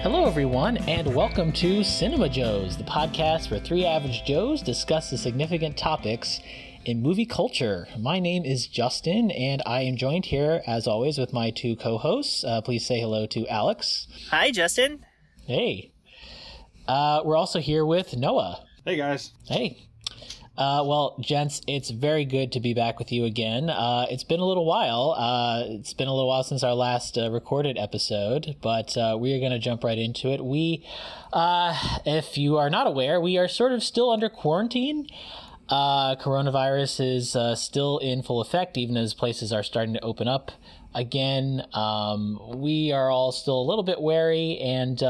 Hello, everyone, and welcome to Cinema Joes, the podcast where three average Joes discuss the significant topics in movie culture. My name is Justin, and I am joined here, as always, with my two co hosts. Uh, please say hello to Alex. Hi, Justin. Hey. Uh, we're also here with Noah. Hey, guys. Hey. Uh, well, gents, it's very good to be back with you again. Uh, it's been a little while. Uh, it's been a little while since our last uh, recorded episode, but uh, we are going to jump right into it. We, uh, if you are not aware, we are sort of still under quarantine. coronavirus is still in full effect, even as places are starting to open up again. Um, we are all still a little bit wary and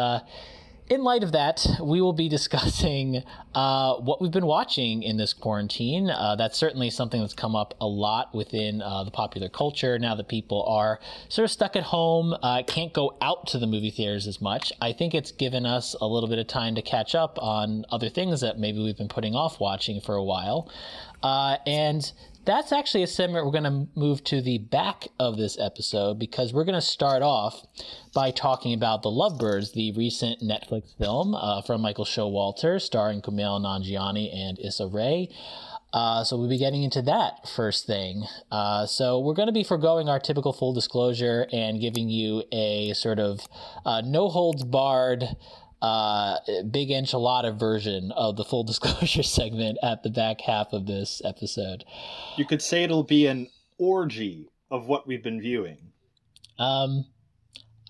in light of that, we will be discussing uh, what we've been watching in this quarantine. Uh, that's certainly something that's come up a lot within uh, the popular culture now that people are sort of stuck at home, uh, can't go out to the movie theaters as much. I think it's given us a little bit of time to catch up on other things that maybe we've been putting off watching for a while. Uh, and that's actually a segment we're going to move to the back of this episode because we're going to start off by talking about The Lovebirds, the recent Netflix film uh, from Michael Showalter, starring Kumail Nanjiani and Issa Rae. Uh, so we'll be getting into that first thing. Uh, so we're going to be foregoing our typical full disclosure and giving you a sort of uh, no holds barred uh, big enchilada version of the full disclosure segment at the back half of this episode. You could say it'll be an orgy of what we've been viewing. Um,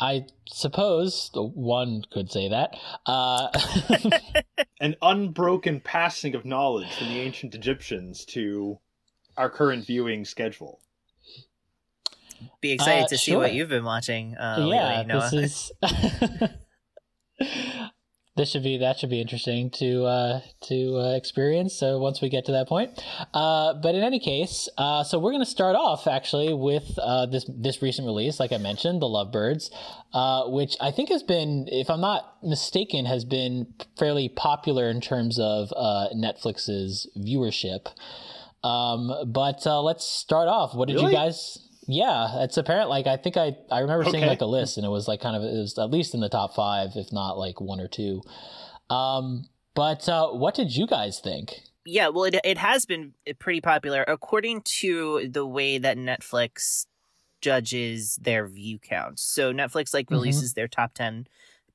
I suppose one could say that. Uh, an unbroken passing of knowledge from the ancient Egyptians to our current viewing schedule. Be excited uh, to see what you've been watching. Uh, yeah, lately, Noah. this is. this should be that should be interesting to uh, to uh, experience. So once we get to that point, uh, but in any case, uh, so we're going to start off actually with uh, this this recent release, like I mentioned, The Lovebirds, uh, which I think has been, if I'm not mistaken, has been fairly popular in terms of Netflix's viewership. Um, but let's start off. What did really? you guys? Yeah, it's apparent. Like I think I I remember seeing like a list, and it was like kind of it was at least in the top five, if not like one or two. Um, but uh, what did you guys think? Yeah, well, it it has been pretty popular according to the way that Netflix judges their view counts. So Netflix like mm-hmm. releases mm-hmm. their top ten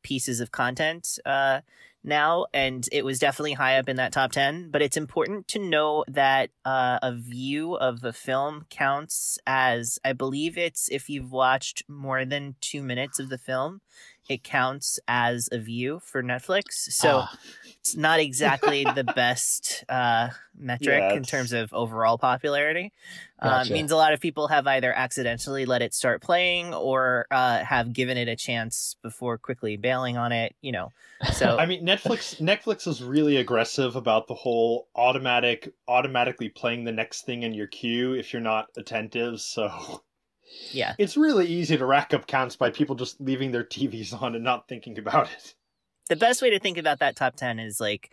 pieces of content. Uh, now, and it was definitely high up in that top 10. But it's important to know that uh, a view of the film counts as, I believe it's if you've watched more than two minutes of the film, it counts as a view for Netflix. So ah. it's not exactly the best uh, metric yeah, in terms of overall popularity. Um, gotcha. Means a lot of people have either accidentally let it start playing or uh, have given it a chance before quickly bailing on it. You know, so I mean, Netflix Netflix is really aggressive about the whole automatic automatically playing the next thing in your queue if you're not attentive. So yeah. It's really easy to rack up counts by people just leaving their TVs on and not thinking about it. The best way to think about that top 10 is like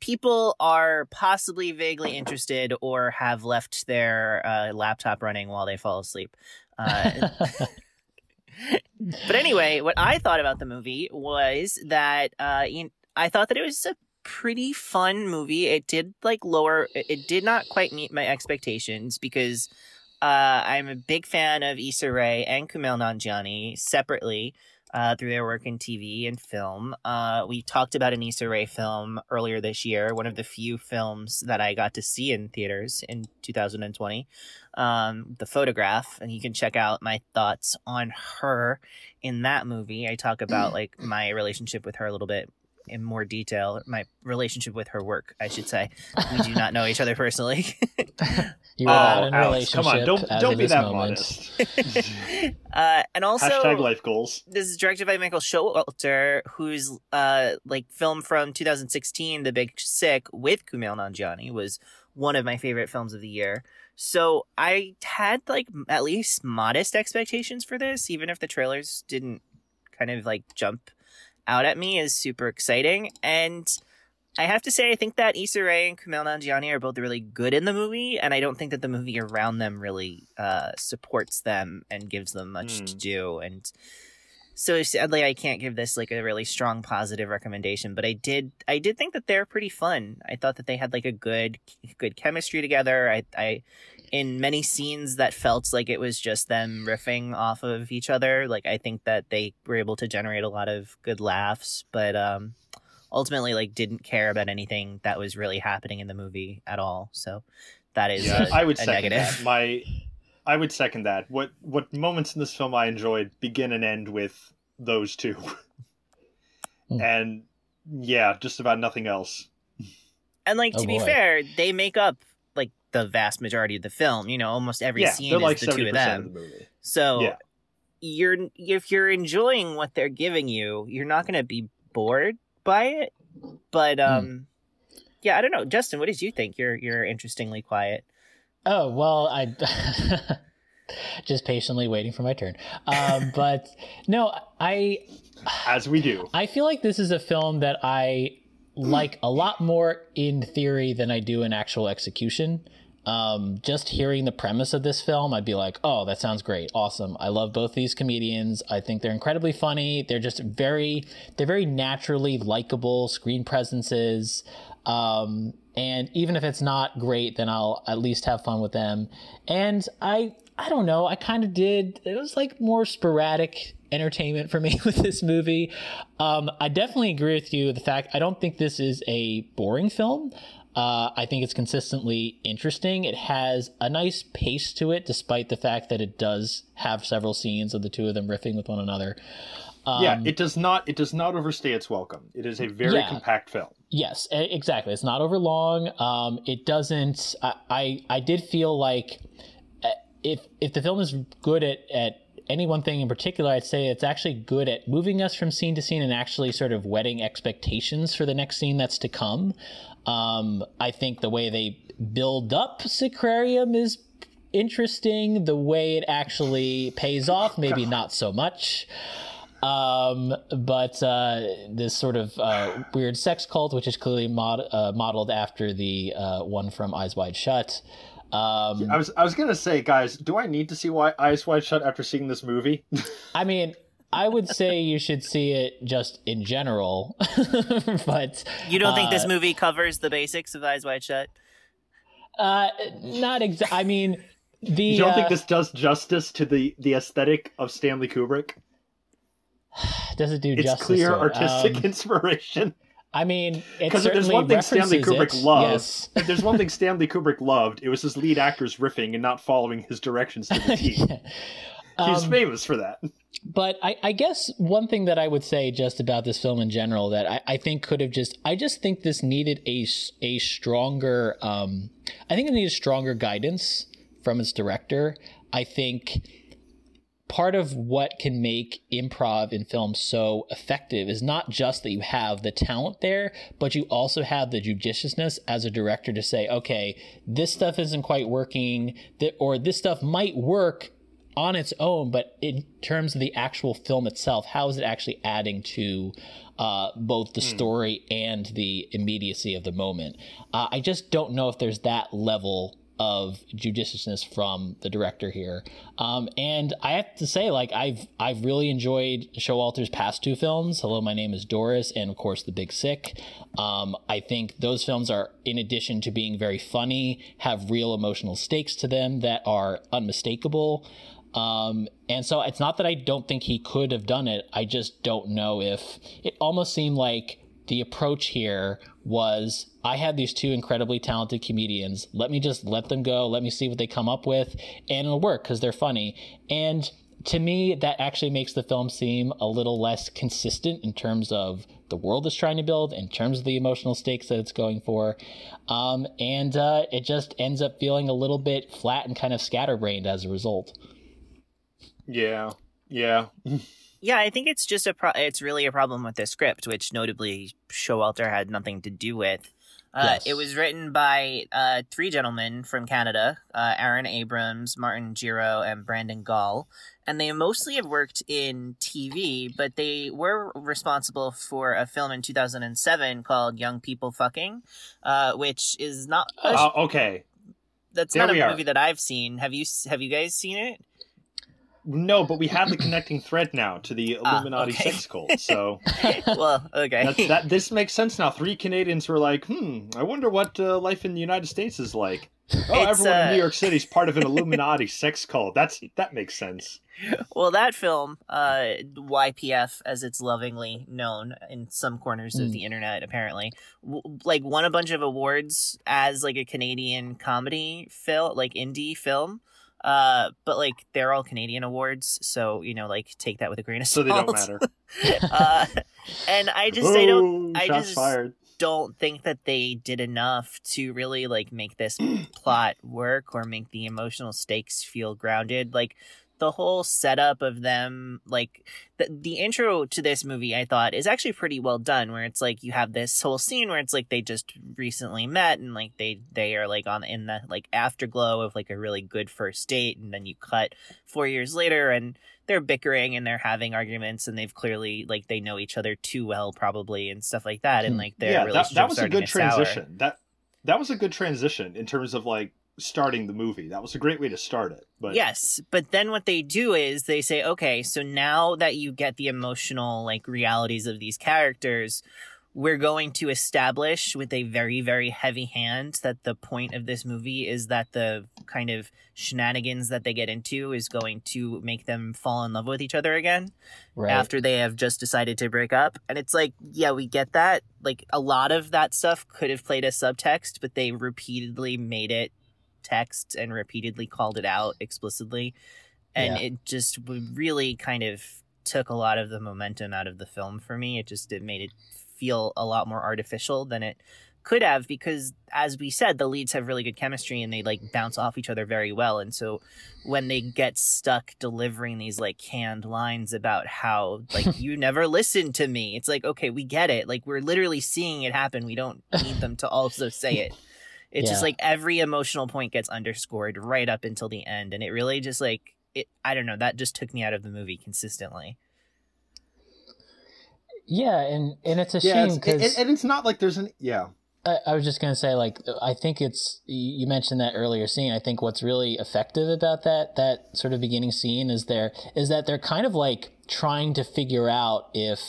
people are possibly vaguely interested or have left their uh, laptop running while they fall asleep. Uh, but anyway, what I thought about the movie was that uh, I thought that it was a pretty fun movie. It did like lower, it did not quite meet my expectations because uh, I'm a big fan of Issa Rae and Kumail Nanjiani separately uh, through their work in TV and film. Uh, we talked about an Issa Rae film earlier this year, one of the few films that I got to see in theaters in 2020, um, The Photograph. And you can check out my thoughts on her in that movie. I talk about like my relationship with her a little bit in more detail my relationship with her work i should say. We do not know each other personally. You are oh, in a relationship come on don't don't be that moment. modest. Uh, and also hashtag life goals. this is directed by michael showalter whose uh like film from 2016 the big sick with kumail nanjiani was one of my favorite films of the year. So i had like at least modest expectations for this even if the trailers didn't kind of like jump out at me is super exciting. And I have to say, I think that Issa Rae and Kumail Nanjiani are both really good in the movie, and I don't think that the movie around them really uh, supports them and gives them much mm. to do. And so sadly, I can't give this like a really strong positive recommendation. But I did, I did think that they're pretty fun. I thought that they had like a good, good chemistry together. I, I, in many scenes that felt like it was just them riffing off of each other. Like I think that they were able to generate a lot of good laughs, but um ultimately like didn't care about anything that was really happening in the movie at all. So that is yeah, a, I would a second negative. That. My I would second that. What what moments in this film I enjoyed begin and end with those two. mm. And yeah, just about nothing else. And like to oh, be boy. fair, they make up like the vast majority of the film. You know, almost every yeah, scene is like the two of them. Of the so yeah. you're if you're enjoying what they're giving you, you're not going to be bored by it. But hmm. um mm. yeah, I don't know. Justin, what did you think? You're you're interestingly quiet. Oh, well, I just patiently waiting for my turn. Um, but no, I as we do. I feel like this is a film that I like a lot more in theory than I do in actual execution um, just hearing the premise of this film, I'd be like, oh, that sounds great. Awesome. I love both these comedians. I think they're incredibly funny. They're just very, they're very naturally likable screen presences. Um, and even if it's not great, then I'll at least have fun with them. And I, I don't know. I kind of did. It was like more sporadic entertainment for me with this movie. Um, I definitely agree with you. The fact I don't think this is a boring film. Uh, I think it's consistently interesting. It has a nice pace to it, despite the fact that it does have several scenes of the two of them riffing with one another. Um, yeah, it does not. It does not overstay its welcome. It is a very yeah, compact film. Yes, exactly. It's not overlong. Um, it doesn't. I, I, I did feel like uh, if if the film is good at at any one thing in particular, I'd say it's actually good at moving us from scene to scene and actually sort of whetting expectations for the next scene that's to come. Um, I think the way they build up Sacrarium is interesting. The way it actually pays off, maybe not so much. Um, but uh, this sort of uh, weird sex cult, which is clearly mod- uh, modeled after the uh, one from Eyes Wide Shut. Um, I was I was gonna say, guys, do I need to see why Eyes Wide Shut after seeing this movie? I mean, I would say you should see it just in general, but you don't think this uh, movie covers the basics of Eyes Wide Shut? Uh, not exactly. I mean, the you don't think uh, this does justice to the the aesthetic of Stanley Kubrick? Does it do it's justice? clear artistic um, inspiration. I mean, because there's one thing Stanley Kubrick it, loved. Yes. there's one thing Stanley Kubrick loved. It was his lead actors riffing and not following his directions to the T. yeah. He's um, famous for that. But I, I, guess one thing that I would say just about this film in general that I, I think could have just I just think this needed a a stronger um, I think it needed stronger guidance from its director. I think part of what can make improv in film so effective is not just that you have the talent there, but you also have the judiciousness as a director to say, okay, this stuff isn't quite working, or this stuff might work on its own, but in terms of the actual film itself, how is it actually adding to uh, both the mm. story and the immediacy of the moment? Uh, I just don't know if there's that level of judiciousness from the director here. Um, and I have to say, like I've I've really enjoyed Showalter's past two films. Hello, my name is Doris, and of course The Big Sick. Um, I think those films are, in addition to being very funny, have real emotional stakes to them that are unmistakable. Um, and so it's not that I don't think he could have done it. I just don't know if it almost seemed like the approach here was I had these two incredibly talented comedians. Let me just let them go. Let me see what they come up with, and it'll work because they're funny. And to me, that actually makes the film seem a little less consistent in terms of the world it's trying to build, in terms of the emotional stakes that it's going for. Um, and uh, it just ends up feeling a little bit flat and kind of scatterbrained as a result. Yeah. Yeah. yeah, I think it's just a pro- it's really a problem with the script, which notably Showalter had nothing to do with. Uh, Yes. It was written by uh, three gentlemen from Canada uh, Aaron Abrams, Martin Gero, and Brendan Gall. And they mostly have worked in TV, but they were responsible for a film in 2007 called Young People Fucking, uh, which is not. a- Uh, okay. that's there not a are. movie that I've seen. Have you Have you guys seen it? No, but we have the connecting thread now to the Ah, Illuminati okay. sex cult. So well, okay. that, that this makes sense now. Three Canadians were like, "Hmm, I wonder what uh, life in the United States is like." Oh, It's, everyone uh, in New York City is part of an Illuminati sex cult. That's that makes sense. Well, that film, uh, YPF, as it's lovingly known in some corners of Mm. the internet, apparently, w- like won a bunch of awards as like a Canadian comedy film, like indie film. Uh, but like they're all Canadian awards, so you know, like take that with a grain of salt. So they don't matter. uh, and I just, I don't, I just- fired. don't think that they did enough to really like make this plot work or make the emotional stakes feel grounded like the whole setup of them like the, the intro to this movie i thought is actually pretty well done where it's like you have this whole scene where it's like they just recently met and like they they are like on in the like afterglow of like a really good first date and then you cut four years later and they're bickering and they're having arguments and they've clearly like they know each other too well probably and stuff like that and Hmm. like their yeah, that, relationship that was a good to sour. transition. That that was a good transition in terms of like starting the movie. That was a great way to start it. But Yes, but then what they do is they say, okay, so now that you get the emotional like realities of these characters, we're going to establish with a very very heavy hand that the point of this movie is that the kind of shenanigans that they get into is going to make them fall in love with each other again Right. after they have just decided to break up. And it's like, yeah, we get that. Like a lot of that stuff could have played as subtext, but they repeatedly made it text and repeatedly called it out explicitly. And Yeah. it just really kind of took a lot of the momentum out of the film for me. It just it made it feel a lot more artificial than it could have because as we said the leads have really good chemistry and they like bounce off each other very well and so when they get stuck delivering these like canned lines about how like you never listened to me it's like okay we get it like we're literally seeing it happen we don't need them to also say it it's just like every emotional point gets underscored right up until the end and it really just like it i don't know that just took me out of the movie consistently yeah, and and it's a yeah, shame because and, and it's not like there's an yeah. I, I was just gonna say, like, I think it's you mentioned that earlier scene. I think what's really effective about that that sort of beginning scene is there is that they're kind of like trying to figure out if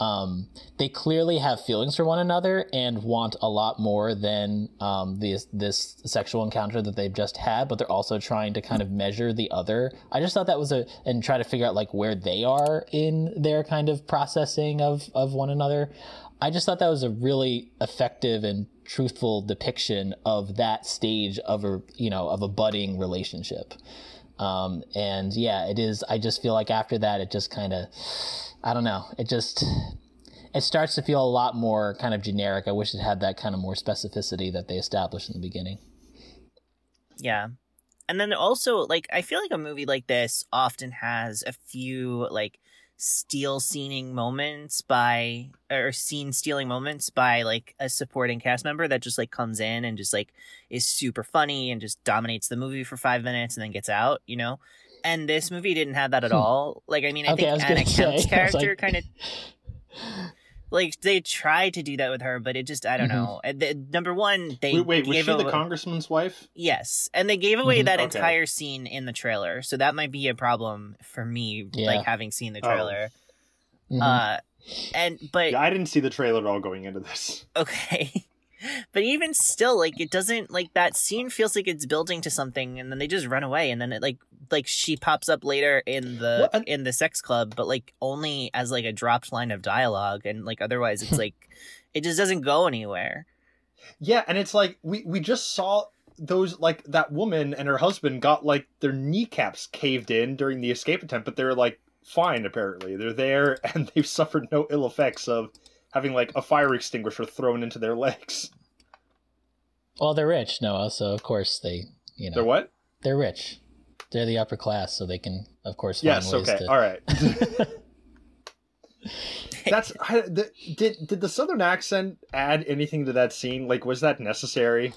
um, they clearly have feelings for one another and want a lot more than um, this this sexual encounter that they've just had, but they're also trying to kind of measure the other. I just thought that was a and try to figure out like where they are in their kind of processing of of one another. I just thought that was a really effective and truthful depiction of that stage of a you know of a budding relationship. Um, and yeah, it is. I just feel like after that, it just kind of, I don't know. It just it starts to feel a lot more kind of generic. I wish it had that kind of more specificity that they established in the beginning. Yeah. And then also, like, I feel like a movie like this often has a few, like, steal scening moments by, or scene stealing moments by, like, a supporting cast member that just, like, comes in and just, like, is super funny and just dominates the movie for five minutes and then gets out, you know? And this movie didn't have that at Hmm. all. Like, I mean, I Okay, I think Anna Kemp's character like- kind of like they tried to do that with her, but it just I don't Mhm. know. The- number one, they Wait, wait was gave she the congressman's wife? Yes, and they gave away Mhm. that Okay. entire scene in the trailer, so that might be a problem for me, Yeah. like having seen the Oh. trailer. Mhm. Uh, and but Yeah, I didn't see the trailer at all going into this. okay, but even still, like it doesn't like that scene feels like it's building to something, and then they just run away, and then it like like she pops up later in the Well, in the sex club, but like only as like a dropped line of dialogue, and like otherwise it's like it just doesn't go anywhere. Yeah, and it's like we we just saw those like that woman and her husband got like their kneecaps caved in during the escape attempt, but they're like fine apparently. They're there and they've suffered no ill effects of having like a fire extinguisher thrown into their legs. well, they're rich, Noah, so of course they, you know, They're what? they're rich. They're the upper class, so they can, of course, find Yes, ways okay. to. All right. that's I, the, did did the southern accent add anything to that scene? Like, was that necessary?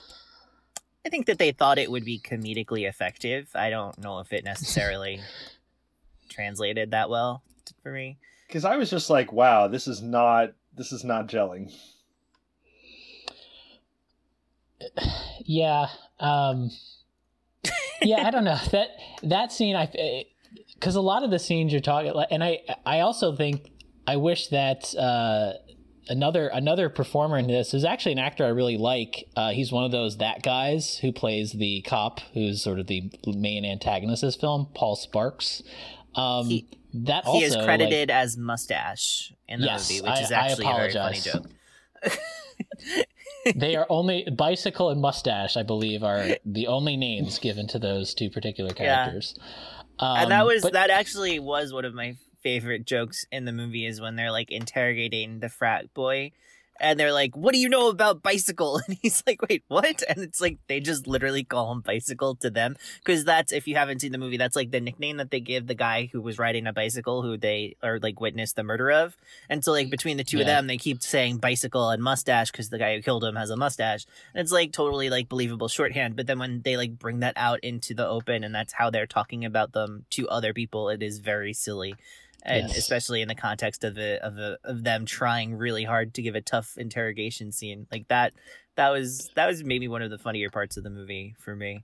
I think that they thought it would be comedically effective. I don't know if it necessarily translated that well for me. Because I was just like, wow, this is not this is not gelling. Yeah. Um, yeah, I don't know that that scene. I because a lot of the scenes you're talking, and I I also think I wish that uh, another another performer in this is actually an actor I really like. Uh, he's one of those that guys who plays the cop, who's sort of the main antagonist of this film, Paul Sparks. Um, he, that he also, is credited like, as Mustache in the Yes, movie, which is I- I actually a very funny joke. they are only bicycle and mustache, I believe, are the only names given to those two particular Yeah. characters. Um, and that was but- that actually was one of my favorite jokes in the movie is when they're like interrogating the frat boy and they're like what do you know about bicycle? And he's like wait what? And it's like they just literally call him bicycle to them because that's if you haven't seen the movie that's like the nickname that they give the guy who was riding a bicycle who they or like witnessed the murder of. And so like between the two of them they keep saying bicycle and mustache because the guy who killed him has a mustache. And it's like totally like believable shorthand but then when they like bring that out into the open and that's how they're talking about them to other people it is very silly and Yes. especially in the context of it of a, of them trying really hard to give a tough interrogation scene like that that was that was maybe one of the funnier parts of the movie for me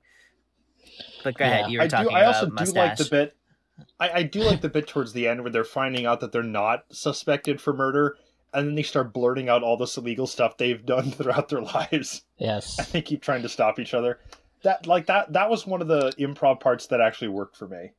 but go Yeah. ahead you were I talking do. I also about do like the bit. I, I do like the bit towards the end where they're finding out that they're not suspected for murder, and then they start blurting out all this illegal stuff they've done throughout their lives, yes. and they keep trying to stop each other. That like that that was one of the improv parts that actually worked for me.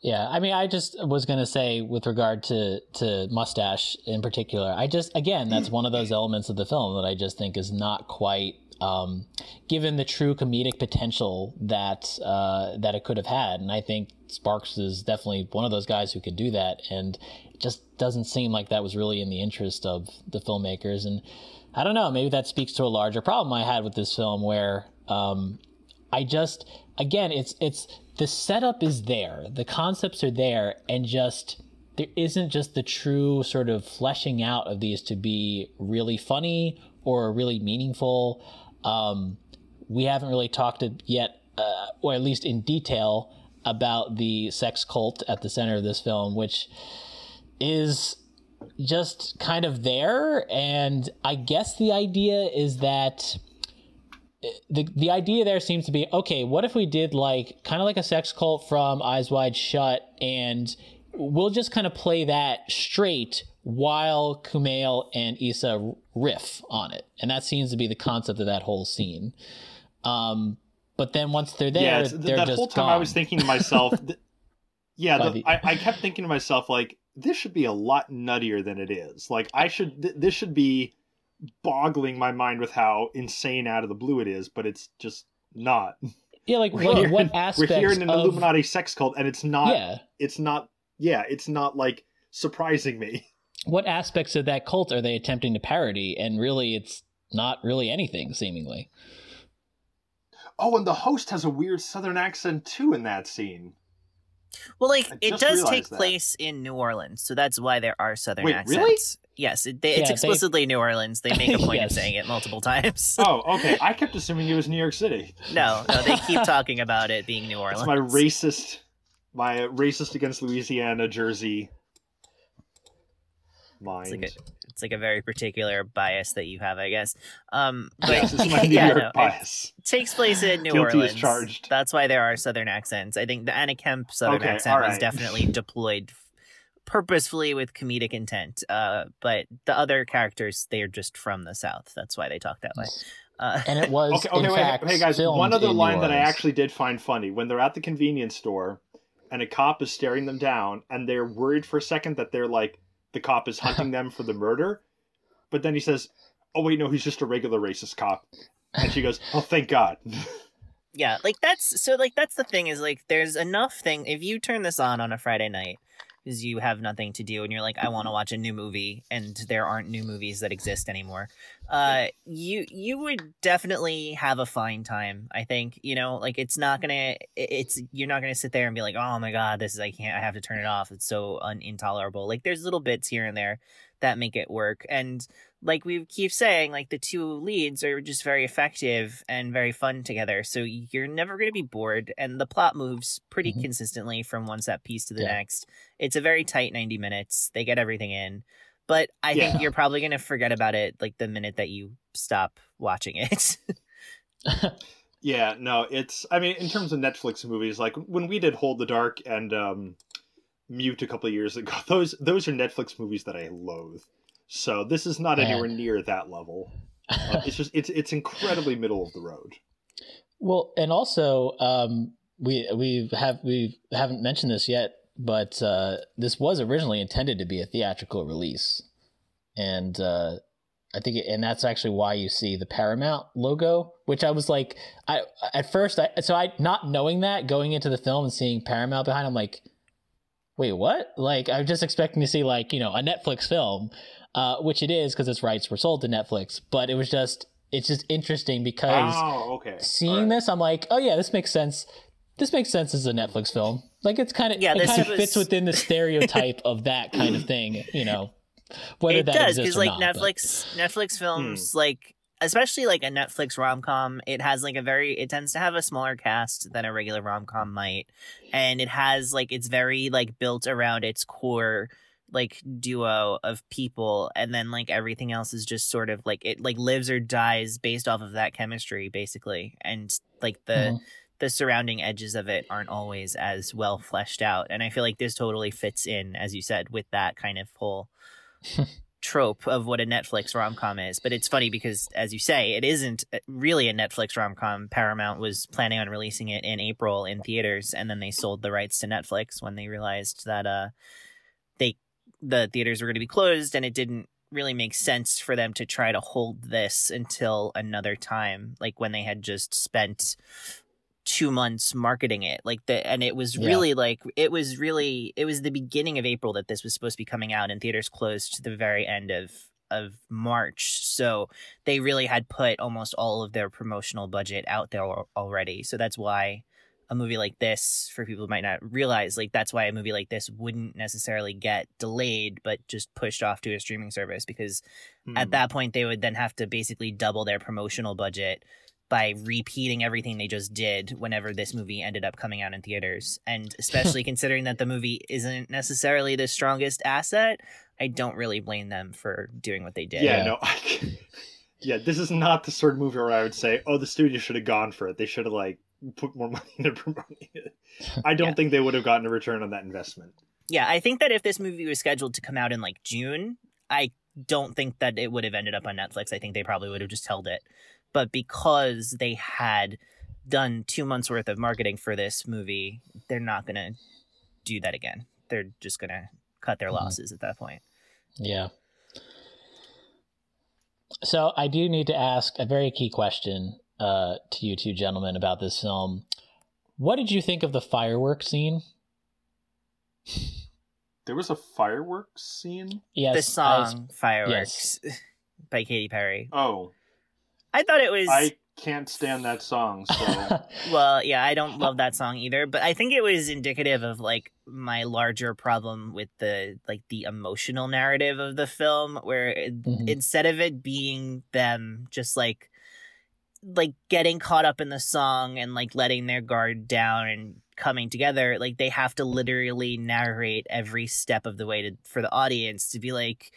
Yeah, I mean, I just was gonna say with regard to to mustache in particular, I just again that's one of those elements of the film that I just think is not quite um, given the true comedic potential that uh, that it could have had, and I think Sparks is definitely one of those guys who could do that, and it just doesn't seem like that was really in the interest of the filmmakers, and I don't know, maybe that speaks to a larger problem I had with this film where. Um, I just again it's it's the setup is there, the concepts are there and just there isn't just the true sort of fleshing out of these to be really funny or really meaningful. Um, we haven't really talked yet, uh, or at least in detail, about the sex cult at the center of this film, which is just kind of there. And I guess the idea is that the the idea there seems to be okay. What if we did like kind of like a sex cult from Eyes Wide Shut, and we'll just kind of play that straight while Kumail and Issa riff on it, and that seems to be the concept of that whole scene. Um, but then once they're there, yeah, they're that whole time gone. I was thinking to myself, th- yeah, the, the- I, I kept thinking to myself like this should be a lot nuttier than it is. Like I should, th- this should be boggling my mind with how insane out of the blue it is, but it's just not. yeah, like We're what, here, what we're aspects here in an of Illuminati sex cult, and it's not. yeah, It's not. Yeah, it's not like surprising me. what aspects of that cult are they attempting to parody? And really, it's not really anything, seemingly. Oh, and the host has a weird Southern accent too in that scene. well like it does take that. place in new orleans so that's why there are southern Wait, accents really? Yes it, they, it's Yeah, they- explicitly new orleans they make a point Yes. of saying it multiple times Oh, okay. I kept assuming it was New York City. no no they keep talking about it being new orleans It's my racist, my racist against Louisiana Jersey mind. It's like a it's like a very particular bias that you have, I guess. Um, but yes, it's my New yeah, York no, it bias. takes place in New Guilty Orleans. charged. That's why there are Southern accents. I think the Anna Camp Southern Okay, accent all was definitely deployed f- purposefully with comedic intent. Uh, but the other characters, they are just from the South. That's why they talk that way. Uh, And it was Okay, okay, in wait, fact hey guys. One other in New line that I actually did find funny when they're at the convenience store, and a cop is staring them down, and they're worried for a second that they're like the cop is hunting them for the murder, but then he says, "Oh wait, no, he's just a regular racist cop," and she goes, "Oh, thank God." yeah like that's so like that's the thing is like there's enough thing if you turn this on on a friday night because you have nothing to do and you're like, I want to watch a new movie, and there aren't new movies that exist anymore. Uh, you you would definitely have a fine time. I think you know, like it's not gonna, it's you're not gonna sit there and be like, oh my god, this is I can't, I have to turn it off. It's so un- intolerable. Like there's little bits here and there that make it work, and like we keep saying, like the two leads are just very effective and very fun together. So you're never going to be bored, and the plot moves pretty mm-hmm. consistently from one set piece to the yeah. next. It's a very tight 90 minutes. They get everything in, but I yeah. think you're probably going to forget about it like the minute that you stop watching it. yeah, no, it's. I mean, in terms of Netflix movies, like when we did Hold the Dark and um, Mute a couple of years ago, those those are Netflix movies that I loathe. So this is not Man. anywhere near that level. Uh, it's just it's it's incredibly middle of the road. Well, and also um, we we have we haven't mentioned this yet, but uh, this was originally intended to be a theatrical release, and uh, I think, it, and that's actually why you see the Paramount logo, which I was like, I at first, I so I not knowing that going into the film and seeing Paramount behind, I'm like, wait, what? Like I'm just expecting to see like you know a Netflix film, uh, which it is because its rights were sold to Netflix. But it was just it's just interesting because oh, okay. seeing right. this, I'm like, oh yeah, this makes sense. This makes sense as a Netflix film. Like it's kind of yeah, it kind of was... fits within the stereotype of that kind of thing, you know. Whether it that does because like not, Netflix but... Netflix films hmm. like especially like a Netflix rom com, it has like a very it tends to have a smaller cast than a regular rom com might, and it has like it's very like built around its core like duo of people and then like everything else is just sort of like it like lives or dies based off of that chemistry basically and like the mm-hmm. the surrounding edges of it aren't always as well fleshed out and i feel like this totally fits in as you said with that kind of whole trope of what a netflix rom-com is but it's funny because as you say it isn't uh, really a netflix rom-com. Paramount was planning on releasing it in april in theaters and then they sold the rights to netflix when they realized that uh they the theaters were going to be closed and it didn't really make sense for them to try to hold this until another time like when they had just spent two months marketing it like the and it was really yeah. like it was really it was the beginning of april that this was supposed to be coming out and theaters closed to the very end of of march so they really had put almost all of their promotional budget out there already so that's why a movie like this for people who might not realize like that's why a movie like this wouldn't necessarily get delayed but just pushed off to a streaming service because mm. at hmm. that point they would then have to basically double their promotional budget by repeating everything they just did whenever this movie ended up coming out in theaters and especially considering that the movie isn't necessarily the strongest asset i don't really blame them for doing what they did yeah, no I, yeah this is not the sort of movie where i would say oh the studio should have gone for it they should have like put more money into promoting it. I don't yeah. think they would have gotten a return on that investment. Yeah, I think that if this movie was scheduled to come out in like June, I don't think that it would have ended up on Netflix. I think they probably would have just held it. But because they had done two months worth of marketing for this movie, they're not going to do that again. They're just going to cut their mm-hmm. losses at that point. Yeah. So I do need to ask a very key question uh, to you two gentlemen about this film. What did you think of the fireworks scene? There was a fireworks scene. Yes, the song I, "Fireworks" yes. by Katy Perry. Oh, I thought it was. I can't stand that song. So, well, yeah, I don't love that song either. But I think it was indicative of like my larger problem with the like the emotional narrative of the film, where mm-hmm. instead of it being them just like like getting caught up in the song and like letting their guard down and coming together like they have to literally narrate every step of the way to for the audience to be like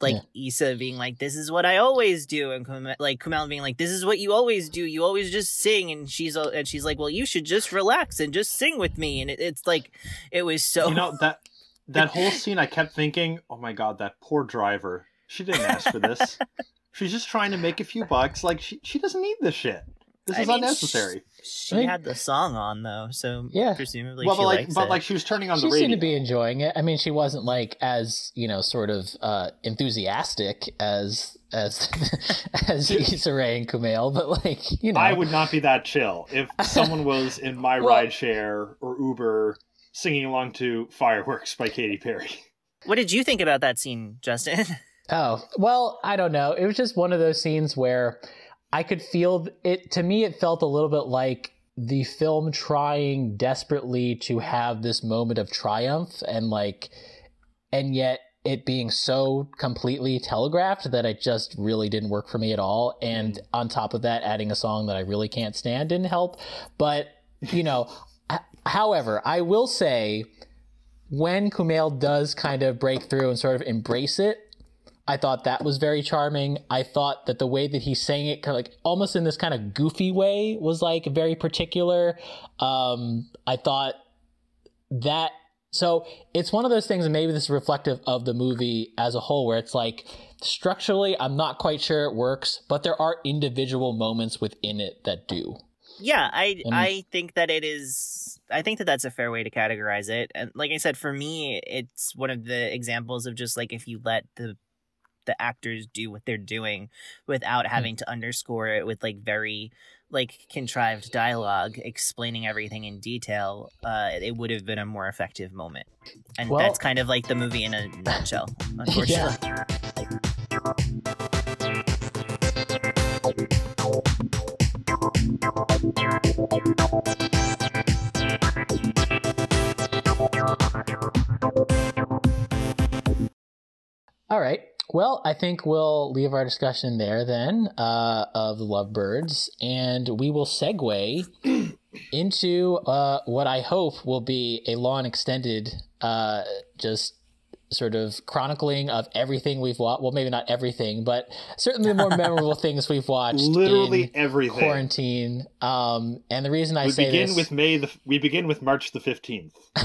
like yeah. Issa being like, "This is what I always do," and Kum- like Kumail being like, "This is what you always do. You always just sing." And she's and she's like, "Well, you should just relax and just sing with me." And it, it's like, it was so. You know that that whole scene. I kept thinking, "Oh my god, that poor driver. She didn't ask for this." She's just trying to make a few bucks. Like she she doesn't need this shit. This I is mean, unnecessary. She, she I mean, had the song on though, so yeah. presumably well, but like, but it. like she was turning on she the radio. She seemed to be enjoying it. I mean, she wasn't like as you know, sort of uh, enthusiastic as as as Issa Rae and Kumail, but like you know, I would not be that chill if someone was in my well, ride share or Uber singing along to "Fireworks" by Katy Perry. What did you think about that scene, Justin? Oh, well, I don't know. It was just one of those scenes where I could feel it. To me, it felt a little bit like the film trying desperately to have this moment of triumph and like, and yet it being so completely telegraphed that it just really didn't work for me at all. And on top of that, adding a song that I really can't stand didn't help. But, you know, however, I will say when Kumail does kind of break through and sort of embrace it, I thought that was very charming. I thought that the way that he sang it, kind of like almost in this kind of goofy way, was like very particular. Um, I thought that so it's one of those things, and maybe this is reflective of the movie as a whole, where it's like structurally, I'm not quite sure it works, but there are individual moments within it that do. Yeah, I and, I think that it is. I think that that's a fair way to categorize it. And like I said, for me, it's one of the examples of just like if you let the the actors do what they're doing without hmm. having to underscore it with like very like contrived dialogue explaining everything in detail uh it would have been a more effective moment and well, that's kind of like the movie in a nutshell unfortunately yeah. All right. Well, I think we'll leave our discussion there then uh, of the lovebirds, and we will segue into uh, what I hope will be a long extended, uh, just sort of chronicling of everything we've watched. Well, maybe not everything, but certainly the more memorable things we've watched. Literally everything. Quarantine. Um, and the reason I we say begin this, with May. The, we begin with March the fifteenth.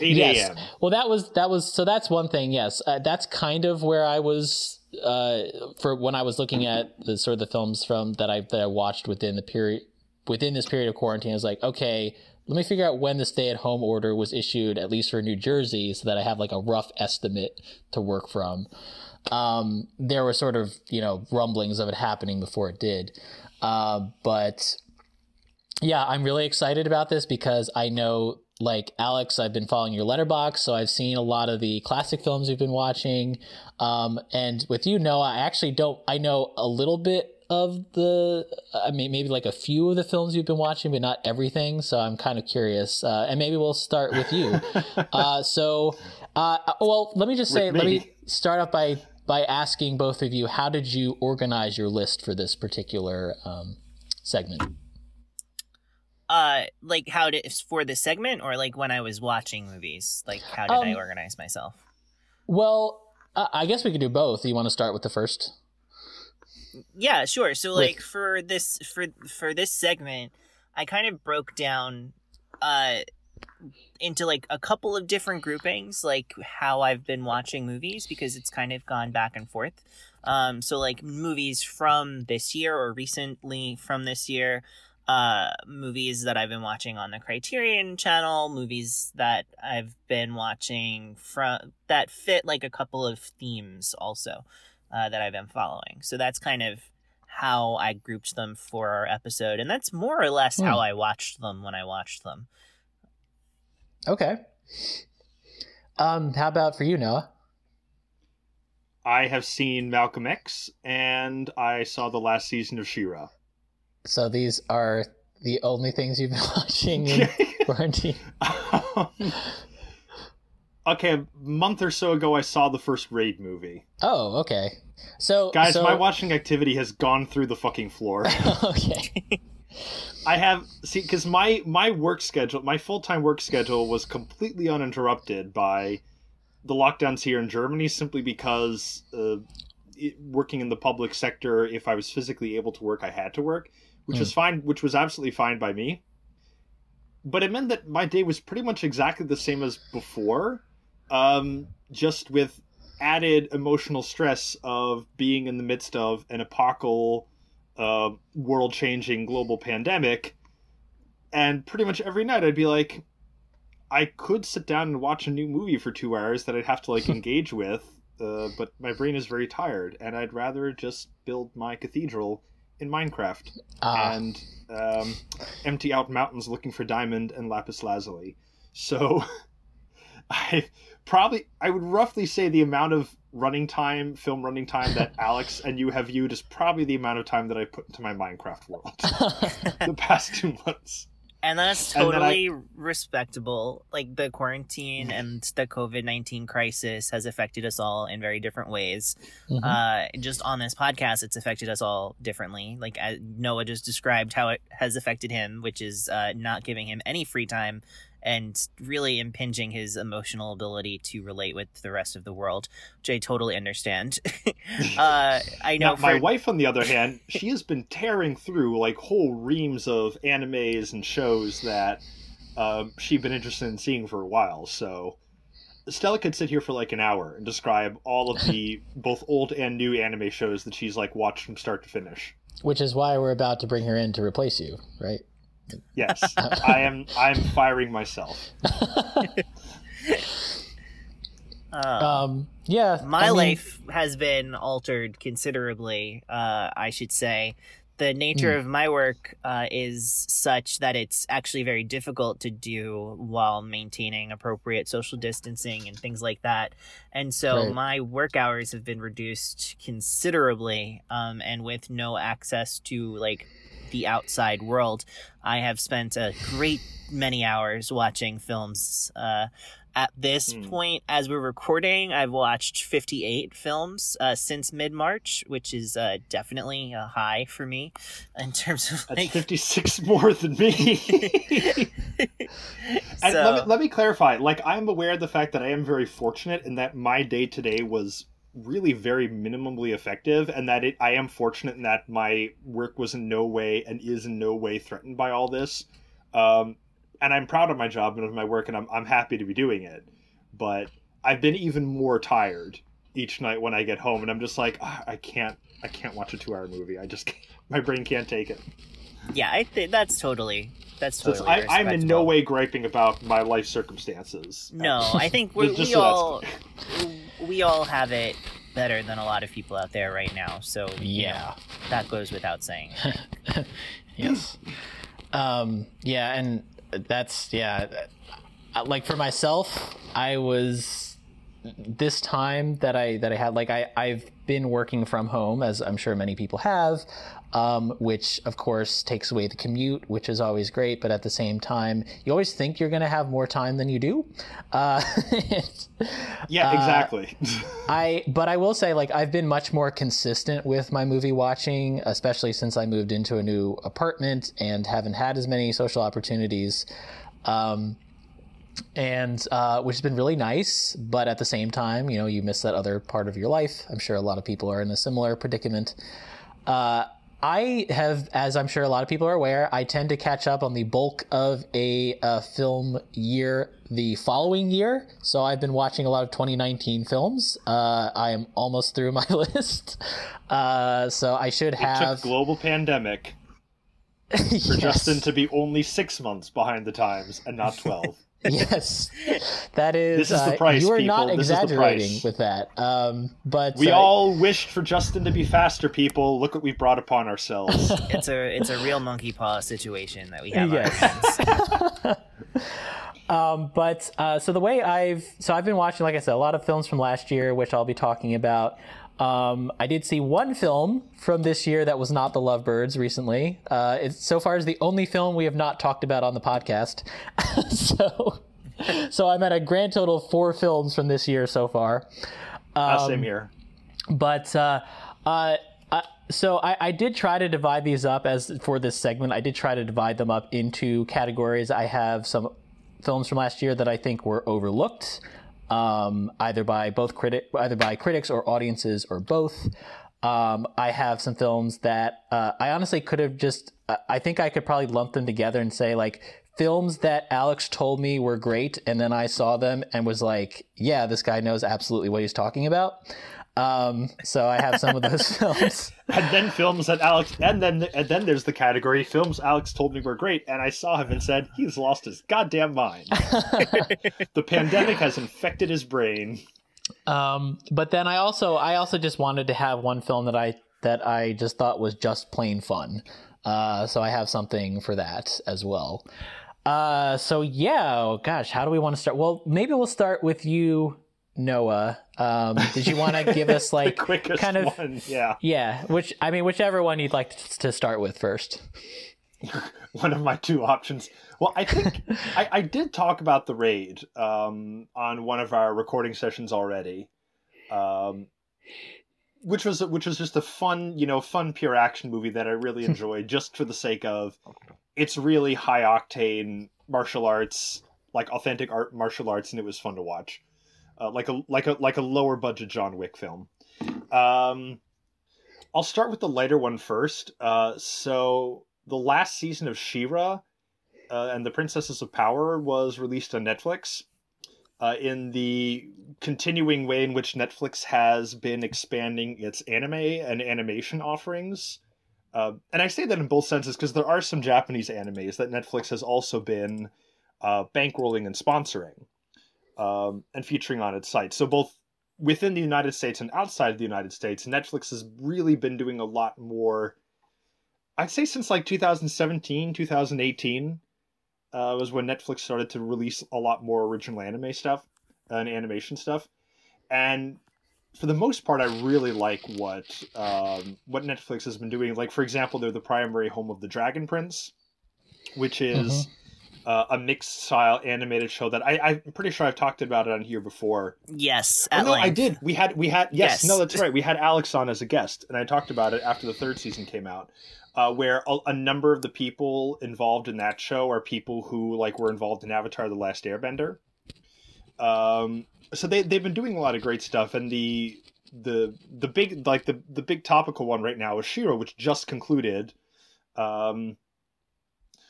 Eight yes. a.m. Well, that was that was so. That's one thing. Yes, uh, that's kind of where I was uh, for when I was looking at the sort of the films from that I that I watched within the period within this period of quarantine. I was like, okay let me figure out when the stay at home order was issued, at least for New Jersey, so that I have like a rough estimate to work from. Um, there were sort of, you know, rumblings of it happening before it did. Uh, but yeah, I'm really excited about this because I know, like Alex, I've been following your Letterboxd, so I've seen a lot of the classic films you've been watching. Um, and with you, Noah, I actually don't, I know a little bit of the i mean maybe like a few of the films you've been watching but not everything so i'm kind of curious uh, and maybe we'll start with you. Uh, so uh, well let me just say me. let me start off by by asking both of you how did you organize your list for this particular um, segment? Uh like how did it for this segment or like when i was watching movies? Like how did um, i organize myself? well i guess we could do both. You want to start with the first yeah, sure. So like for this for for this segment, I kind of broke down uh into like a couple of different groupings, like how I've been watching movies because it's kind of gone back and forth. Um, so like movies from this year or recently from this year, uh, movies that I've been watching on the Criterion channel, movies that I've been watching from that fit like a couple of themes also uh, that I've been following. So that's kind of how I grouped them for our episode, and that's more or less hmm. how I watched them when I watched them. Okay. Um, how about for you, Noah? I have seen Malcolm X, and I saw the last season of She-Ra. So these are the only things you've been watching in quarantine. Um, okay, a month or so ago, I saw the first Raid movie. Oh, okay. So, guys, so... my watching activity has gone through the fucking floor. okay. I have see because my my work schedule, my full time work schedule, was completely uninterrupted by the lockdowns here in Germany, simply because uh, it, working in the public sector, if I was physically able to work, I had to work, which mm. was fine, which was absolutely fine by me. But it meant that my day was pretty much exactly the same as before um, just with added emotional stress of being in the midst of an apocalyptic, uh, world changing global pandemic. And pretty much every night I'd be like, I could sit down and watch a new movie for two hours that I'd have to like engage with, uh, but my brain is very tired, and I'd rather just build my cathedral in Minecraft ah. and um, empty out mountains looking for diamond and lapis lazuli. So I probably I would roughly say the amount of running time, film running time that Alex and you have viewed is probably the amount of time that I put into my Minecraft world the past two months. And that's totally and I... respectable. Like the quarantine and the COVID 19 crisis has affected us all in very different ways. Mm-hmm. Uh, just on this podcast, it's affected us all differently. Like Noah just described how it has affected him, which is uh, not giving him any free time and really impinging his emotional ability to relate with the rest of the world, which I totally understand. uh, I know now, for... my wife, on the other hand, she has been tearing through like whole reams of animes and shows that um, she'd been interested in seeing for a while. So Stella could sit here for like an hour and describe all of the both old and new anime shows that she's like watched from start to finish. Which is why we're about to bring her in to replace you, right? Yes, I am. I'm firing myself. Uh, um, yeah, my I mean, life has been altered considerably. Uh, I should say the nature mm. of my work uh, is such that it's actually very difficult to do while maintaining appropriate social distancing and things like that. And so right. my work hours have been reduced considerably, um, and with no access to like the outside world. I have spent a great many hours watching films. Uh, at this mm. point, as we're recording, I've watched 58 films uh, since mid March, which is uh, definitely a high for me in terms of. Like... That's 56 more than me. and let me, let me clarify. Like, I'm aware of the fact that I am very fortunate in that my day today was really very minimally effective and that it I am fortunate in that my work was in no way and is in no way threatened by all this. Um, and I'm proud of my job and of my work and I'm I'm happy to be doing it. But I've been even more tired each night when I get home and I'm just like oh, I can't I can't watch a 2-hour movie. I just my brain can't take it. Yeah, I think that's totally that's totally. So I, am in no way griping about my life circumstances. No, I think we, we all we all have it better than a lot of people out there right now. So yeah, that goes without saying. yes. Um, yeah, and that's yeah. Like for myself, I was this time that I that I had like I I've been working from home as I'm sure many people have um, which of course takes away the commute, which is always great. But at the same time, you always think you're going to have more time than you do. Uh, yeah, exactly. Uh, I but I will say, like, I've been much more consistent with my movie watching, especially since I moved into a new apartment and haven't had as many social opportunities. Um, and uh, which has been really nice. But at the same time, you know, you miss that other part of your life. I'm sure a lot of people are in a similar predicament. Uh, I have, as I'm sure a lot of people are aware, I tend to catch up on the bulk of a uh, film year the following year. So I've been watching a lot of 2019 films. Uh, I am almost through my list. Uh, so I should have. Global pandemic for yes. Justin to be only six months behind the times and not 12. Yes, that is. This is the uh, price. Uh, you are people. not this exaggerating with that. Um, but we uh, all wished for Justin to be faster. People, look what we brought upon ourselves. it's a it's a real monkey paw situation that we have. Yes. um, but uh, so the way I've so I've been watching, like I said, a lot of films from last year, which I'll be talking about. Um, I did see one film from this year that was not The Lovebirds recently. Uh, it's so far is the only film we have not talked about on the podcast. so, so I'm at a grand total of four films from this year so far. Um, uh, same here. But uh, uh, uh, so I, I, did try to divide these up as for this segment. I did try to divide them up into categories. I have some films from last year that I think were overlooked um, either by both critic, either by critics or audiences or both. Um, I have some films that uh, I honestly could have just. Uh, I think I could probably lump them together and say like films that Alex told me were great, and then I saw them and was like, "Yeah, this guy knows absolutely what he's talking about." Um, so I have some of those films. and then films that Alex, and then and then there's the category films Alex told me were great, and I saw him and said he's lost his goddamn mind. the pandemic has infected his brain. Um, but then I also I also just wanted to have one film that I that I just thought was just plain fun. Uh, so I have something for that as well. Uh, so yeah, oh, gosh, how do we want to start? Well, maybe we'll start with you, Noah. Um, did you want to give us like quickest kind of one, yeah. yeah, which I mean, whichever one you'd like to, to start with first. one of my two options. Well, I think I, I did talk about the raid um, on one of our recording sessions already, um, which was which was just a fun, you know, fun pure action movie that I really enjoyed, just for the sake of it's really high octane martial arts, like authentic art martial arts, and it was fun to watch, uh, like a like a like a lower budget John Wick film. Um, I'll start with the lighter one first. Uh, so the last season of She-Ra uh, and the Princesses of Power was released on Netflix. Uh, in the continuing way in which Netflix has been expanding its anime and animation offerings. Uh, and I say that in both senses because there are some Japanese animes that Netflix has also been uh, bankrolling and sponsoring um, and featuring on its site. So, both within the United States and outside of the United States, Netflix has really been doing a lot more. I'd say since like 2017, 2018 uh, was when Netflix started to release a lot more original anime stuff and animation stuff. And for the most part, I really like what um, what Netflix has been doing. Like, for example, they're the primary home of the Dragon Prince, which is mm-hmm. Uh, a mixed style animated show that I, I'm pretty sure I've talked about it on here before. Yes, oh, no, length. I did. We had we had yes, yes, no, that's right. We had Alex on as a guest, and I talked about it after the third season came out uh, where a, a, number of the people involved in that show are people who like were involved in Avatar: The Last Airbender. Um, so they they've been doing a lot of great stuff, and the the the big like the the big topical one right now is She-Ra, which just concluded. Um,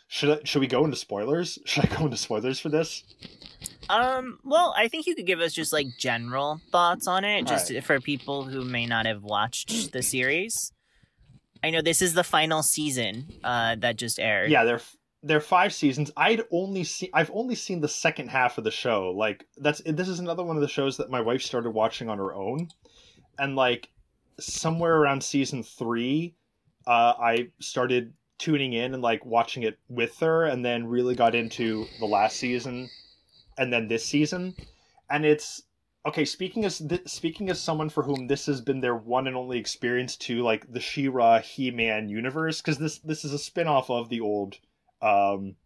should I, should we go into spoilers? Should I go into spoilers for this? Um, well, I think you could give us just like general thoughts on it, just right. for people who may not have watched the series. I know this is the final season uh, that just aired. Yeah, there there are five seasons. I'd only seen I've only seen the second half of the show. Like that's this is another one of the shows that my wife started watching on her own, and like somewhere around season three, uh, I started tuning in and like watching it with her, and then really got into the last season, and then this season, and it's okay speaking as th- speaking as someone for whom this has been their one and only experience to like the She-Ra He-Man universe because this this is a spin-off of the old um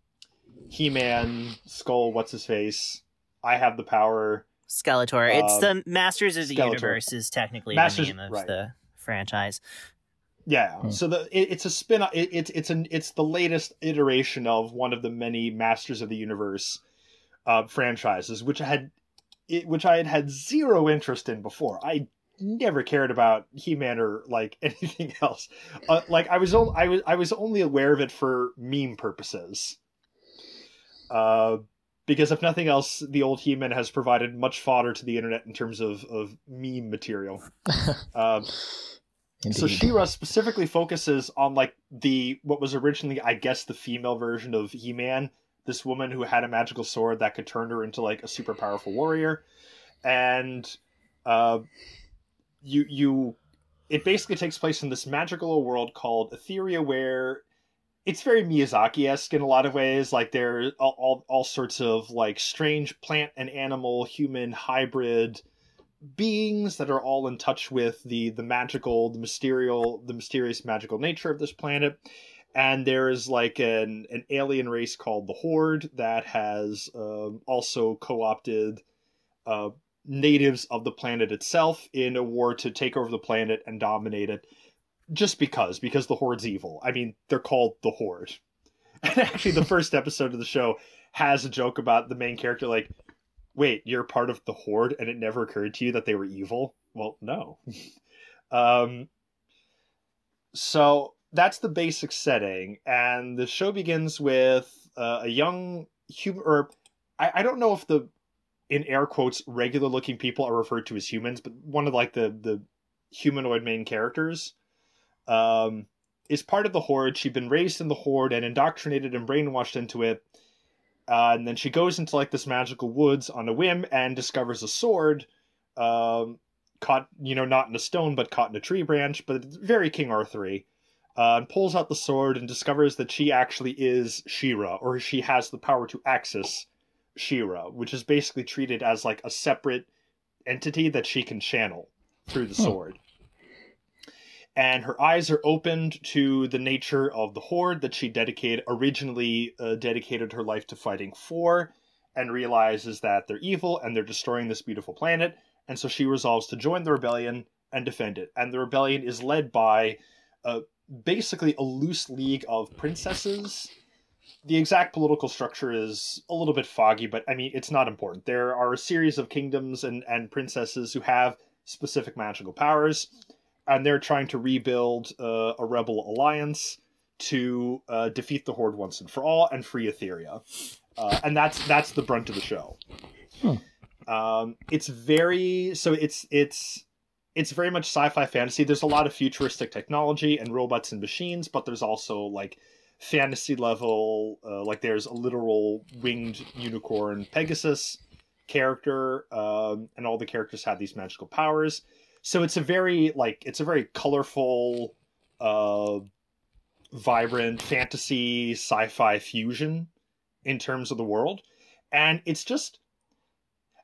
He-Man Skull what's his face? I have the power. Skeletor. It's uh, the Masters of the Skeletor. Universe is technically Masters, the name of right. the franchise yeah hmm. so the it, it's a spin it, it's it's an it's the latest iteration of one of the many Masters of the Universe uh, franchises, which I had it, which I had had zero interest in before. I never cared about He-Man or like anything else. Uh, like I was, only, I was, I was only aware of it for meme purposes. Uh, because if nothing else, the old He-Man has provided much fodder to the internet in terms of of meme material. uh, so She-Ra specifically focuses on like the what was originally, I guess, the female version of He-Man, this woman who had a magical sword that could turn her into like a super powerful warrior, and uh, you you it basically takes place in this magical world called Etheria, where it's very Miyazaki esque in a lot of ways. Like there are all all sorts of like strange plant and animal human hybrid beings that are all in touch with the the magical the mysterious the mysterious magical nature of this planet and there is like an an alien race called the Horde that has um, also co-opted uh, natives of the planet itself in a war to take over the planet and dominate it. Just because, because the Horde's evil. I mean, they're called the Horde. And actually, the first episode of the show has a joke about the main character, like, "Wait, you're part of the Horde, and it never occurred to you that they were evil?" Well, no. um, so that's the basic setting, and the show begins with uh, a young human. Or I, I don't know if the in air quotes regular looking people are referred to as humans, but one of like the the humanoid main characters um, is part of the horde. She'd been raised in the horde and indoctrinated and brainwashed into it. Uh, and then she goes into like this magical woods on a whim and discovers a sword um, caught, you know, not in a stone, but caught in a tree branch, but very King Arthur uh, and pulls out the sword and discovers that she actually is She-Ra, or she has the power to access She-Ra, which is basically treated as like a separate entity that she can channel through the sword. And her eyes are opened to the nature of the horde that she dedicated originally uh, dedicated her life to fighting for, and realizes that they're evil and they're destroying this beautiful planet. And so she resolves to join the rebellion and defend it. And the rebellion is led by uh, basically a loose league of princesses. The exact political structure is a little bit foggy, but I mean, it's not important. There are a series of kingdoms and, and princesses who have specific magical powers, and they're trying to rebuild uh, a rebel alliance to uh, defeat the Horde once and for all and free Etheria. Uh, and that's that's the brunt of the show. Hmm. Um, it's very so it's it's it's very much sci-fi fantasy. There's a lot of futuristic technology and robots and machines, but there's also like fantasy level, uh, like there's a literal winged unicorn Pegasus character, um, and all the characters have these magical powers. So it's a very like it's a very colorful, uh, vibrant fantasy sci-fi fusion in terms of the world, and it's just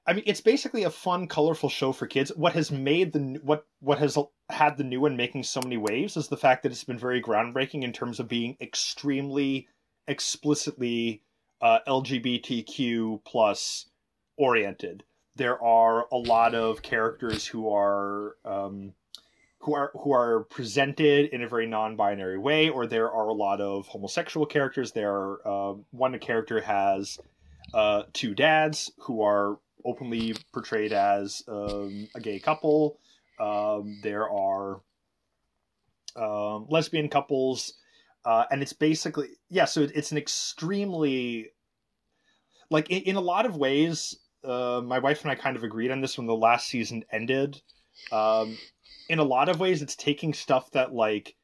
I mean, it's basically a fun, colorful show for kids. What has made the what what has had the new one making so many waves is the fact that it's been very groundbreaking in terms of being extremely explicitly uh, LGBTQ plus oriented. There are a lot of characters who are um, who are who are presented in a very non-binary way, or there are a lot of homosexual characters. There, are, uh, one character has uh, two dads who are openly portrayed as um, a gay couple. Um, there are um, lesbian couples, uh, and it's basically yeah. So it's an extremely like in, in a lot of ways. Uh, my wife and I kind of agreed on this when the last season ended. Um, in a lot of ways, it's taking stuff that like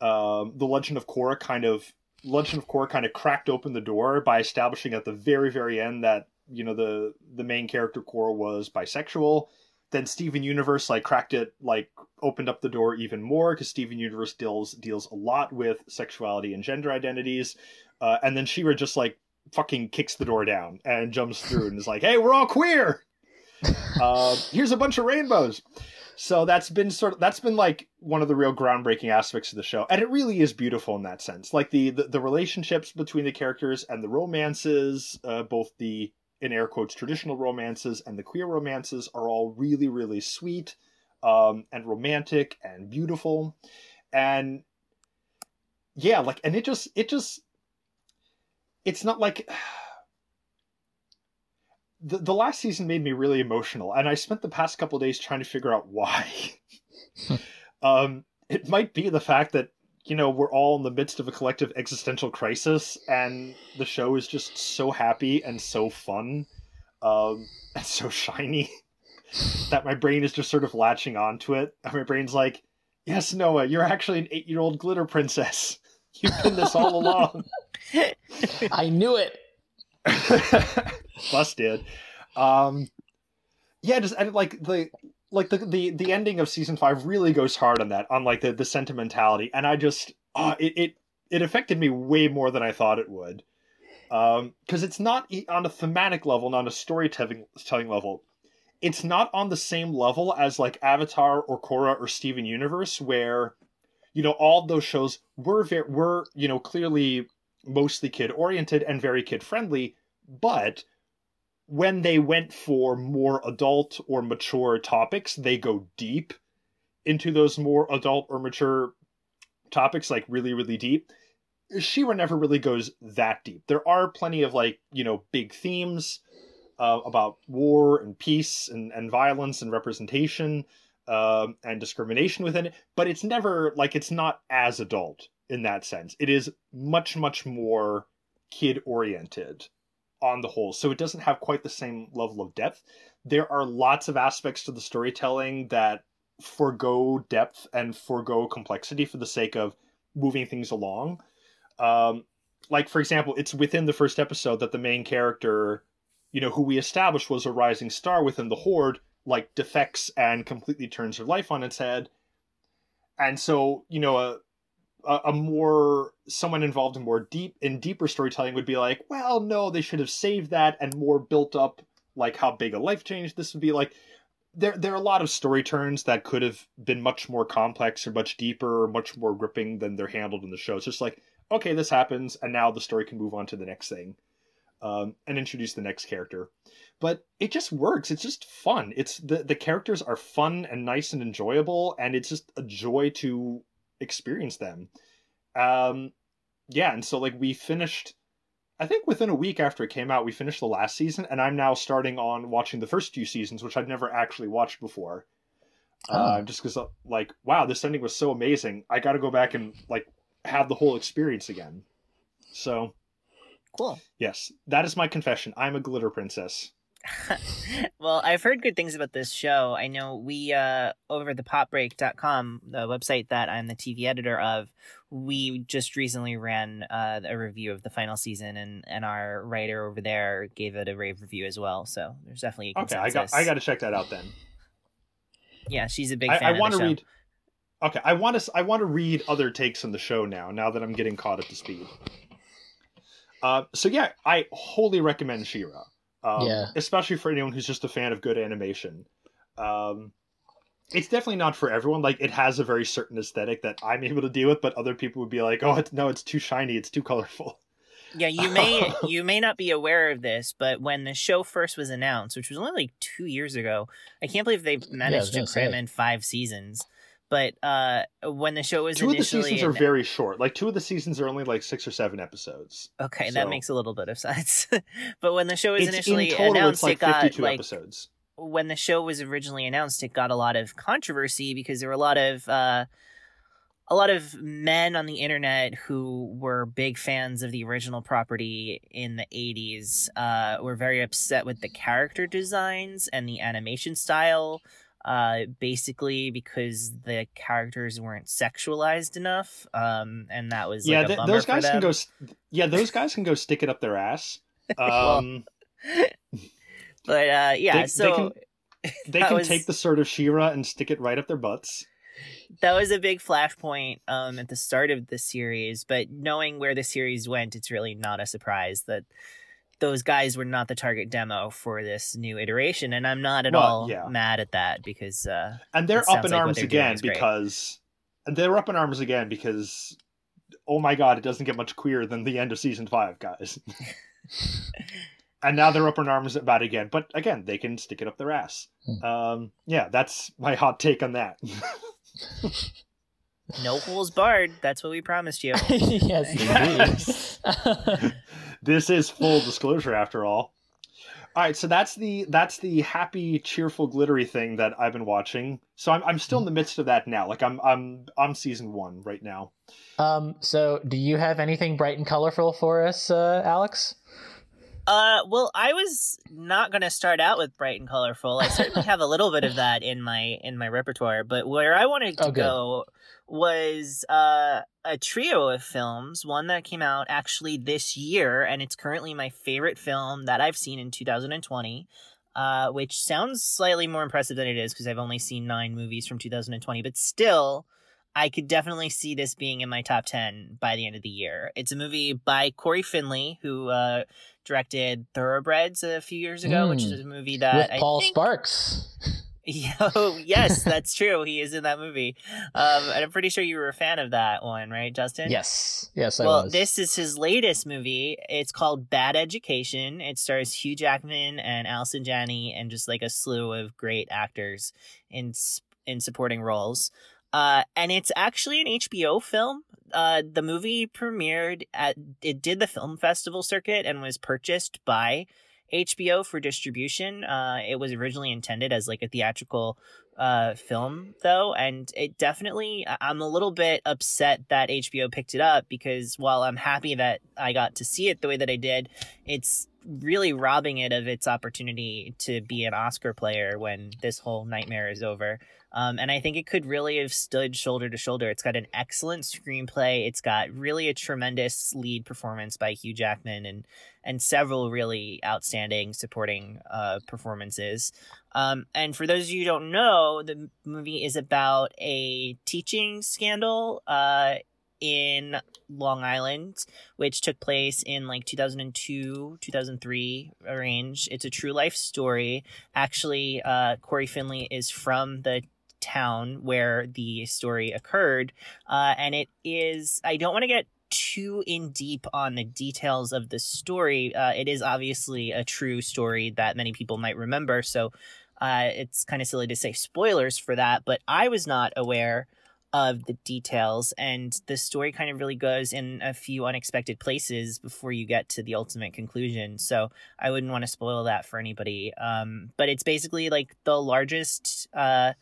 um, the Legend of Korra kind of Legend of Korra kind of cracked open the door by establishing at the very very end that you know the the main character Korra was bisexual. Then Steven Universe like cracked it, like opened up the door even more because Steven Universe deals deals a lot with sexuality and gender identities. Uh, and then She-Ra just like fucking kicks the door down and jumps through and is like, "Hey, we're all queer. Uh, here's a bunch of rainbows." So that's been sort of that's been like one of the real groundbreaking aspects of the show, and it really is beautiful in that sense. Like the the, the relationships between the characters and the romances, uh, both the in air quotes traditional romances and the queer romances are all really really sweet um, and romantic and beautiful and yeah like and it just it just it's not like the, the last season made me really emotional and i spent the past couple days trying to figure out why. Um it might be the fact that you know we're all in the midst of a collective existential crisis and the show is just so happy and so fun um and so shiny that my brain is just sort of latching onto it. And my brain's like yes noah you're actually an eight year old glitter princess. You've been this all along i knew it. Busted um yeah just and like the like the, the the ending of season five really goes hard on that on like the the sentimentality. And i just uh, it, it it affected me way more than i thought it would. Um because it's not on a thematic level not a storytelling telling level. It's not on the same level as like avatar or korra or steven universe where you know all those shows were very were you know clearly mostly kid oriented and very kid friendly but when they went for more adult or mature topics, they go deep into those more adult or mature topics, like really, really deep. She-Ra never really goes that deep. There are plenty of like, you know, big themes uh, about war and peace and, and violence and representation um, and discrimination within it, but it's never like it's not as adult in that sense. It is much, much more kid oriented on the whole. So it doesn't have quite the same level of depth. There are lots of aspects to the storytelling that forego depth and forego complexity for the sake of moving things along. Um, like, for example, it's within the first episode that the main character, you know, who we established was a rising star within the Horde, like defects and completely turns her life on its head. And so, you know, a, a, more someone involved in more deep in deeper storytelling would be like, well, no, they should have saved that and more built up like how big a life change this would be like there there are a lot of story turns that could have been much more complex or much deeper or much more gripping than they're handled in the show. It's just like, okay, this happens, and now the story can move on to the next thing, um, and introduce the next character. But it just works. It's just fun. It's the the characters are fun and nice and enjoyable, and it's just a joy to experience them. Um, yeah, and so like we finished I think within a week after it came out, we finished the last season, and I'm now starting on watching the first few seasons, which I've never actually watched before. Oh. Uh, just because, like, wow, this ending was so amazing. I got to go back and like have the whole experience again. So, cool. Yes, that is my confession. I'm a glitter princess. Well, I've heard good things about this show. I know we uh over the popbreak.com, the website that I'm the TV editor of, we just recently ran uh, a review of the final season, and and our writer over there gave it a rave review as well. So there's definitely a okay. I got I got to check that out then. Yeah, she's a big fan. I, I want to read. Okay, I want to I want to read other takes on the show now. Now that I'm getting caught up to speed. Uh, so yeah, I wholly recommend She-Ra. Um, yeah, especially for anyone who's just a fan of good animation. Um, it's definitely not for everyone. Like it has a very certain aesthetic that I'm able to deal with, but other people would be like, "Oh, it's, no, it's too shiny. It's too colorful." Yeah, you may you may not be aware of this, but when the show first was announced, which was only like two years ago, I can't believe they've managed yeah, to cram say. in five seasons. But uh, when the show was two initially of the seasons are very short. Like two of the seasons are only like six or seven episodes. Okay, so... that makes a little bit of sense. but when the show was it's, initially total, announced, like it got like episodes when the show was originally announced, it got a lot of controversy because there were a lot of uh, a lot of men on the internet who were big fans of the original property in the 80s uh, were very upset with the character designs and the animation style uh, basically because the characters weren't sexualized enough um, and that was yeah like, th- those guys can go yeah those guys can go stick it up their ass um, but uh, yeah, they, so they can, they can was, take the sword of She-Ra and stick it right up their butts. That was a big flashpoint um, at the start of the series, but knowing where the series went, it's really not a surprise that those guys were not the target demo for this new iteration, and I'm not at well, all yeah. mad at that because uh, and they're up in like arms again because and they're up in arms again because oh my god, it doesn't get much queer than the end of season five, guys. and now they're up in arms about it again. But again, they can stick it up their ass. Hmm. Um, yeah, that's my hot take on that. no holes barred. That's what we promised you. yes, indeed. This is full disclosure, after all. All right, so that's the that's the happy, cheerful, glittery thing that I've been watching. So I'm I'm still in the midst of that now. Like I'm I'm on season one right now. Um. So do you have anything bright and colorful for us, uh, Alex? Uh, well, I was not going to start out with bright and colorful. I certainly have a little bit of that in my in my repertoire, but where I wanted to oh, go was uh, a trio of films. One that came out actually this year, and it's currently my favorite film that I've seen in 2020. Uh, which sounds slightly more impressive than it is because I've only seen nine movies from 2020, but still, I could definitely see this being in my top 10 by the end of the year. It's a movie by Cory Finley, who uh, directed Thoroughbreds a few years ago, mm. which is a movie that With Paul think... Sparks. oh, yes, that's true. He is in that movie. Um, and I'm pretty sure you were a fan of that one, right, Justin? Yes. Yes, I well, was. this is his latest movie. It's called Bad Education. It stars Hugh Jackman and Allison Janney and just like a slew of great actors in in supporting roles. Uh, and it's actually an HBO film. Uh, the movie premiered at it did the film festival circuit and was purchased by HBO for distribution. Uh, it was originally intended as like a theatrical uh, film though, and it definitely I'm a little bit upset that HBO picked it up because while I'm happy that I got to see it the way that I did, it's really robbing it of its opportunity to be an Oscar player when this whole nightmare is over. Um, and I think it could really have stood shoulder to shoulder. It's got an excellent screenplay. It's got really a tremendous lead performance by Hugh Jackman and and several really outstanding supporting uh, performances. Um, and for those of you who don't know, the movie is about a teaching scandal uh, in Long Island, which took place in like 2002, 2003 range. It's a true life story. Actually, uh, Cory Finley is from the town where the story occurred, uh, and it is. I don't want to get too in deep on the details of the story. Uh, it is obviously a true story that many people might remember, so uh, it's kind of silly to say spoilers for that. But I was not aware of the details, and the story kind of really goes in a few unexpected places before you get to the ultimate conclusion. So I wouldn't want to spoil that for anybody. Um, but it's basically like the largest. Uh,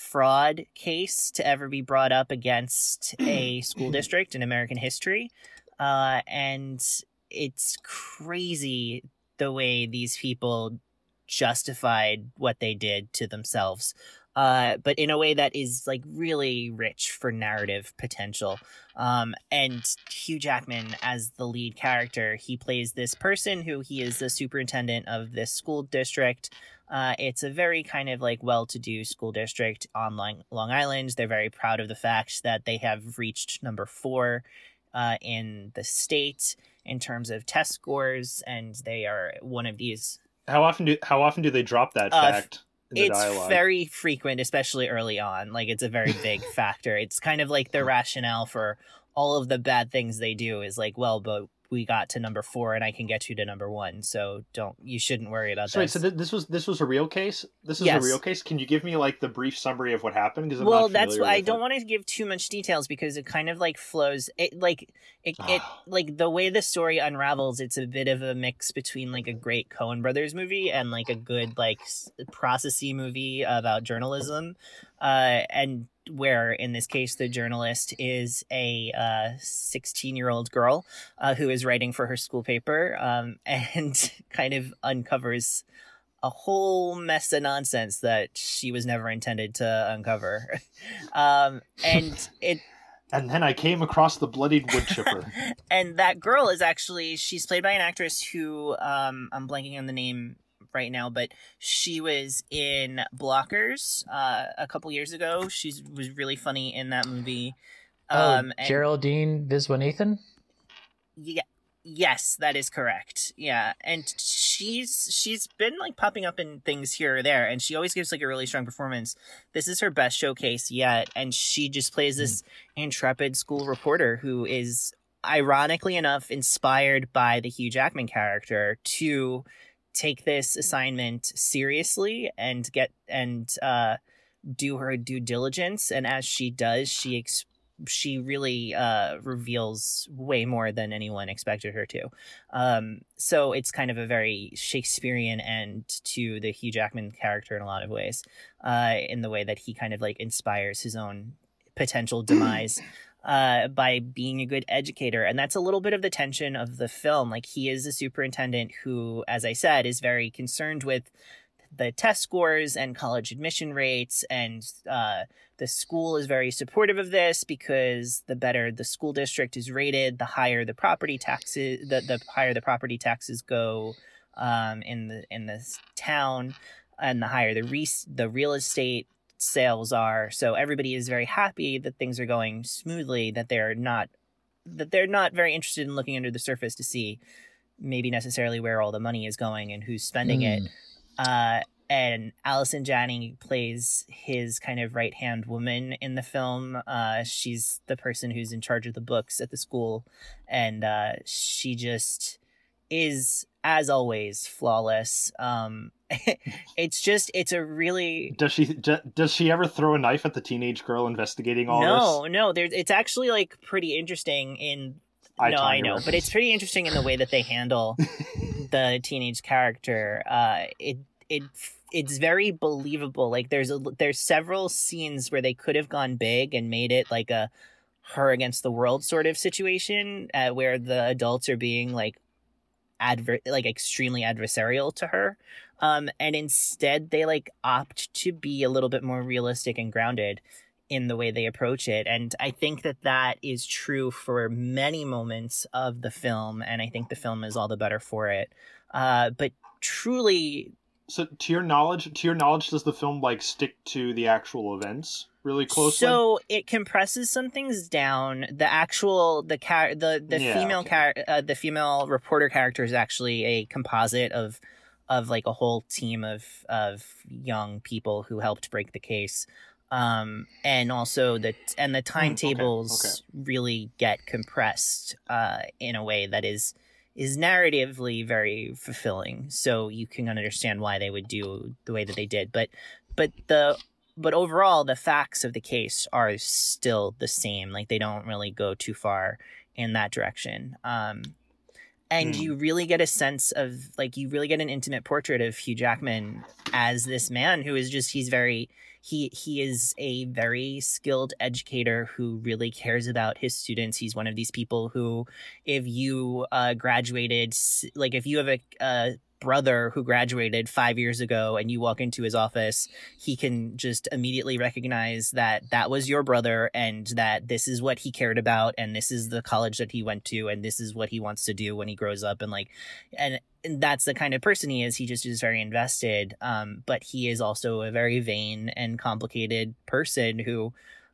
fraud case to ever be brought up against a school district in American history. Uh, and it's crazy the way these people justified what they did to themselves. Uh, but in a way that is like really rich for narrative potential. Um, and Hugh Jackman as the lead character, he plays this person who he is the superintendent of this school district. Uh, it's a very kind of like well-to-do school district on Long, Long Island. They're very proud of the fact that they have reached number four uh, in the state in terms of test scores, and they are one of these. How often do how often do they drop that Uh, fact? It's dialogue? very frequent, especially early on. Like it's a very big factor. It's kind of like the rationale for all of the bad things they do is like, well, but we got to number four, and I can get you to number one, so don't you shouldn't worry about So wait, so th- this was this was a real case. This is Yes. a real case. Can you give me like the brief summary of what happened? Because well that's i don't want to give too much details because it kind of like flows it like it, it like the way the story unravels it's a bit of a mix between like a great Coen brothers movie and like a good like processy movie about journalism uh and where in this case the journalist is a uh 16 year old girl uh, who is writing for her school paper um and kind of uncovers a whole mess of nonsense that she was never intended to uncover. Um, and it And then I came across the bloodied wood chipper. and that girl is actually she's played by an actress who um I'm blanking on the name right now, but she was in Blockers uh, a couple years ago. She was really funny in that movie. Um, oh, Geraldine Viswanathan. Yeah. Yes, that is correct. Yeah, and she's she's been like popping up in things here or there, and she always gives like a really strong performance. This is her best showcase yet, and she just plays this intrepid school reporter who is ironically enough inspired by the Hugh Jackman character to take this assignment seriously and get and uh, do her due diligence. And as she does, she ex- she really uh, reveals way more than anyone expected her to. Um, so it's kind of a very Shakespearean end to the Hugh Jackman character in a lot of ways, uh, in the way that he kind of like inspires his own potential demise. Uh, by being a good educator. And that's a little bit of the tension of the film. Like, he is a superintendent who, as I said, is very concerned with the test scores and college admission rates and uh, the school is very supportive of this because the better the school district is rated the higher the property taxes the, the higher the property taxes go um, in the in this town and the higher the re- the real estate sales are so everybody is very happy that things are going smoothly that they're not that they're not very interested in looking under the surface to see maybe necessarily where all the money is going and who's spending it uh, and Allison Janney plays his kind of right hand woman in the film. Uh, she's the person who's in charge of the books at the school, and uh, she just is, as always, flawless. Um, it's just, it's a really Does she does she ever throw a knife at the teenage girl investigating all no, this? no. There's, it's actually like pretty interesting in I no, I know, but it's pretty interesting in the way that they handle the teenage character. Uh, it it it's very believable. Like there's a there's several scenes where they could have gone big and made it like a her against the world sort of situation, uh, where the adults are being like adver like extremely adversarial to her. Um, and instead they like opt to be a little bit more realistic and grounded in the way they approach it. And I think that that is true for many moments of the film. And I think the film is all the better for it. Uh, but truly, So to your knowledge, to your knowledge, does the film like stick to the actual events? really closely? So it compresses some things down. The actual the car the the Yeah, female okay. uh, the female reporter character is actually a composite of of like a whole team of of young people who helped break the case. Um, and also the and the timetables really get compressed uh, in a way that is is narratively very fulfilling. So you can understand why they would do the way that they did. But but the but overall the facts of the case are still the same like they don't really go too far in that direction um and Hmm. you really get a sense of like you really get an intimate portrait of Hugh Jackman as this man who is just he's very he he is a very skilled educator who really cares about his students he's one of these people who if you uh graduated like if you have a, a brother who graduated five years ago and you walk into his office he can just immediately recognize that that was your brother and that this is what he cared about and this is the college that he went to and this is what he wants to do when he grows up and like and, and that's the kind of person he is. He just is very invested um but he is also a very vain and complicated person who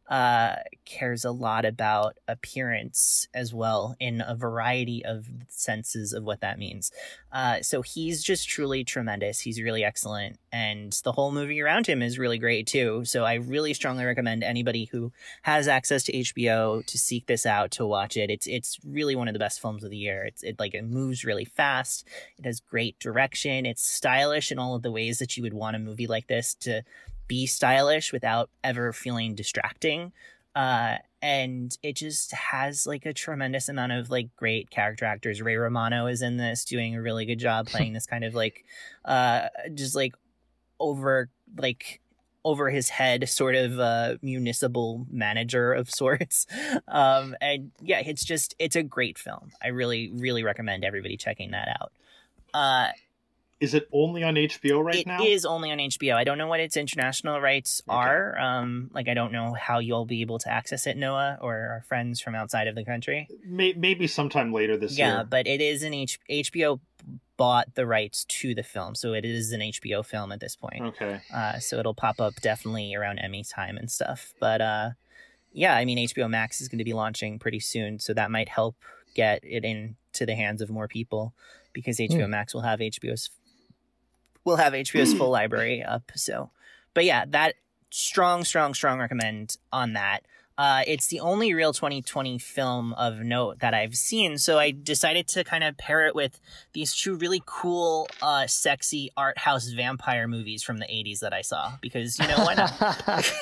uh cares a lot about appearance as well in a variety of senses of what that means uh, so he's just truly tremendous. He's really excellent, and the whole movie around him is really great too. So I really strongly recommend anybody who has access to HBO to seek this out to watch it. It's it's really one of the best films of the year. It's it like it moves really fast. It has great direction. It's stylish in all of the ways that you would want a movie like this to be stylish without ever feeling distracting. Uh and it just has like a tremendous amount of like great character actors. Ray romano is in this doing a really good job playing this kind of like uh just like over like over his head sort of uh municipal manager of sorts. Um and yeah it's just it's a great film. I really really recommend everybody checking that out. Uh Is it only on HBO right it now? is only on HBO. I don't know what its international rights Okay. are. Um, like I don't know how you'll be able to access it, Noah, or our friends from outside of the country. May- maybe sometime later this yeah, year. Yeah, but it is an H- HBO bought the rights to the film, so it is an HBO film at this point. Okay. Uh, so it'll pop up definitely around Emmy time and stuff. But uh, yeah, I mean HBO Max is going to be launching pretty soon, so that might help get it into the hands of more people because HBO Max will have HBO's will have HBO's full library up. So, but yeah, that strong, strong, strong recommend on that. Uh, it's the only real 2020 film of note that I've seen, so I decided to kind of pair it with these two really cool, uh, sexy art house vampire movies from the 80s that I saw. Because you know why not?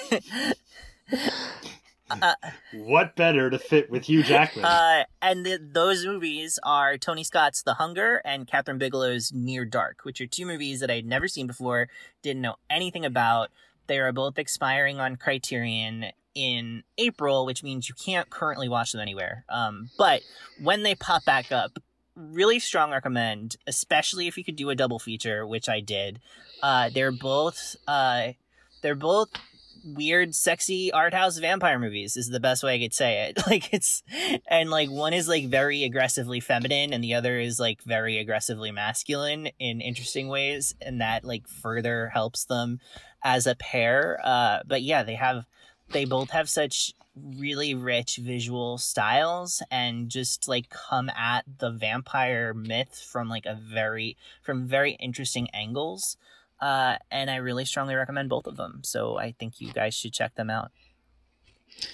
What better to fit with Hugh Jackman? uh, and th those movies are Tony Scott's The Hunger and Kathryn Bigelow's Near Dark, which are two movies that I'd never seen before, didn't know anything about. They are both expiring on Criterion in April, which means you can't currently watch them anywhere. Um, but when they pop back up, really strong recommend, especially if you could do a double feature, which I did. Uh, they're both uh, they're both weird, sexy art house vampire movies is the best way I could say it. Like it's and like one is like very aggressively feminine and the other is like very aggressively masculine in interesting ways and that like further helps them as a pair. Uh but yeah, they have they both have such really rich visual styles and just like come at the vampire myth from like a very from very interesting angles uh, and I really strongly recommend both of them. So I think you guys should check them out.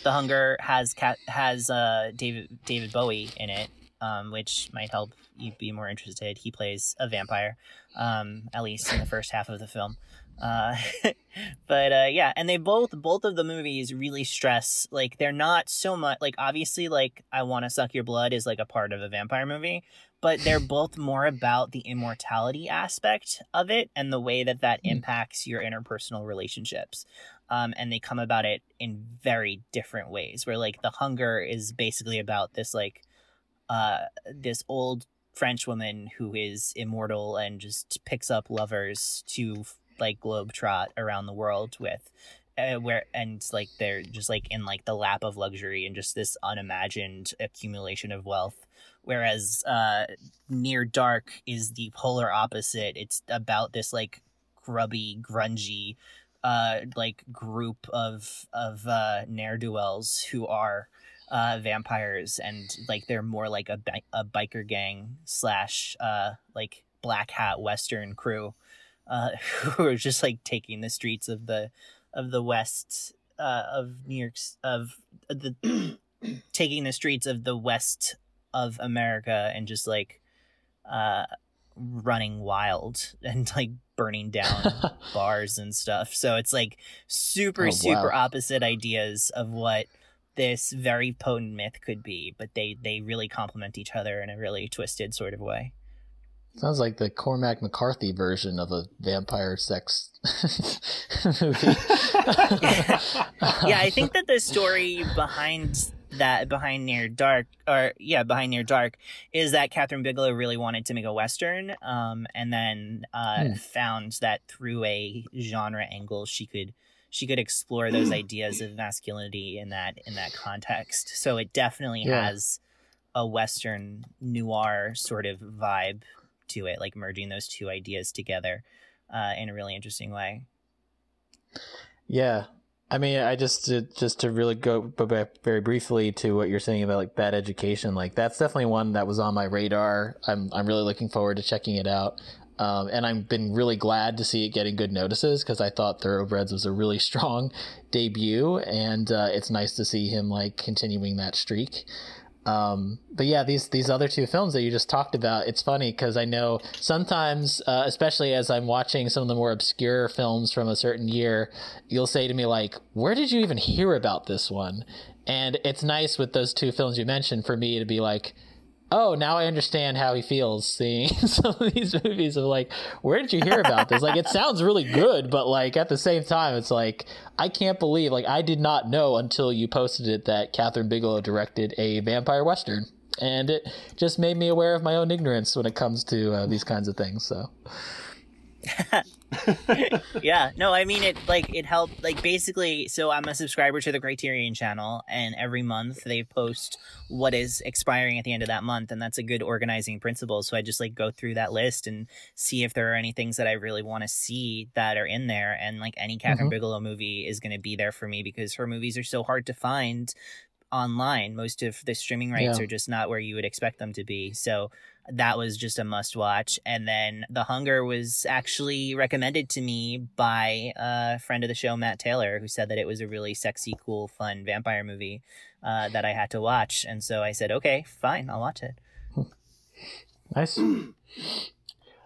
The Hunger has has uh, David David Bowie in it, um, which might help you be more interested. He plays a vampire, um, at least in the first half of the film. Uh, but uh, yeah, and they both both of the movies really stress like they're not so much like obviously like I want to suck your blood is like a part of a vampire movie, but they're both more about the immortality aspect of it and the way that that Mm. impacts your interpersonal relationships. Um, and they come about it in very different ways. Where like the hunger is basically about this like uh this old French woman who is immortal and just picks up lovers to like globetrot around the world with uh, where and like they're just like in like the lap of luxury and just this unimagined accumulation of wealth whereas uh near dark is the polar opposite. It's about this like grubby grungy uh like group of of uh ne'er do wells who are uh vampires and like they're more like a bi- a biker gang slash uh like black hat western crew uh who are just like taking the streets of the of the west uh of New York's of the taking the streets of the west of America and just like uh running wild and like burning down bars and stuff. So it's like super Oh, super wow. opposite ideas of what this very potent myth could be, but they they really complement each other in a really twisted sort of way. Sounds like the Cormac McCarthy version of a vampire sex movie. yeah, I think that the story behind that behind Near Dark or yeah, behind Near Dark is that Kathryn Bigelow really wanted to make a western um and then uh Hmm. found that through a genre angle she could she could explore those ideas of masculinity in that in that context. So it definitely Yeah. has a western noir sort of vibe to it, like merging those two ideas together uh, in a really interesting way. Yeah. I mean, I just to, just to really go back very briefly to what you're saying about like bad education, like that's definitely one that was on my radar. I'm I'm really looking forward to checking it out. Um, and I've been really glad to see it getting good notices because I thought Thoroughbreds was a really strong debut, and uh, it's nice to see him like continuing that streak. Um, but yeah, these these other two films that you just talked about, it's funny because I know sometimes, uh, especially as I'm watching some of the more obscure films from a certain year, you'll say to me like, "Where did you even hear about this one?" And it's nice with those two films you mentioned for me to be like, "Oh, now I understand how he feels seeing some of these movies." Of like, "Where did you hear about this?" Like, it sounds really good, but like at the same time, it's like I can't believe like I did not know until you posted it that Kathryn Bigelow directed a vampire western, and it just made me aware of my own ignorance when it comes to uh, these kinds of things. So yeah no i mean it like it helped like basically so i'm a subscriber to the criterion channel and every month they post what is expiring at the end of that month and that's a good organizing principle so i just like go through that list and see if there are any things that i really want to see that are in there and like any kathryn Mhm. bigelow movie is going to be there for me because her movies are so hard to find online most of the streaming rights Yeah. are just not where you would expect them to be so that was just a must watch. And then The Hunger was actually recommended to me by a friend of the show, Matt Taylor, who said that it was a really sexy, cool, fun vampire movie uh, that I had to watch. And so I said, okay, fine, I'll watch it. Nice.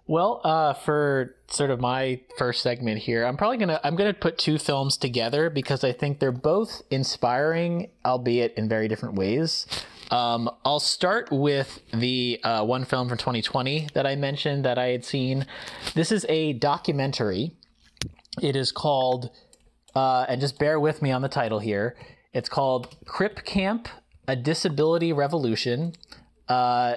Well, uh, for sort of my first segment here, I'm probably gonna I'm gonna put two films together because I think they're both inspiring, albeit in very different ways. Um, I'll start with the uh, one film from 2020 that I mentioned that I had seen. This is a documentary. It is called, uh, and just bear with me on the title here. It's called Crip Camp: A Disability Revolution. Uh,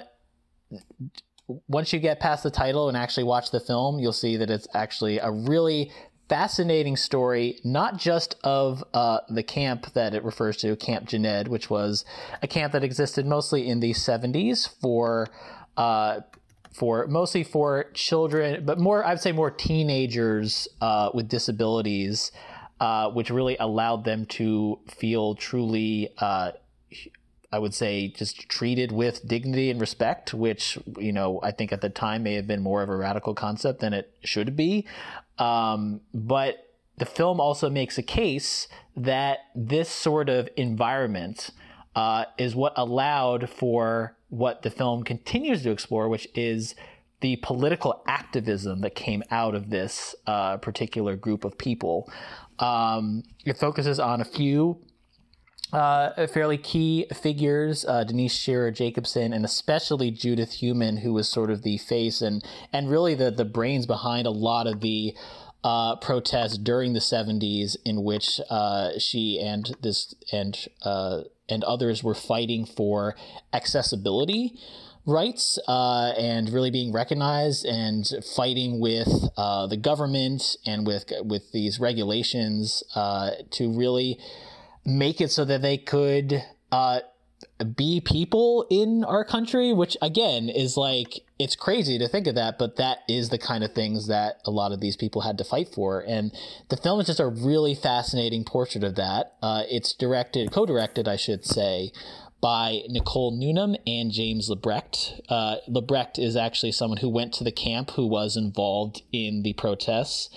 once you get past the title and actually watch the film, you'll see that it's actually a really fascinating story, not just of uh, the camp that it refers to, Camp Jened, which was a camp that existed mostly in the 70s for. Uh, for mostly for children, but more, I'd say more teenagers uh, with disabilities, uh, which really allowed them to feel truly uh, I would say just treated with dignity and respect, which, you know, I think at the time may have been more of a radical concept than it should be. Um, but the film also makes a case that this sort of environment uh, is what allowed for what the film continues to explore, which is the political activism that came out of this uh, particular group of people. Um, it focuses on a few uh, fairly key figures, uh, Denise Sherer Jacobson, and especially Judith Heumann, who was sort of the face and and really the the brains behind a lot of the uh, protests during the 70s, in which uh, she and this and uh, and others were fighting for accessibility rights uh, and really being recognized and fighting with uh, the government and with with these regulations uh, to really make it so that they could uh, be people in our country, which again is like it's crazy to think of that, but that is the kind of things that a lot of these people had to fight for. And the film is just a really fascinating portrait of that. Uh, it's directed, co-directed, I should say, by Nicole Newnham and James Lebrecht. Uh, Lebrecht is actually someone who went to the camp who was involved in the protests.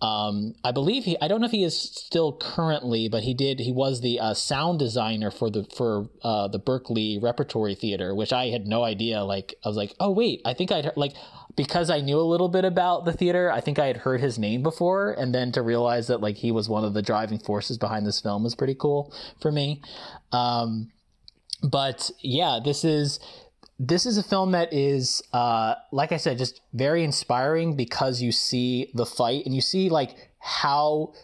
Um, I believe he. I don't know if he is still currently, but he did. He was the uh, sound designer for the for uh, the Berkeley Repertory Theater, which I had no idea. Like I was like, oh wait, I think I'd like because I knew a little bit about the theater. I think I had heard his name before, and then to realize that like he was one of the driving forces behind this film was pretty cool for me. Um, but yeah, this is this is a film that is, uh, like I said, just very inspiring because you see the fight and you see like how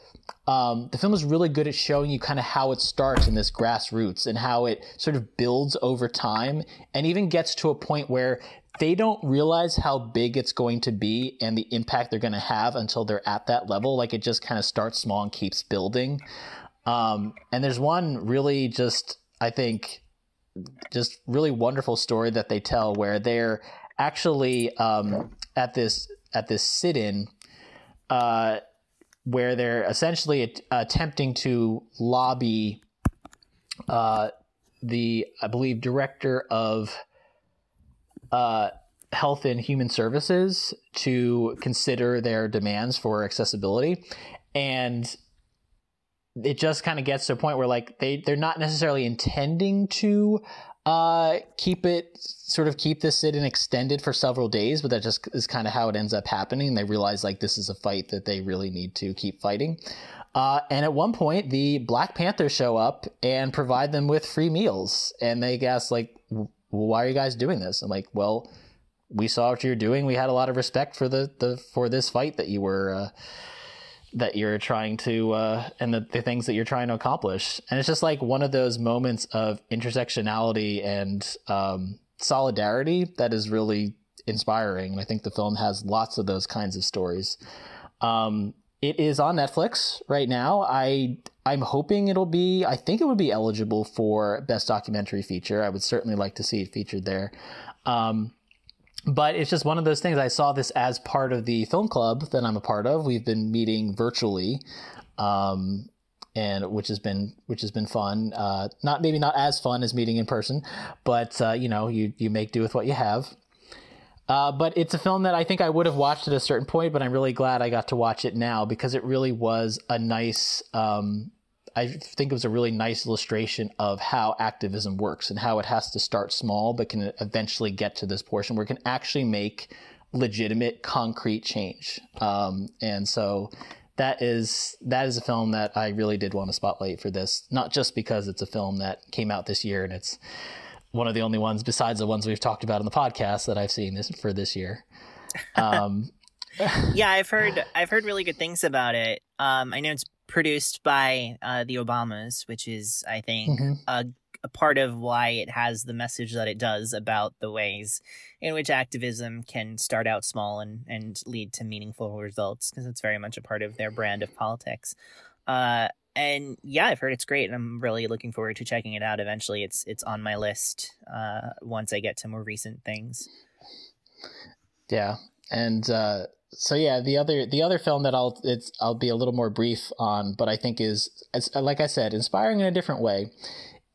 um, the film is really good at showing you kind of how it starts in this grassroots and how it sort of builds over time and even gets to a point where they don't realize how big it's going to be and the impact they're going to have until they're at that level. Like it just kind of starts small and keeps building. Um, and there's one really just, I think, just really wonderful story that they tell where they're actually um, at this at this sit-in uh, where they're essentially attempting to lobby uh, the I believe director of uh, health and human services to consider their demands for accessibility. And it just kind of gets to a point where like they they're not necessarily intending to uh, keep it sort of keep this sit-in extended for several days, but that just is kind of how it ends up happening. They realize like this is a fight that they really need to keep fighting. Uh, and at one point, the Black Panthers show up and provide them with free meals, and they ask like, "Why are you guys doing this?" I'm like, "Well, we saw what you're doing. We had a lot of respect for the the for this fight that you were." Uh, that you're trying to uh, and the, the things that you're trying to accomplish. And it's just like one of those moments of intersectionality and um, solidarity that is really inspiring. And i think the film has lots of those kinds of stories. Um, it is on netflix right now. I i'm hoping it'll be i think it would be eligible for best documentary feature. I would certainly like to see it featured there. Um, but it's just one of those things. I saw this as part of the film club that I'm a part of. We've been meeting virtually, um, and which has been which has been fun. Uh, not maybe not as fun as meeting in person, but uh, you know you you make do with what you have. Uh, but it's a film that I think I would have watched at a certain point, but I'm really glad I got to watch it now because it really was a nice um, I think it was a really nice illustration of how activism works and how it has to start small, but can eventually get to this portion where it can actually make legitimate, concrete change. Um, and so that is that is a film that I really did want to spotlight for this, not just because it's a film that came out this year and it's one of the only ones besides the ones we've talked about in the podcast that I've seen this for this year. Um, yeah, I've heard I've heard really good things about it. Um, I know it's produced by uh, the Obamas, which is, I think, mm-hmm. a, a, part of why it has the message that it does about the ways in which activism can start out small and, and lead to meaningful results, because it's very much a part of their brand of politics. Uh, and yeah, I've heard it's great, and I'm really looking forward to checking it out. Eventually, it's it's on my list uh, once I get to more recent things. Yeah, and uh, so yeah, the other the other film that I'll it's I'll be a little more brief on, but I think is like I said, inspiring in a different way,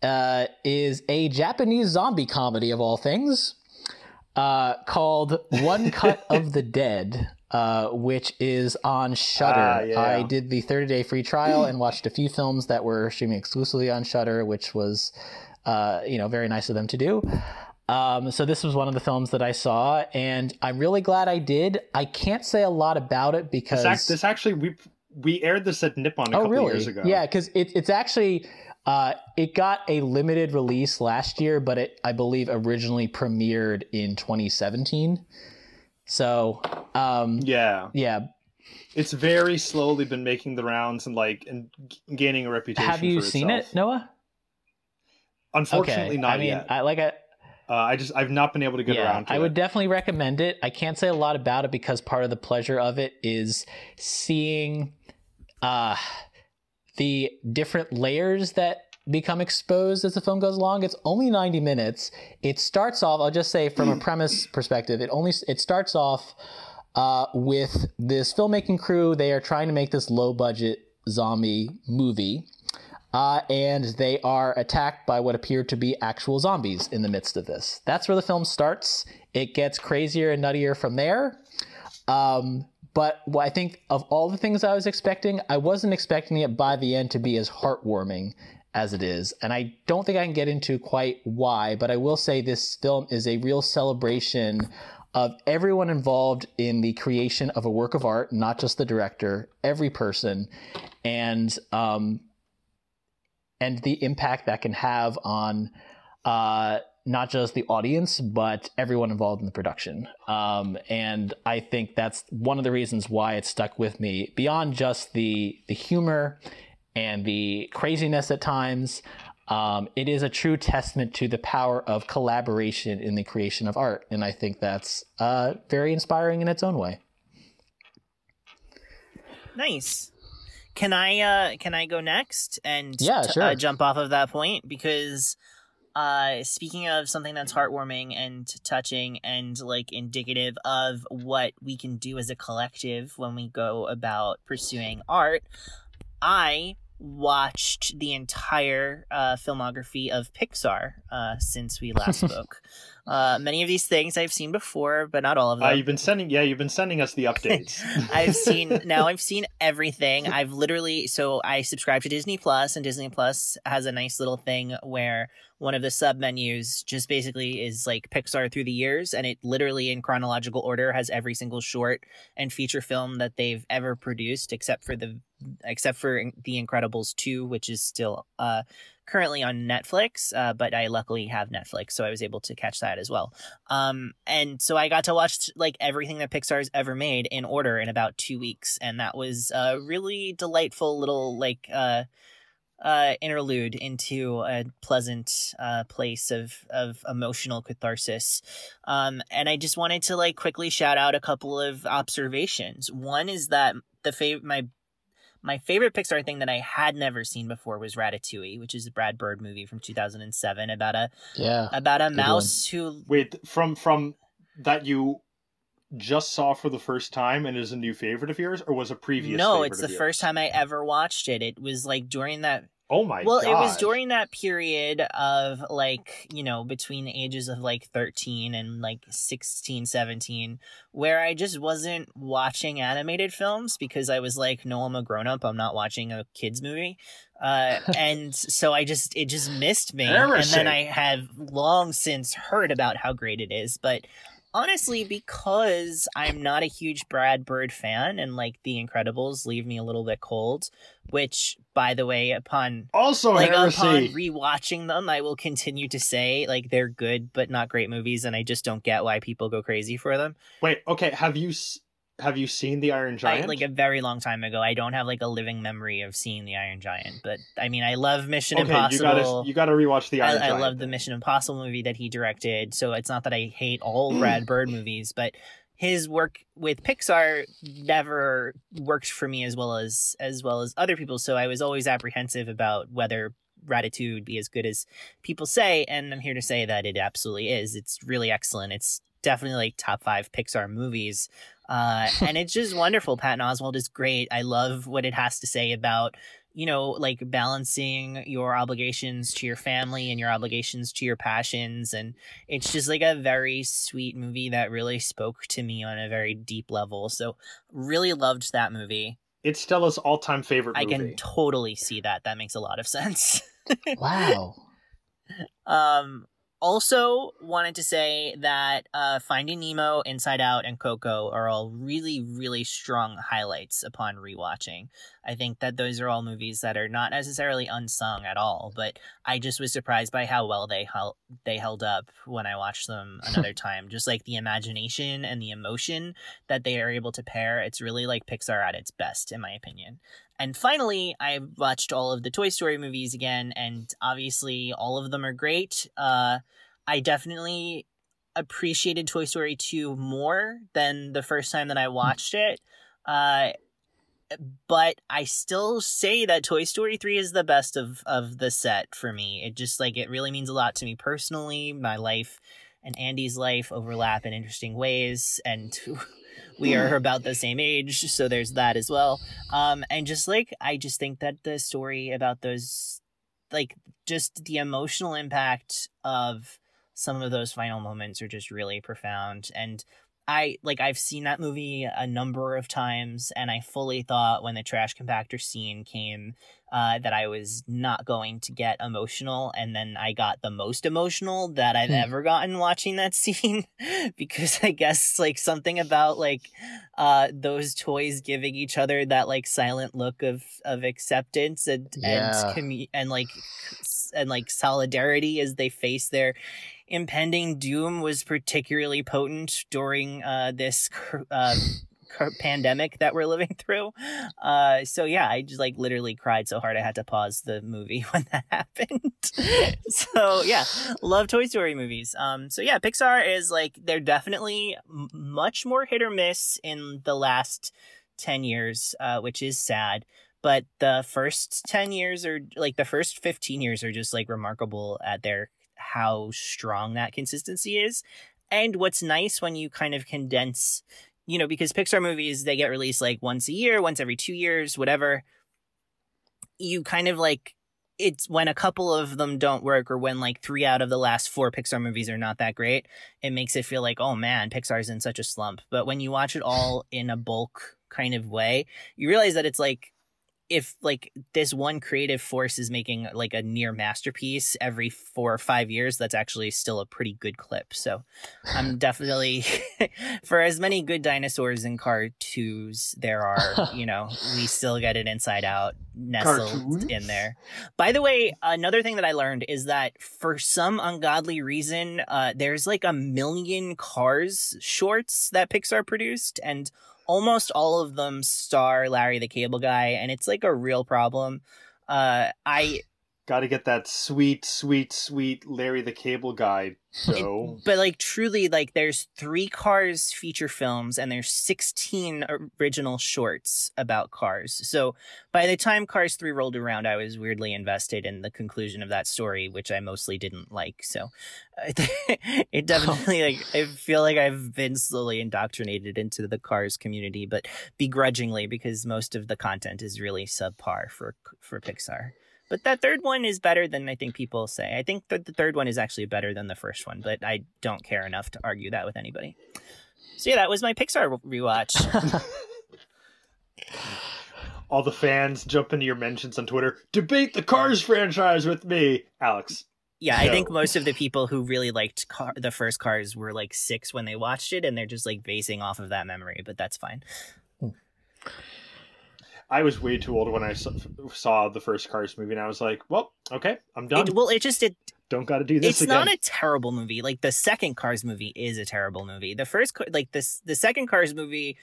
uh, is a Japanese zombie comedy of all things, uh, called One Cut of the Dead. Uh, which is on Shudder. Uh, yeah. I did the 30 day free trial and watched a few films that were streaming exclusively on Shudder, which was, uh, you know, very nice of them to do. Um, so this was one of the films that I saw, and I'm really glad I did. I can't say a lot about it because this, this actually we we aired this at Nippon a oh, couple really? years ago. Yeah, because it, it's actually uh, it got a limited release last year, but it I believe originally premiered in 2017. So um, yeah, yeah. It's very slowly been making the rounds and like and gaining a reputation. Have you seen it, Noah? Unfortunately, okay. not I mean, yet. I like I uh, I just I've not been able to get yeah, around to it. I it. would definitely recommend it. I can't say a lot about it because part of the pleasure of it is seeing uh, the different layers that become exposed as the film goes along. It's only 90 minutes. It starts off, I'll just say from a premise perspective, it only it starts off uh, with this filmmaking crew. They are trying to make this low budget zombie movie. Uh, and they are attacked by what appear to be actual zombies in the midst of this. That's where the film starts. It gets crazier and nuttier from there. Um, but I think of all the things I was expecting, I wasn't expecting it by the end to be as heartwarming as it is. And I don't think I can get into quite why, but I will say this film is a real celebration of everyone involved in the creation of a work of art, not just the director, every person. And um, and the impact that can have on uh, not just the audience, but everyone involved in the production. Um, and I think that's one of the reasons why it stuck with me beyond just the the humor and the craziness at times. Um, it is a true testament to the power of collaboration in the creation of art, and I think that's uh, very inspiring in its own way. Nice. Can I uh can I go next and yeah, t- sure. uh, jump off of that point because uh speaking of something that's heartwarming and touching and like indicative of what we can do as a collective when we go about pursuing art, I watched the entire uh, filmography of Pixar uh, since we last spoke. Uh, many of these things I've seen before, but not all of them. You've been sending, yeah, you've been sending us the updates. I've seen now. I've seen everything. I've literally so I subscribe to Disney Plus, and Disney Plus has a nice little thing where one of the sub menus just basically is like Pixar through the years, and it literally in chronological order has every single short and feature film that they've ever produced, except for the except for The Incredibles two, which is still uh currently on Netflix, uh, but I luckily have Netflix, so I was able to catch that as well. Um, and so I got to watch like everything that Pixar's ever made in order in about two weeks, and that was a really delightful little like uh, uh, interlude into a pleasant uh, place of of emotional catharsis. Um, and I just wanted to like quickly shout out a couple of observations. One is that the fav- my my favorite Pixar thing that I had never seen before was Ratatouille, which is a Brad Bird movie from 2007 about a yeah about a mouse who Wait, from from that you just saw for the first time and is a new favorite of yours, or was a previous? No, favorite it's the yours? first time I ever watched it. It was like during that Oh my well, god! it was during that period of like, you know, between the ages of like 13 and like 16, 17, where I just wasn't watching animated films because I was like, no, I'm a grown up. I'm not watching a kids movie. Uh, and so I just, it just missed me. And then I have long since heard about how great it is. But honestly, because I'm not a huge Brad Bird fan and like The Incredibles leave me a little bit cold, which by the way, upon also like upon rewatching them, I will continue to say like they're good but not great movies, and I just don't get why people go crazy for them. Wait, okay. Have you have you seen the Iron I, Giant? like a very long time ago, I don't have like a living memory of seeing the Iron Giant, but I mean, I love Mission okay, Impossible. you gotta you gotta rewatch the I, Iron I Giant. love the. Mission Impossible movie that he directed, so it's not that I hate all mm. Brad Bird movies, but his work with Pixar never worked for me as well as as well as other people. So I was always apprehensive about whether Ratatouille would be as good as people say, and I'm here to say that it absolutely is. It's really excellent. It's definitely like top five Pixar movies. Uh, and it's just wonderful. Patton Oswalt is great. I love what it has to say about you know, like balancing your obligations to your family and your obligations to your passions. And it's just like a very sweet movie that really spoke to me on a very deep level. So, really loved that movie. It's Stella's all-time favorite I can totally see that. That makes a lot of sense. wow Um, also wanted to say that uh, Finding Nemo, Inside Out, and Coco are all really, really strong highlights upon rewatching. I think that those are all movies that are not necessarily unsung at all, but I just was surprised by how well they held they held up when I watched them another time. Just like the imagination and the emotion that they are able to pair, it's really like Pixar at its best, in my opinion. And finally, I watched all of the Toy Story movies again, and obviously all of them are great. Uh, I definitely appreciated Toy Story 2 more than the first time that I watched it. Uh, but I still say that Toy Story 3 is the best of of the set for me. It just like it really means a lot to me personally. My life and Andy's life overlap in interesting ways and we are about the same age, so there's that as well. Um and just like I just think that the story about those like just the emotional impact of some of those final moments are just really profound and I like I've seen that movie a number of times, and I fully thought when the trash compactor scene came uh, that I was not going to get emotional, and then I got the most emotional that I've hmm. ever gotten watching that scene because I guess like something about like uh, those toys giving each other that like silent look of of acceptance and yeah. and commu- and like and like solidarity as they face their impending doom was particularly potent during uh, this uh, pandemic that we're living through. Uh, so yeah, I just like literally cried so hard I had to pause the movie when that happened. so yeah, love Toy Story movies. Um, so yeah, Pixar is like they're definitely m- much more hit or miss in the last ten years, uh, which is sad. But the first 10 years or like the first 15 years are just like remarkable at their how strong that consistency is. And what's nice when you kind of condense, you know, because Pixar movies, they get released like once a year, once every two years, whatever. You kind of like, it's when a couple of them don't work or when like three out of the last four Pixar movies are not that great, it makes it feel like, oh man, Pixar's in such a slump. But when you watch it all in a bulk kind of way, you realize that it's like if like this one creative force is making like a near masterpiece every four or five years, that's actually still a pretty good clip. So I'm definitely for as many good dinosaurs in cartoons there are, you know, we still get it inside out nestled Cartoons? in there. By the way, another thing that I learned is that for some ungodly reason, uh, there's like a million cars shorts that Pixar produced and almost all of them star Larry the Cable Guy, and it's like a real problem. Uh, I got to get that sweet, sweet, sweet Larry the Cable Guy so, but like truly, like there's three Cars feature films and there's 16 original shorts about Cars. So by the time Cars 3 rolled around, I was weirdly invested in the conclusion of that story, which I mostly didn't like. So it definitely, like, I feel like I've been slowly indoctrinated into the Cars community, but begrudgingly because most of the content is really subpar for, for Pixar. But that third one is better than I think people say. I think that the third one is actually better than the first one, but I don't care enough to argue that with anybody. So yeah, that was my Pixar rewatch. All the fans jump into your mentions on Twitter. Debate the Cars franchise with me, Alex. Yeah, no. I think most of the people who really liked car- the first Cars were like six when they watched it, and they're just like basing off of that memory. But that's fine. Hmm. I was way too old when I saw the first Cars movie, and I was like, "Well, okay, I'm done." It, well, it just it don't got to do this. Again. It's again. not a terrible movie. Like the second Cars movie is a terrible movie. The first, like this, the second Cars movie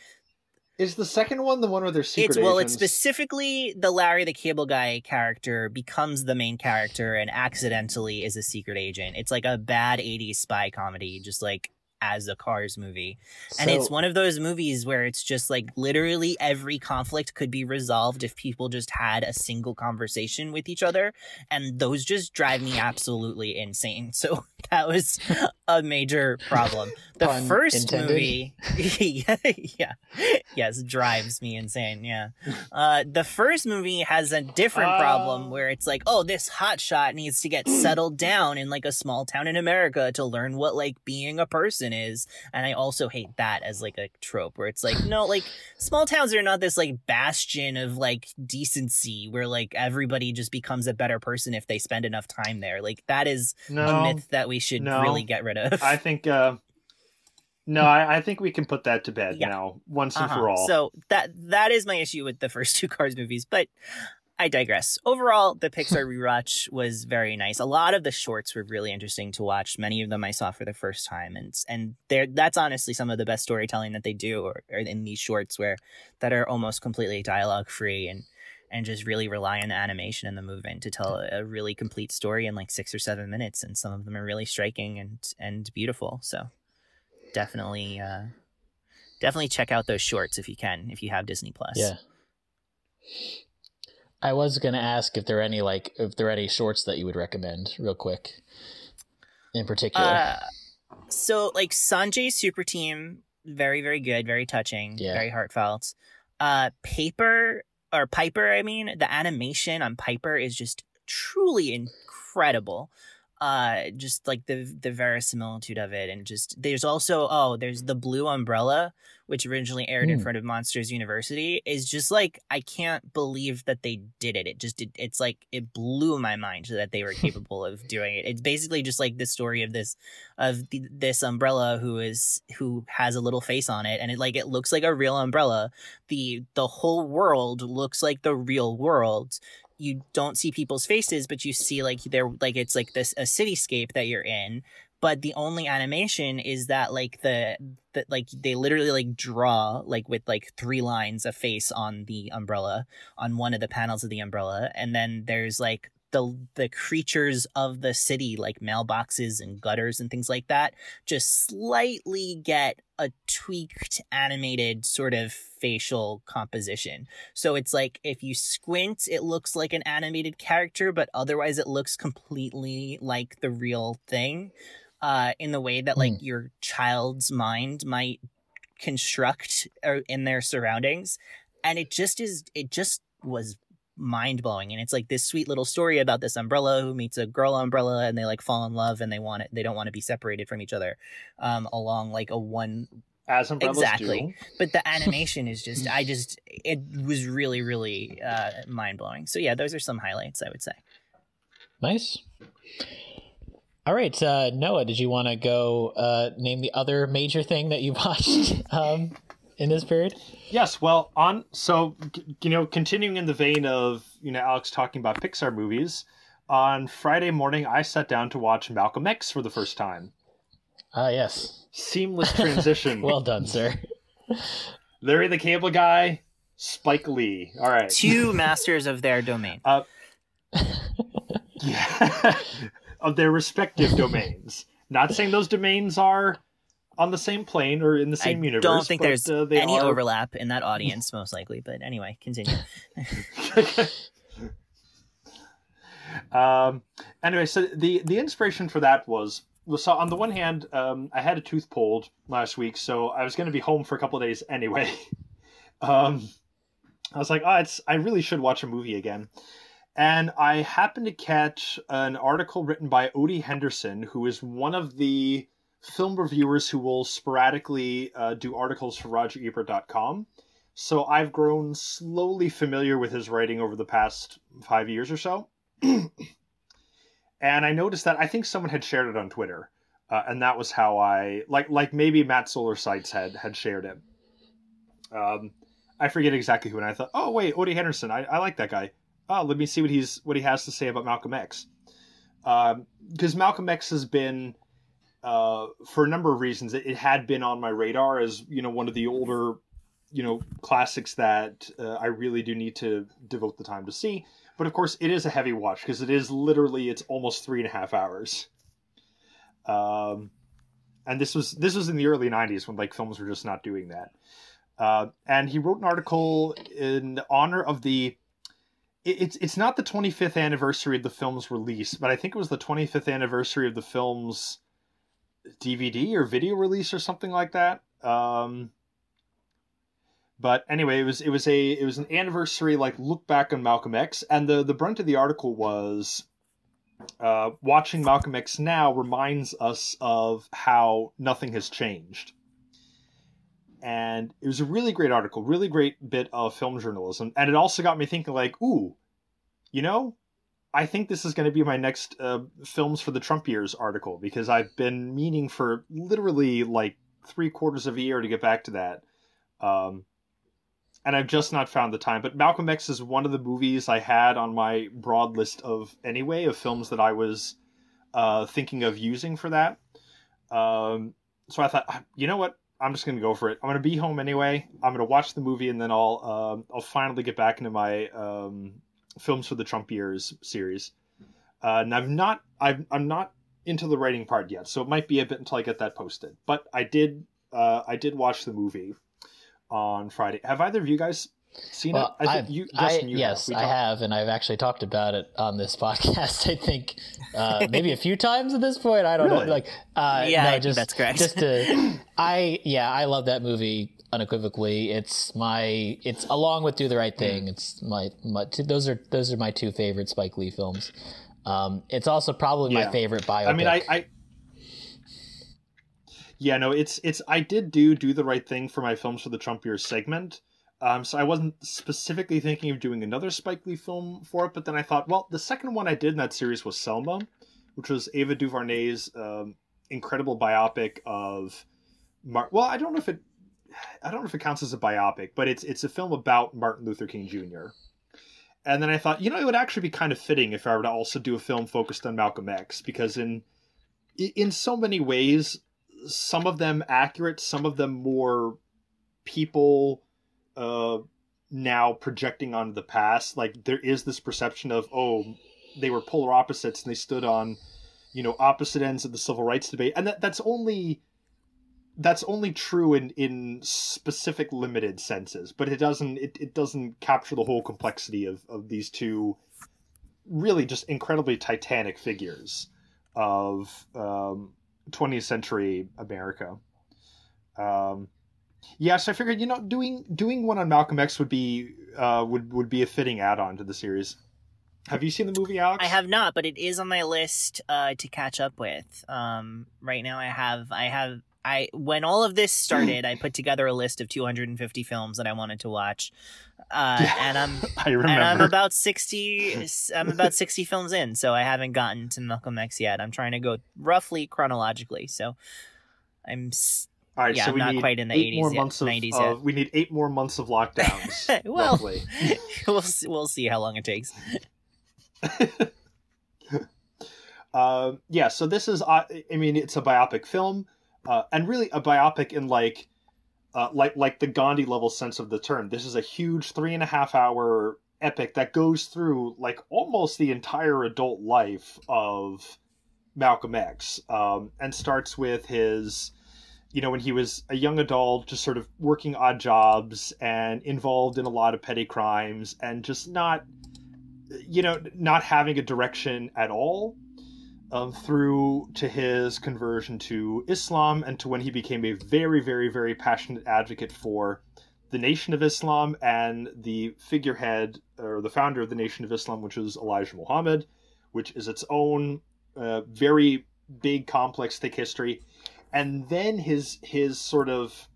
is the second one the one where they're secret. It's well, it's specifically the Larry the Cable Guy character becomes the main character and accidentally is a secret agent. It's like a bad '80s spy comedy, just like as a Cars movie. And so, it's one of those movies where it's just like literally every conflict could be resolved if people just had a single conversation with each other. And those just drive me absolutely insane. So that was a major problem. The first intended. movie, yeah, yeah, yes, drives me insane. Yeah. Uh, the first movie has a different uh... problem where it's like, oh, this hotshot needs to get settled down in like a small town in America to learn what like being a person is. And I also hate that as like a trope where it's like, no, like small towns are not this like bastion of like decency where like everybody just becomes a better person if they spend enough time there. Like that is no, a myth that we should no. really get rid of. I think, uh, no, I, I, think we can put that to bed yeah. now, once and uh-huh. for all. So that that is my issue with the first two Cars movies, but I digress. Overall, the Pixar rewatch was very nice. A lot of the shorts were really interesting to watch. Many of them I saw for the first time, and and that's honestly some of the best storytelling that they do, or, or in these shorts where that are almost completely dialogue free and and just really rely on the animation and the movement to tell a, a really complete story in like six or seven minutes. And some of them are really striking and and beautiful. So definitely, uh, definitely check out those shorts if you can, if you have Disney Plus. Yeah. I was gonna ask if there are any like if there are any shorts that you would recommend, real quick, in particular. Uh, so like Sanjay Super Team, very very good, very touching, Yeah. very heartfelt. Uh, Paper or Piper, I mean, the animation on Piper is just truly incredible. Uh, just like the the verisimilitude of it, and just there's also oh, there's the Blue Umbrella, which originally aired in Hmm. front of Monsters University, is just like I can't believe that they did it. It just it, it's like it blew my mind that they were capable of doing it. It's basically just like the story of this of the, this umbrella who is who has a little face on it and it like it looks like a real umbrella the the whole world looks like the real world you don't see people's faces but you see like they're like it's like this a cityscape that you're in. But the only animation is that like the that like they literally like draw like with like three lines a face on the umbrella on one of the panels of the umbrella. And then there's like the the creatures of the city like mailboxes and gutters and things like that just slightly get a tweaked animated sort of facial composition. So it's like if you squint it looks like an animated character but otherwise it looks completely like the real thing uh in the way that like your child's mind might construct in their surroundings. And it just is it just was mind blowing and it's like this sweet little story about this umbrella who meets a girl umbrella and they like fall in love and they want it they don't want to be separated from each other um along like a one As umbrellas Exactly. do. but the animation is just i just it was really really uh mind blowing so yeah those are some highlights i would say Nice. All right, uh, Noah, did you want to go uh, name the other major thing that you watched um, in this period? Yes, well, on so g- you know, continuing in the vein of you know Alex talking about Pixar movies, on Friday morning I sat down to watch Malcolm X for the first time. Ah, yes. Seamless transition. Well done, sir. Larry the Cable Guy, Spike Lee. All right. two masters of their domain Yeah. of their respective domains. Not saying those domains are on the same plane or in the same I universe. don't think but, there's uh, any are... overlap in that audience, most likely. But anyway, continue. um, anyway, so the the inspiration for that was so on the one hand, um, I had a tooth pulled last week, so I was going to be home for a couple of days anyway. um, I was like, oh, it's I really should watch a movie again. And I happened to catch an article written by Odie Henderson, who is one of the film reviewers who will sporadically uh, do articles for RogerEbert.com. So I've grown slowly familiar with his writing over the past five years or so. and I noticed that I think someone had shared it on Twitter, uh, and that was how I like like maybe Matt Zoller Seitz had had shared it. Um, I forget exactly who, and I thought, oh wait, Odie Henderson, I, I like that guy. Oh, let me see what he's what he has to say about Malcolm X, because Malcolm X has been uh, for a number of reasons. It, it had been on my radar as you know one of the older you know classics that uh, I really do need to devote the time to see. But of course, it is a heavy watch because it is literally it's almost three and a half hours. Um, and this was this was in the early '90s when like films were just not doing that. Uh, and he wrote an article in honor of the. It's it's not the 25th anniversary of the film's release, but I think it was the 25th anniversary of the film's DVD or video release or something like that. Um, but anyway, it was it was a it was an anniversary like look back on Malcolm X, and the the brunt of the article was uh, watching Malcolm X now reminds us of how nothing has changed. And it was a really great article, really great bit of film journalism, and it also got me thinking, like, ooh, you know, I think this is going to be my next uh, films for the Trump years article because I've been meaning for literally like three quarters of a year to get back to that. Um, and I've just not found the time. But Malcolm X is one of the movies I had on my broad list of anyway of films that I was uh, thinking of using for that. Um, so I thought, "Ah, you know what? I'm just gonna go for it. I'm gonna be home anyway. I'm gonna watch the movie and then I'll um, I'll finally get back into my um, films for the Trump years series. Uh, and I've not I've, I'm not into the writing part yet, so it might be a bit until I get that posted. But I did uh, I did watch the movie on Friday. Have either of you guys Seen Well, it? I I've- think you, I- you yes, have. I talked- have, and I've actually talked about it on this podcast. I think uh, maybe a few times at this point. I don't Really? know. Like, uh, Yeah, no, I think just that's correct. just to, I yeah, I love that movie unequivocally. It's my, it's along with Do the Right Thing. Hmm. It's my, my those are those are my two favorite Spike Lee films. Um, it's also probably my favorite biopic. I mean, I, I. Yeah, no, it's it's. I did do do the right thing for my films for the Trump years segment. Um, so I wasn't specifically thinking of doing another Spike Lee film for it, but then I thought, well, the second one I did in that series was Selma, which was Ava DuVernay's um, incredible biopic of. Mar- well, I don't know if it, I don't know if it counts as a biopic, but it's it's a film about Martin Luther King Jr. And then I thought, you know, it would actually be kind of fitting if I were to also do a film focused on Malcolm X, because in in so many ways, some of them accurate, some of them more people uh, now projecting onto the past. Like there is this perception of, oh, they were polar opposites and they stood on, you know, opposite ends of the civil rights debate, and that that's only that's only true in in specific limited senses but it doesn't it, it doesn't capture the whole complexity of of these two really just incredibly titanic figures of um 20th century america. Um yeah so i figured you know doing doing one on malcolm x would be uh would would be a fitting add-on to the series. Have you seen the movie alex? I have not, but it is on my list uh, to catch up with. Um, right now, I have, I have, I when all of this started, I put together a list of 250 films that I wanted to watch, uh, and I'm i remember and I'm about 60. I'm about 60 films in, so I haven't gotten to Malcolm X yet. I'm trying to go roughly chronologically, so I'm. All right, Yeah, so I'm not need quite in the eight 80s more yet, months of, 90s of- yet. we need eight more months of lockdowns. Well, we'll see, we'll see how long it takes. Um, yeah, so this is, uh, I mean, it's a biopic film, uh, and really a biopic in like, uh, like like the Gandhi level sense of the term. This is a huge three and a half hour epic that goes through like almost the entire adult life of Malcolm X, um, and starts with his, you know, when he was a young adult, just sort of working odd jobs and involved in a lot of petty crimes, and just not, you know, not having a direction at all um, through to his conversion to Islam and to when he became a very, very, very passionate advocate for the Nation of Islam and the figurehead or the founder of the Nation of Islam, which is Elijah Muhammad, which is its own uh, very big, complex, thick history. And then his his sort of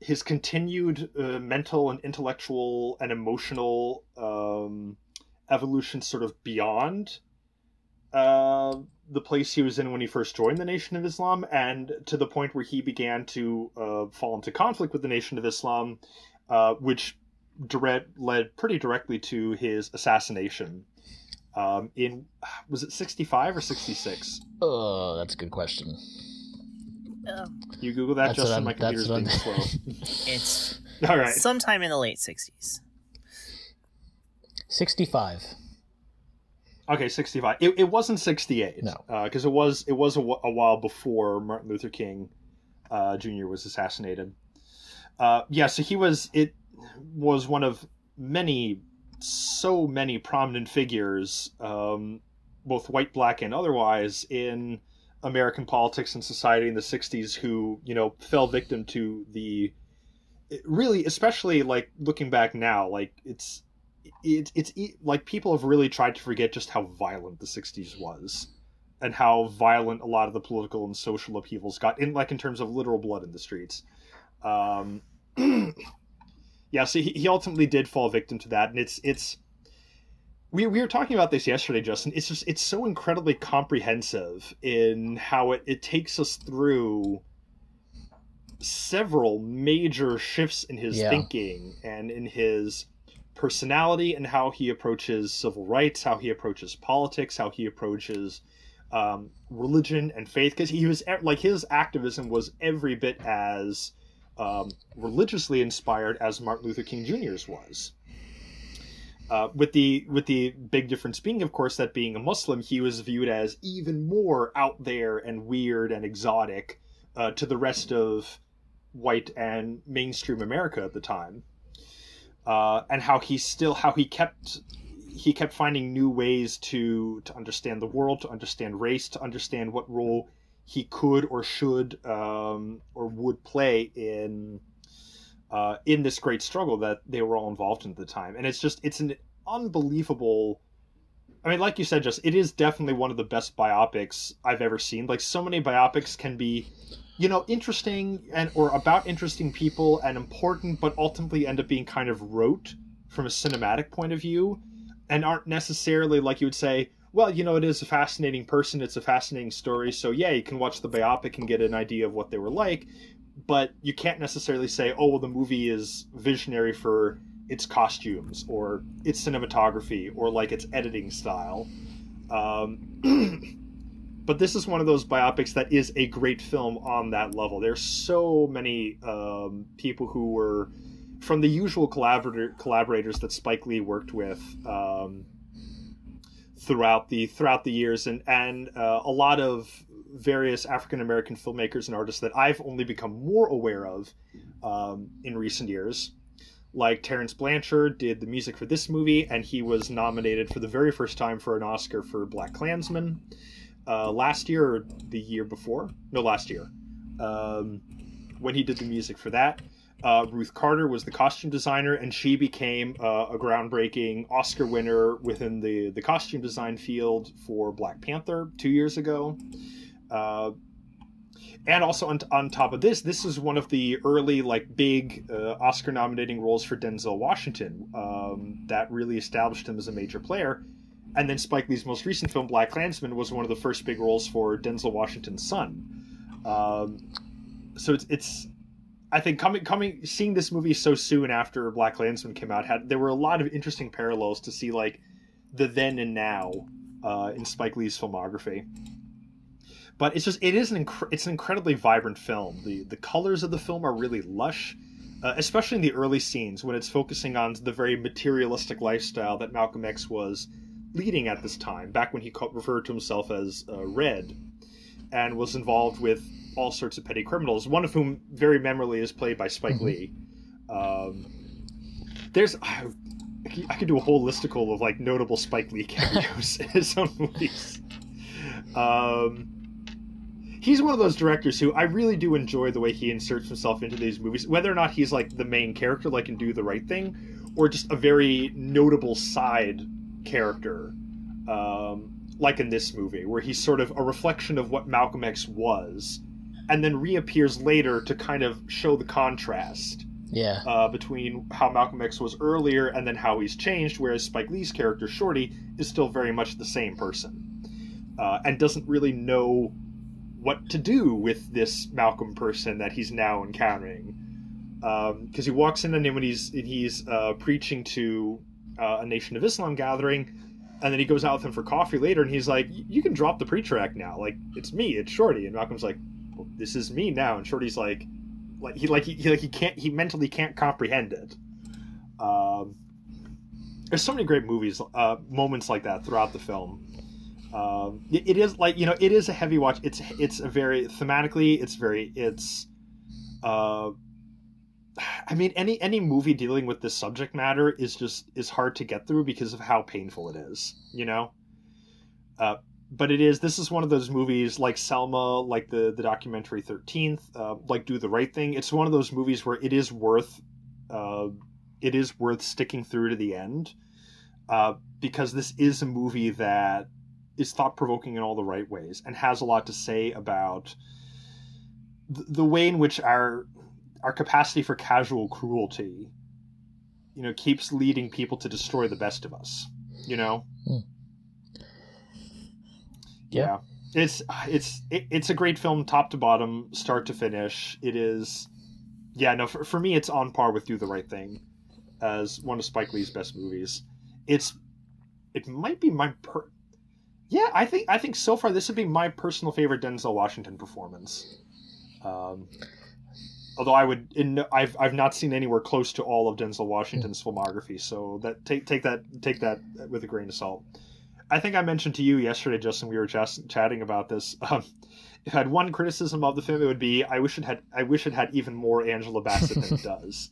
his continued uh, mental and intellectual and emotional um, evolution, sort of beyond uh, the place he was in when he first joined the Nation of Islam, and to the point where he began to uh, fall into conflict with the Nation of Islam, uh, which direct, led pretty directly to his assassination. Um, in was it sixty five or sixty six? oh, that's a good question. You Google that, That's what Justin. My computer's being slow. what It's All right. sometime in the late 60s. Sixty-five. Okay, sixty five. It, it wasn't sixty eight. No. because it was it was a, a while before Martin Luther King uh, Jr. was assassinated. Uh, yeah, so he was. It was one of many, so many prominent figures, um, both white, black, and otherwise, in American politics and society in the '60s, who you know fell victim to the. Really, especially like looking back now, like it's it, it's like people have really tried to forget just how violent the 60s was and how violent a lot of the political and social upheavals got in like in terms of literal blood in the streets um yeah so he, he ultimately did fall victim to that and it's it's we, we were talking about this yesterday justin it's just it's so incredibly comprehensive in how it, it takes us through several major shifts in his Yeah. thinking and in his personality and how he approaches civil rights, how he approaches politics, how he approaches um, religion and faith. Because he was e- like his activism was every bit as um, religiously inspired as Martin Luther King Jr.'s was. Uh, with the with the big difference being, of course, that being a Muslim, he was viewed as even more out there and weird and exotic uh, to the rest of white and mainstream America at the time. Uh, and how he still how he kept he kept finding new ways to to understand the world, to understand race, to understand what role he could or should um, or would play in uh, in this great struggle that they were all involved in at the time. And it's just it's an unbelievable. I mean, like you said, just it is definitely one of the best biopics I've ever seen. Like so many biopics can be, you know, interesting and or about interesting people and important, but ultimately end up being kind of rote from a cinematic point of view and aren't necessarily like you would say well you know it is a fascinating person it's a fascinating story so yeah you can watch the biopic and get an idea of what they were like but you can't necessarily say oh well the movie is visionary for its costumes or its cinematography or like its editing style. Um, but this is one of those biopics that is a great film on that level. There's so many um, people who were from the usual collaborator collaborators that Spike Lee worked with um, throughout the throughout the years, and and uh, a lot of various African American filmmakers and artists that I've only become more aware of um, in recent years. Like Terence Blanchard did the music for this movie, and he was nominated for the very first time for an Oscar for BlacKkKlansman uh, last year or the year before. No, last year um, when he did the music for that. Uh, Ruth Carter was the costume designer, and she became uh, a groundbreaking Oscar winner within the, the costume design field for Black Panther two years ago. Uh, and also on, on top of this, this is one of the early like big uh, Oscar nominating roles for Denzel Washington um, that really established him as a major player. And then Spike Lee's most recent film, BlacKkKlansman, was one of the first big roles for Denzel Washington's son. Um, so it's it's I think coming coming seeing this movie so soon after BlacKkKlansman came out had there were a lot of interesting parallels to see like the then and now uh, in Spike Lee's filmography. But it's just it is an inc- it's an incredibly vibrant film. The the colors of the film are really lush, uh, especially in the early scenes when it's focusing on the very materialistic lifestyle that Malcolm X was leading at this time. Back when he referred to himself as uh, Red, and was involved with all sorts of petty criminals, one of whom very memorably is played by Spike mm-hmm. Lee. Um, there's I could do a whole listicle of like notable Spike Lee cameos in his own movies. Um, he's one of those directors who I really do enjoy the way he inserts himself into these movies, whether or not he's like the main character, like in Do the Right Thing, or just a very notable side character, um, like in this movie, where he's sort of a reflection of what Malcolm X was, and then reappears later to kind of show the contrast. Yeah. Uh, between how Malcolm X was earlier and then how he's changed, whereas Spike Lee's character Shorty is still very much the same person, uh, and doesn't really know what to do with this Malcolm person that he's now encountering. Because um, he walks in and when he's he's uh, preaching to uh, a Nation of Islam gathering, and then he goes out with him for coffee later, and he's like, "You can drop the preacher act now. Like it's me, it's Shorty." And Malcolm's like, this is me now and shorty's like like he like he, he like he can't he mentally can't comprehend it um there's so many great movies uh moments like that throughout the film um it, it is like you know it is a heavy watch it's it's a very thematically it's very it's uh I mean, any any movie dealing with this subject matter is just is hard to get through because of how painful it is. You know, uh, but it is this is one of those movies like Selma, like the the documentary Thirteenth, uh, like Do the Right Thing. It's one of those movies where it is worth uh, it is worth sticking through to the end uh, because this is a movie that is thought provoking in all the right ways and has a lot to say about the, the way in which our our capacity for casual cruelty, you know, keeps leading people to destroy the best of us. You know. Mm yeah. It's it's it, it's a great film top to bottom start to finish. It is yeah no for, for me it's on par with do the right thing as one of spike lee's best movies. It's it might be my per yeah i think i think so far this would be my personal favorite denzel washington performance. Um although i would in i've i've not seen anywhere close to all of denzel washington's filmography so that take take that take that with a grain of salt I think I mentioned to you yesterday, Justin. We were just chatting about this. Um, if I had one criticism of the film, it would be I wish it had I wish it had even more Angela Bassett than it does.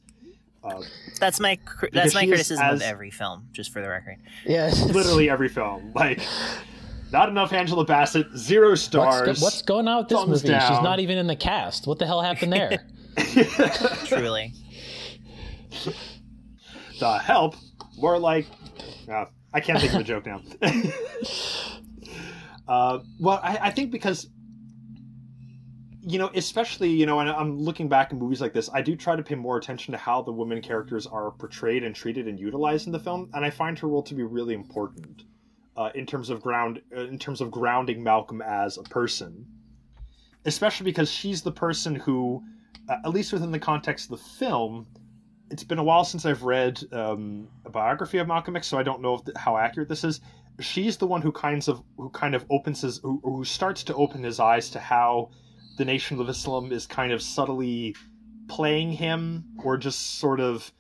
Uh, That's my cr- that's my criticism as- of every film, just for the record. Yeah. literally every film. Like, not enough Angela Bassett, zero What's, stars. go- what's going on with this Thumbs movie? She's not even in the cast. What the hell happened there? Truly. the help? More like, uh, I can't think of a joke now. uh, well, I, I think because you know, especially you know, and I'm looking back in movies like this, I do try to pay more attention to how the women characters are portrayed and treated and utilized in the film, and I find her role to be really important uh, in terms of ground, uh, in terms of grounding Malcolm as a person, especially because she's the person who, uh, at least within the context of the film, it's been a while since I've read um, a biography of Malcolm X, so I don't know if, how accurate this is. She's the one who kinds of who kind of opens his who, who starts to open his eyes to how the Nation of Islam is kind of subtly playing him, or just sort of,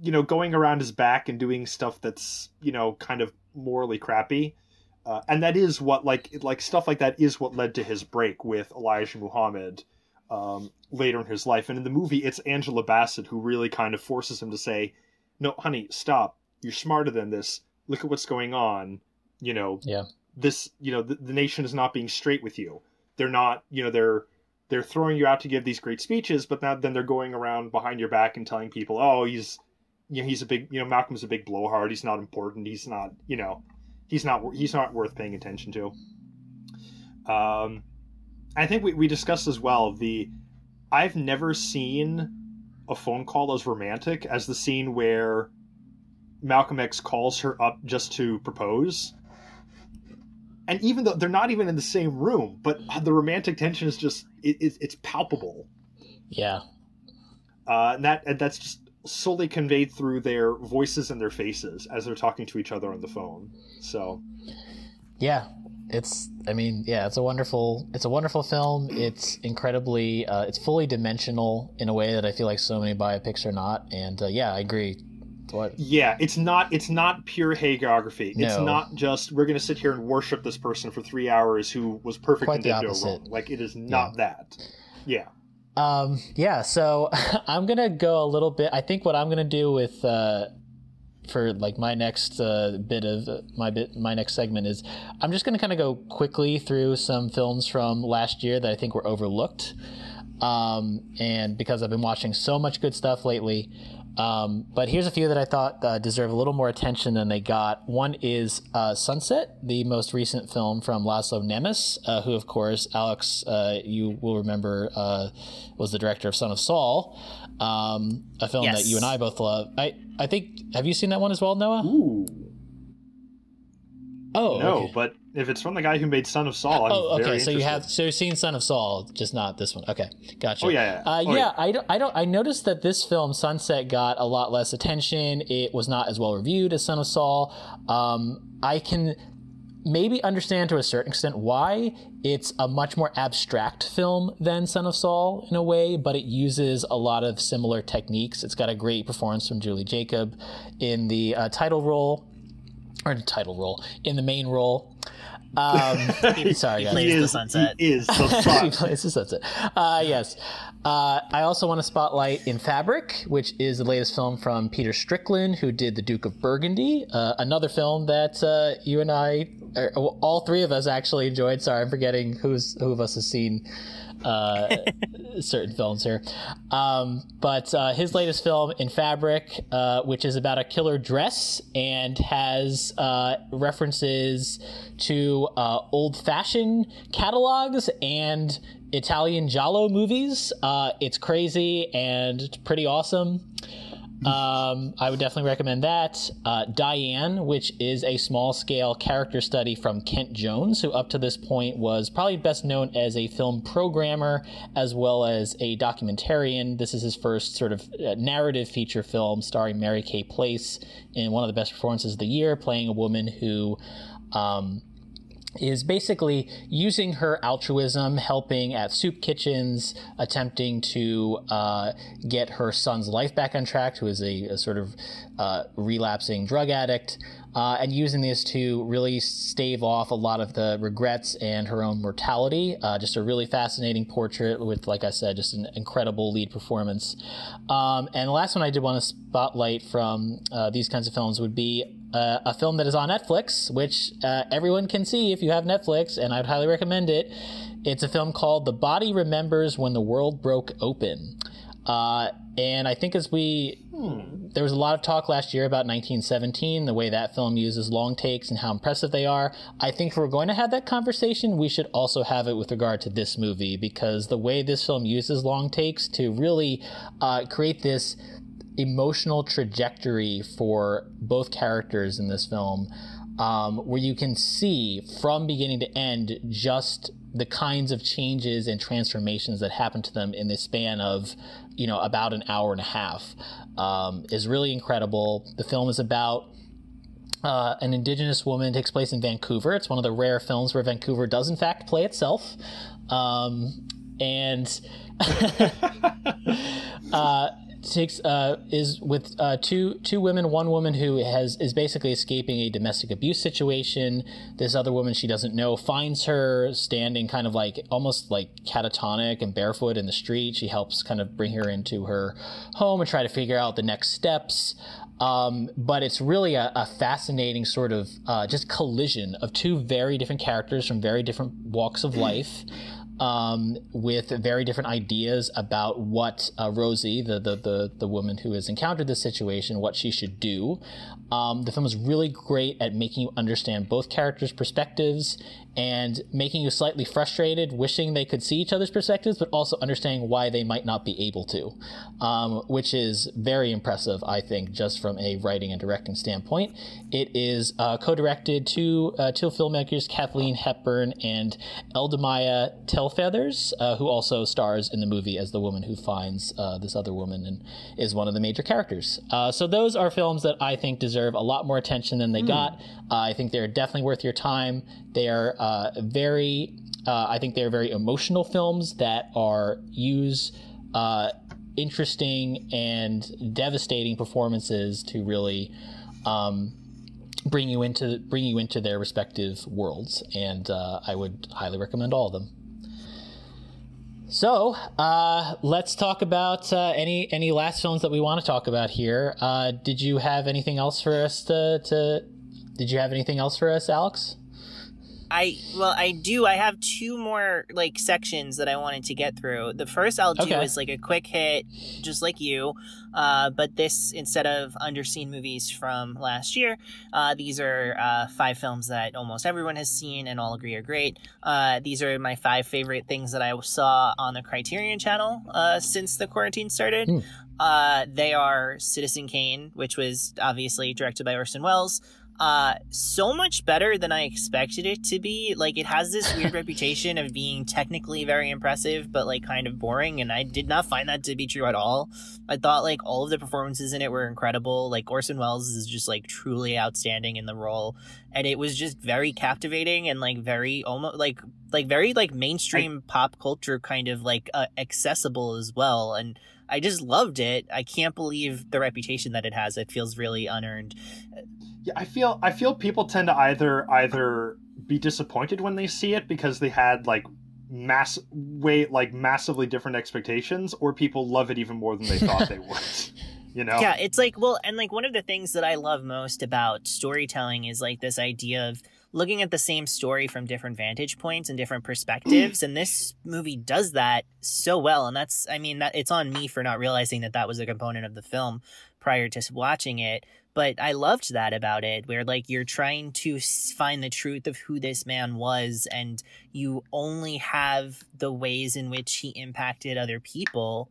you know, going around his back and doing stuff that's you know kind of morally crappy. Uh, and that is what like like stuff like that is what led to his break with Elijah Muhammad um, later in his life. And in the movie, it's Angela Bassett who really kind of forces him to say, "No, honey, stop. You're smarter than this. Look at what's going on. You know, Yeah. this. You know, the, the nation is not being straight with you. They're not. You know, they're." They're throwing you out to give these great speeches, but now then they're going around behind your back and telling people, "Oh, he's, you know, he's a big, you know, Malcolm's a big blowhard. He's not important. He's not, you know, he's not, he's not worth paying attention to." Um, I think we, we discussed as well the I've never seen a phone call as romantic as the scene where Malcolm X calls her up just to propose. And even though they're not even in the same room, but the romantic tension is just it, it, it's palpable. Yeah. Uh, and that and that's just solely conveyed through their voices and their faces as they're talking to each other on the phone. So Yeah. It's I mean, yeah, it's a wonderful it's a wonderful film. It's incredibly uh, it's fully dimensional in a way that I feel like so many biopics are not. And uh, yeah, I agree. What Yeah, it's not it's not pure hagiography. no. It's not just we're gonna sit here and worship this person for three hours who was perfect Quite and the did no wrong. Like it is not that. Yeah. Um, yeah, so I'm gonna go a little bit. I think what I'm gonna do with uh, for like my next uh, bit of my bit my next segment is I'm just gonna kind of go quickly through some films from last year that I think were overlooked. Um, and because I've been watching so much good stuff lately. Um, but here's a few that I thought uh, deserve a little more attention than they got. One is uh, Sunset, the most recent film from Laszlo Nemes, uh, who, of course, Alex, uh, you will remember, uh, was the director of Son of Saul, um, a film Yes. that you and I both love. I, I think, have you seen that one as well, Noah? Ooh. Oh, no, okay. but if it's from the guy who made Son of Saul, I'm Oh, okay. very So you have so you've seen Son of Saul, just not this one. Okay, gotcha. Oh, yeah, yeah. Uh, Oh, yeah, yeah. I don't, I don't. I noticed that this film Sunset got a lot less attention. It was not as well reviewed as Son of Saul. Um, I can maybe understand to a certain extent why it's a much more abstract film than Son of Saul in a way, but it uses a lot of similar techniques. It's got a great performance from Juli Jakab in the uh, title role, or the title role in the main role. Um, sorry, he guys. plays He the sunset. He is the he sun. plays the sunset. Uh, yes. Uh, I also want to spotlight In Fabric, which is the latest film from Peter Strickland, who did The Duke of Burgundy, uh, another film that uh, you and I, or, well, all three of us actually enjoyed. Sorry, I'm forgetting who's who of us has seen uh, certain films here. Um, but uh, his latest film, In Fabric, uh, which is about a killer dress and has uh, references to uh, old fashioned catalogs and Italian Giallo movies. Uh, it's crazy and pretty awesome. Um, I would definitely recommend that. Uh, Diane, which is a small scale character study from Kent Jones, who up to this point was probably best known as a film programmer as well as a documentarian. This is his first sort of uh, narrative feature film starring Mary Kay Place in one of the best performances of the year, playing a woman who. Um, is basically using her altruism, helping at soup kitchens, attempting to uh, get her son's life back on track, who is a, a sort of uh, relapsing drug addict, uh, and using this to really stave off a lot of the regrets and her own mortality. Uh, just a really fascinating portrait with, like I said, just an incredible lead performance. Um, and the last one I did want to spotlight from uh, these kinds of films would be uh, a film that is on Netflix, which uh, everyone can see if you have Netflix, and I'd highly recommend it. It's a film called The Body Remembers When the World Broke Open. Uh, and I think as we, hmm. there was a lot of talk last year about 1917, the way that film uses long takes and how impressive they are. I think if we're going to have that conversation, we should also have it with regard to this movie because the way this film uses long takes to really uh, create this emotional trajectory for both characters in this film, um, where you can see from beginning to end just the kinds of changes and transformations that happen to them in the span of, you know, about an hour and a half, um, is really incredible. The film is about uh, an indigenous woman takes place in Vancouver. It's one of the rare films where Vancouver does in fact play itself. Um, and uh, takes uh, is with uh, two two women. One woman who has is basically escaping a domestic abuse situation. This other woman she doesn't know finds her standing kind of like almost like catatonic and barefoot in the street. She helps kind of bring her into her home and try to figure out the next steps. Um, but it's really a, a fascinating sort of uh, just collision of two very different characters from very different walks of life um, with very different ideas about what uh, Rosie, the, the, the the woman who has encountered this situation, what she should do. Um, the film is really great at making you understand both characters' perspectives and making you slightly frustrated, wishing they could see each other's perspectives, but also understanding why they might not be able to, um, which is very impressive, I think, just from a writing and directing standpoint. It is uh, co-directed to uh, two filmmakers, Kathleen Hepburn and Elle-Máijá Tailfeathers, uh, who also stars in the movie as the woman who finds uh, this other woman and is one of the major characters. Uh, so those are films that I think deserve a lot more attention than they mm. got. Uh, I think they're definitely worth your time. They are uh, very, uh, I think they're very emotional films that are use interesting and devastating performances to really um, bring you into bring you into their respective worlds. And uh, I would highly recommend all of them. So uh, let's talk about uh, any any last films that we want to talk about here. Did you have anything else for us to, to? Did you have anything else for us, Alex? I well, I do. I have two more like sections that I wanted to get through. The first I'll do okay. is like a quick hit, just like you. Uh, but this instead of underseen movies from last year, uh, these are uh, five films that almost everyone has seen and all agree are great. Uh, these are my five favorite things that I saw on the Criterion Channel uh, since the quarantine started. Mm. Uh, they are Citizen Kane, which was obviously directed by Orson Welles uh so much better than I expected it to be. Like it has this weird reputation of being technically very impressive but like kind of boring and I did not find that to be true at all. I thought like all of the performances in it were incredible. Like Orson Welles is just like truly outstanding in the role and it was just very captivating and like very almost like like very like mainstream I, pop culture kind of like uh, accessible as well and I just loved it. I can't believe the reputation that it has. It feels really unearned. Yeah, I feel I feel people tend to either either be disappointed when they see it because they had like mass way like massively different expectations, or people love it even more than they thought they would. You know? Yeah, it's like well, and like one of the things that I love most about storytelling is like this idea of looking at the same story from different vantage points and different mm. perspectives and this movie does that so well and that's i mean that it's on me for not realizing that that was a component of the film prior to watching it but I loved that about it, where like you're trying to find the truth of who this man was, and you only have the ways in which he impacted other people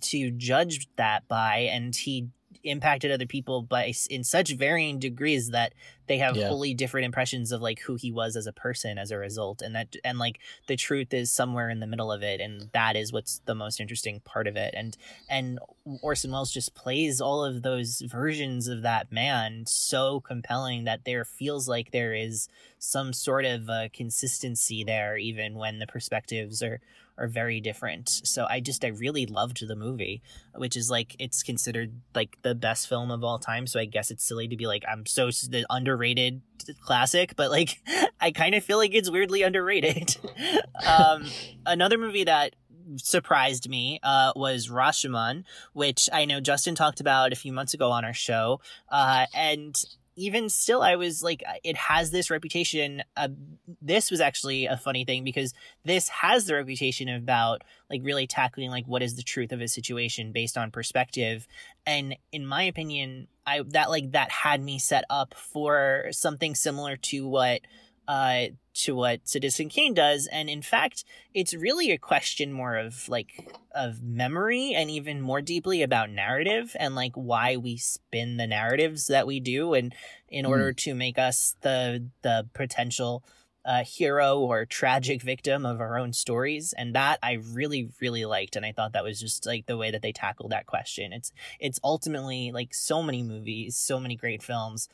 to judge that by, and he impacted other people by in such varying degrees that they have Yeah. wholly different impressions of like who he was as a person as a result and that and like the truth is somewhere in the middle of it and that is what's the most interesting part of it and and Orson Welles just plays all of those versions of that man so compelling that there feels like there is some sort of uh, consistency there even when the perspectives are are very different so i just i really loved the movie which is like it's considered like the best film of all time so i guess it's silly to be like i'm so the underrated classic but like i kind of feel like it's weirdly underrated um another movie that surprised me uh, was Rashomon, which I know Justin talked about a few months ago on our show. Uh, and even still, I was like, it has this reputation. Uh, this was actually a funny thing because this has the reputation about like really tackling like what is the truth of a situation based on perspective. And in my opinion, I that like that had me set up for something similar to what uh to what Citizen Kane does. And in fact it's really a question more of like of memory and even more deeply about narrative and like why we spin the narratives that we do and in Mm. order to make us the the potential uh, hero or tragic victim of our own stories. And that i really really liked. And i thought that was just like the way that they tackled that question. It's it's ultimately like so many movies so many great films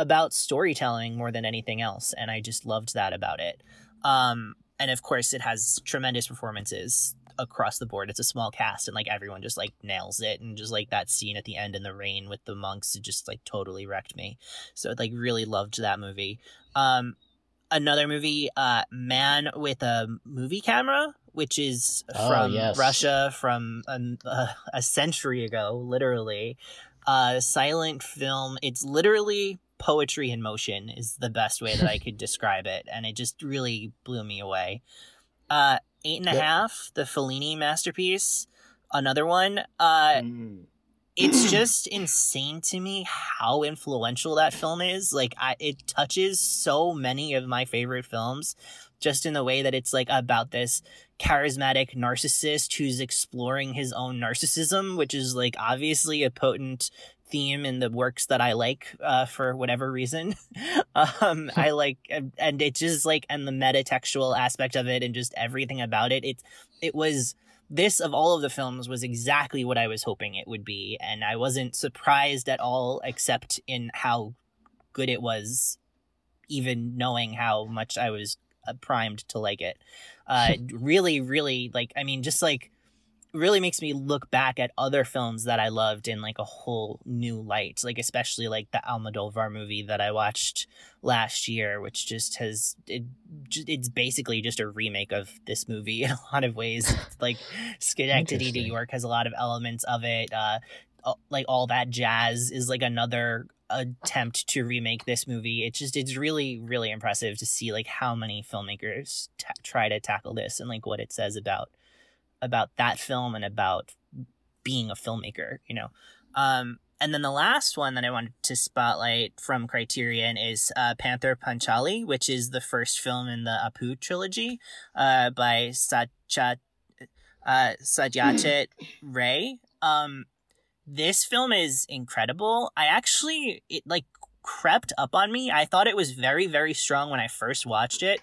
about storytelling more than anything else and i just loved that about it. Um and of course it has tremendous performances across the board. It's a small cast and like everyone just like nails it and just like that scene at the end in the rain with the monks it just like totally wrecked me. So like really loved that movie. Um another movie uh man with a movie camera which is Oh, from yes. russia from um, uh, a century ago literally. Uh silent film. It's literally poetry in motion is the best way that i could describe it and it just really blew me away uh eight and a Yep. half the fellini masterpiece another one uh Mm. it's just insane to me how influential that film is. Like, I, it touches so many of my favorite films, just in the way that it's like about this charismatic narcissist who's exploring his own narcissism, which is like obviously a potent theme in the works that I like uh, for whatever reason. um, I like, and it's just like, and the metatextual aspect of it, and just everything about it. It, it was this of all of the films was exactly what I was hoping it would be, and I wasn't surprised at all, except in how good it was, even knowing how much I was uh, primed to like it. Uh, really, really like. I mean, just like really makes me look back at other films that I loved in like a whole new light. Like especially like the Almodovar movie that I watched last year, which just has it. It's basically just a remake of this movie in a lot of ways. like Synecdoche, New York has a lot of elements of it. Uh, like all that jazz is like another attempt to remake this movie. It's just it's really really impressive to see like how many filmmakers ta try to tackle this and like what it says about about that film and about being a filmmaker, you know. Um, and then the last one that I wanted to spotlight from Criterion is uh, Pather Panchali, which is the first film in the Apu trilogy uh, by uh, Satyajit Ray. Um, this film is incredible. I actually, it like crept up on me. I thought it was very, very strong when I first watched it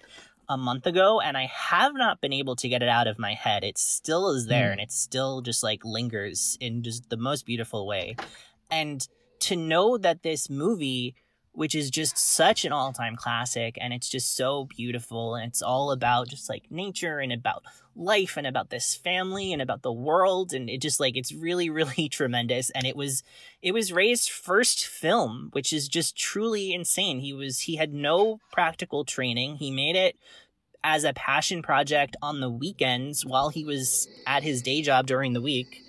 a month ago and I have not been able to get it out of my head. It still is there Hmm. and it still just like lingers in just the most beautiful way. And to know that this movie which is just such an all-time classic and it's just so beautiful and it's all about just like nature and about life and about this family and about the world and it just like it's really really tremendous and it was it was Ray's first film which is just truly insane. He was he had no practical training. He made it as a passion project on the weekends while he was at his day job during the week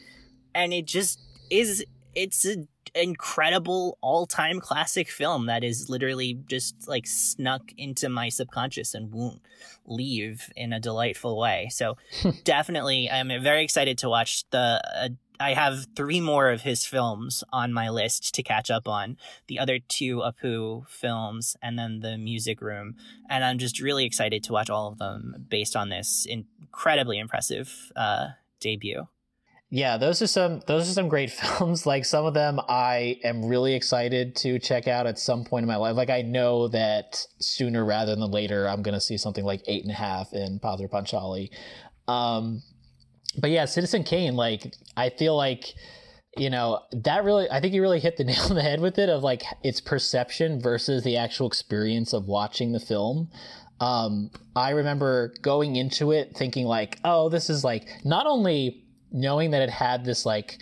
and it just is it's an incredible all-time classic film that is literally just like snuck into my subconscious and won't leave in a delightful way so definitely i'm very excited to watch the uh, I have three more of his films on my list to catch up on. The other two Apu films, and then the Music Room, and I'm just really excited to watch all of them based on this incredibly impressive uh, debut. Yeah, those are some those are some great films. Like some of them, I am really excited to check out at some point in my life. Like I know that sooner rather than later, I'm to see something like Eight and a Half in Pather Panchali. Um, but yeah, Citizen Kane. Like I feel like you know that really. I think you really hit the nail on the head with it of like its perception versus the actual experience of watching the film. Um, I remember going into it thinking like, oh, this is like not only knowing that it had this like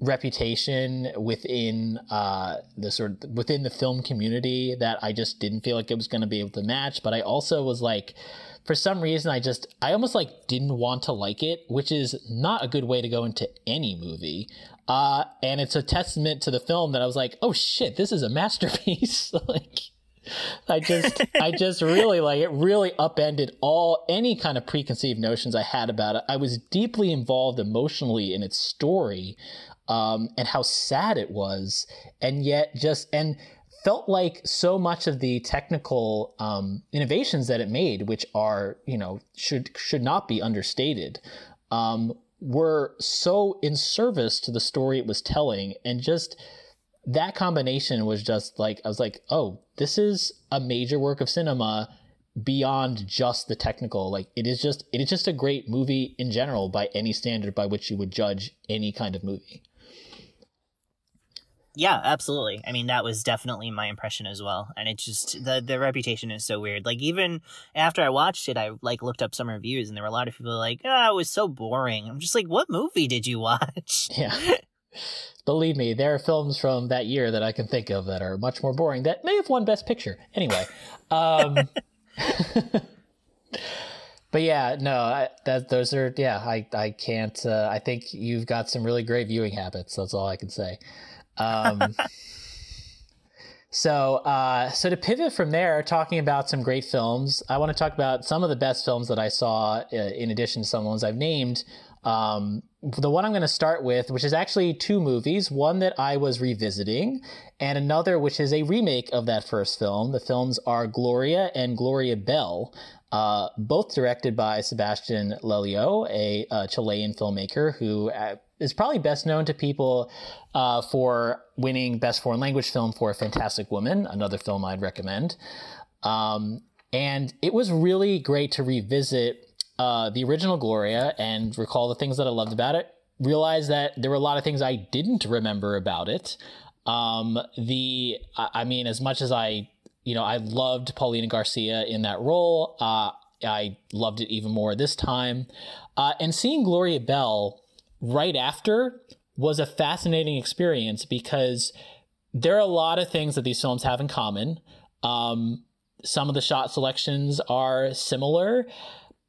reputation within uh, the sort of within the film community that I just didn't feel like it was going to be able to match. But I also was like, for some reason, I just I almost like didn't want to like it, which is not a good way to go into any movie. Uh, and it's a testament to the film that I was like, oh shit, this is a masterpiece. like I just I just really like it really upended all any kind of preconceived notions I had about it. I was deeply involved emotionally in its story um, and how sad it was, and yet just and felt like so much of the technical um, innovations that it made, which are you know should should not be understated, um, were so in service to the story it was telling, and just that combination was just like I was like, oh, this is a major work of cinema beyond just the technical. Like it is just it is just a great movie in general by any standard by which you would judge any kind of movie. Yeah, absolutely. I mean, that was definitely my impression as well. And it's just the the reputation is so weird. Like even after I watched it, I like looked up some reviews, and there were a lot of people like, "Oh, it was so boring." I'm just like, "What movie did you watch?" Yeah. Believe me, there are films from that year that I can think of that are much more boring that may have won Best Picture. Anyway, um, but yeah, no, I, that those are yeah. I I can't. Uh, I think you've got some really great viewing habits. That's all I can say. Um, so uh, so to pivot from there, talking about some great films, I want to talk about some of the best films that I saw uh, in addition to some ones I've named. Um, the one I'm going to start with, which is actually two movies, one that I was revisiting, and another which is a remake of that first film. The films are Gloria and Gloria Bell, uh, both directed by Sebastian Lelio, a, a Chilean filmmaker who uh, probably best known to people uh, for winning Best Foreign Language Film for Fantastic Woman, another film I'd recommend. Um, and it was really great to revisit uh, the original Gloria and recall the things that I loved about it. Realize that there were a lot of things I didn't remember about it. Um, the, I mean, as much as I, you know, I loved Paulina Garcia in that role, uh, I loved it even more this time. Uh, and seeing Gloria Bell right after was a fascinating experience because there are a lot of things that these films have in common. Um, some of the shot selections are similar.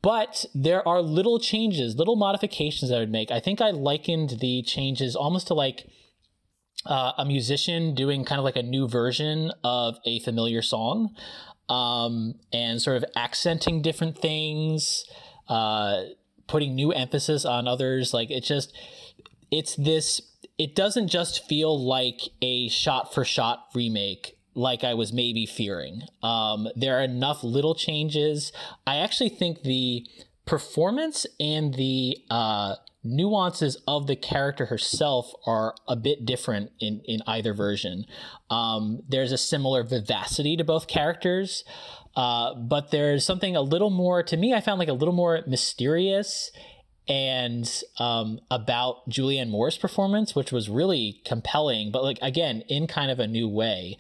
But there are little changes, little modifications that I would make. I think I likened the changes almost to like uh, a musician doing kind of like a new version of a familiar song um, and sort of accenting different things, uh, putting new emphasis on others. Like it's just, it's this, it doesn't just feel like a shot for shot remake like I was maybe fearing. Um, there are enough little changes. I actually think the performance and the uh, nuances of the character herself are a bit different in, in either version. Um, there's a similar vivacity to both characters, uh, but there's something a little more, to me, I found like a little more mysterious and um, about Julianne Moore's performance, which was really compelling, but like again, in kind of a new way.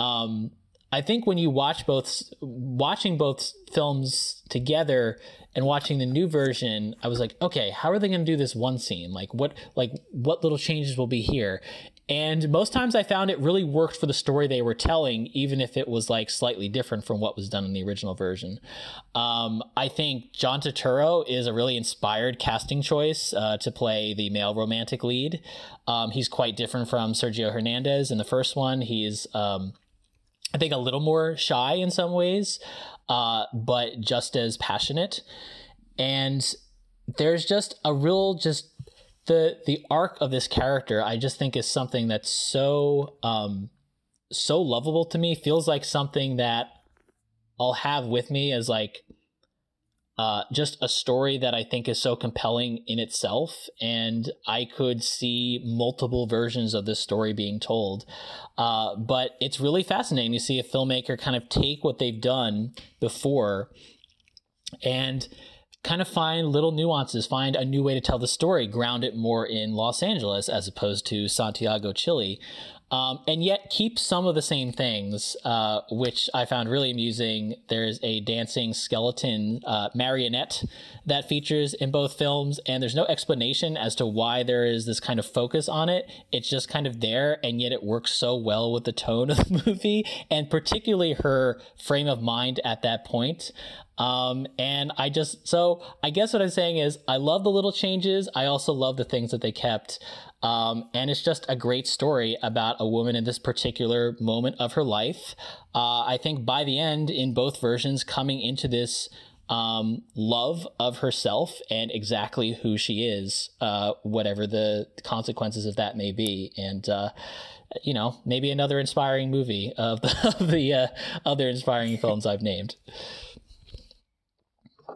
Um, I think when you watch both, watching both films together and watching the new version, I was like, okay, how are they going to do this one scene? Like what, like what little changes will be here? And most times I found it really worked for the story they were telling, even if it was like slightly different from what was done in the original version. Um, I think John Turturro is a really inspired casting choice uh, to play the male romantic lead. Um, he's quite different from Sergio Hernandez in the first one. He's, um, I think a little more shy in some ways, uh, but just as passionate. And there's just a real just the the arc of this character. I just think is something that's so um, so lovable to me. Feels like something that I'll have with me as like uh, just a story that I think is so compelling in itself, and I could see multiple versions of this story being told. Uh, but it's really fascinating to see a filmmaker kind of take what they've done before and kind of find little nuances, find a new way to tell the story, ground it more in Los Angeles as opposed to Santiago, Chile um, and yet keep some of the same things, uh, which I found really amusing. There's a dancing skeleton uh, marionette that features in both films, and there's no explanation as to why there is this kind of focus on it. It's just kind of there, and yet it works so well with the tone of the movie, and particularly her frame of mind at that point. Um, and I just, so I guess what I'm saying is I love the little changes. I also love the things that they kept. Um, and it's just a great story about a woman in this particular moment of her life. Uh, I think by the end, in both versions, coming into this um, love of herself and exactly who she is, uh, whatever the consequences of that may be. And, uh, you know, maybe another inspiring movie of the, of the uh, other inspiring films I've named.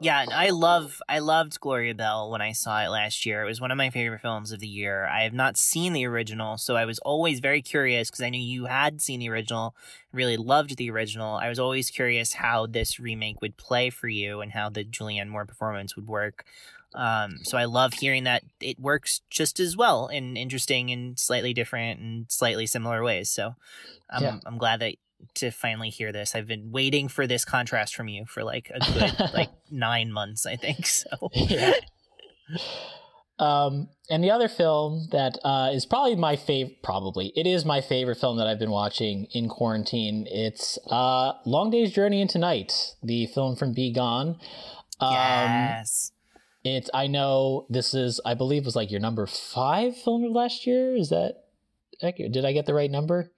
Yeah, I love I loved Gloria Bell when I saw it last year. It was one of my favorite films of the year. I have not seen the original, so I was always very curious because I knew you had seen the original, really loved the original. I was always curious how this remake would play for you and how the Julianne Moore performance would work. Um, so I love hearing that it works just as well in interesting and slightly different and slightly similar ways. So I'm yeah. I'm glad that to finally hear this. I've been waiting for this contrast from you for like a good like nine months, I think. So yeah. Um, and the other film that uh, is probably my favorite, probably it is my favorite film that I've been watching in quarantine. It's uh, Long Day's Journey into Night, the film from Bi Gan. Um, yes. It's. I know this is. I believe was like your number five film of last year. Is that? Did I get the right number?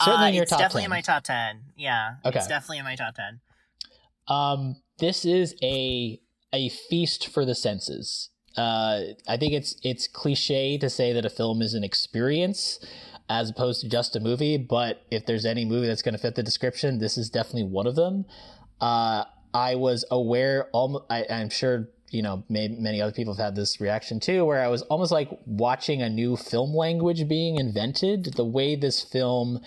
Certainly uh, in your top definitely 10. in my top 10. Yeah. Okay. It's definitely in my top 10. Um, this is a a feast for the senses. Uh, I think it's it's cliche to say that a film is an experience as opposed to just a movie, but if there's any movie that's going to fit the description, this is definitely one of them. Uh, I was aware, almost, I, I'm sure you know, many other people have had this reaction too, where I was almost like watching a new film language being invented. The way this film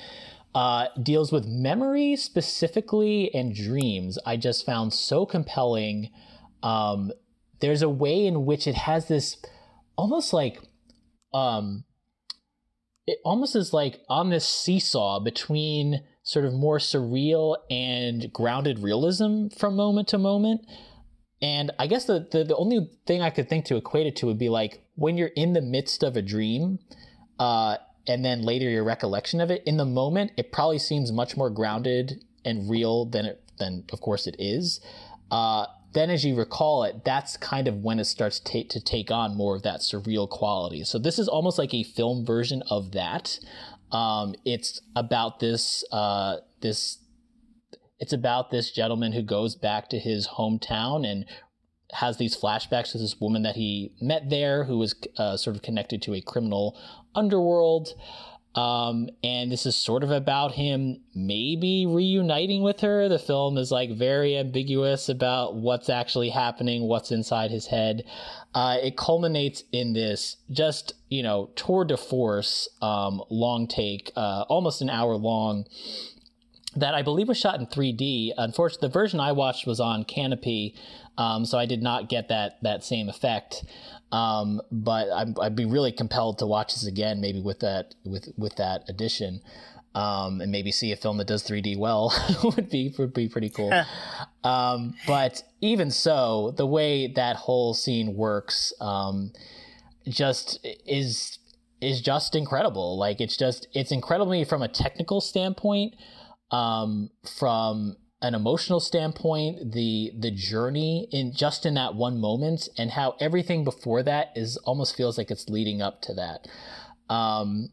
uh, deals with memory specifically and dreams, I just found so compelling. Um, there's a way in which it has this almost like, um, it almost is like on this seesaw between sort of more surreal and grounded realism from moment to moment. And I guess the, the, the only thing I could think to equate it to would be like when you're in the midst of a dream, uh, and then later your recollection of it. In the moment, it probably seems much more grounded and real than it than of course it is. Uh, then as you recall it, that's kind of when it starts to, to take on more of that surreal quality. So this is almost like a film version of that. Um, it's about this uh, this it's about this gentleman who goes back to his hometown and has these flashbacks to this woman that he met there who was uh, sort of connected to a criminal underworld. Um, and this is sort of about him maybe reuniting with her. The film is like very ambiguous about what's actually happening, what's inside his head. Uh, it culminates in this just, you know, tour de force, um, long take, uh, almost an hour long that I believe was shot in 3D. Unfortunately, the version I watched was on Kanopy, um, so I did not get that that same effect. Um, but i would be really compelled to watch this again, maybe with that with with that addition, um, and maybe see a film that does 3D well would be would be pretty cool. Um, but even so, the way that whole scene works um, just is is just incredible. Like it's just it's incredibly from a technical standpoint um, from an emotional standpoint, the the journey in just in that one moment, and how everything before that is almost feels like it's leading up to that. Um,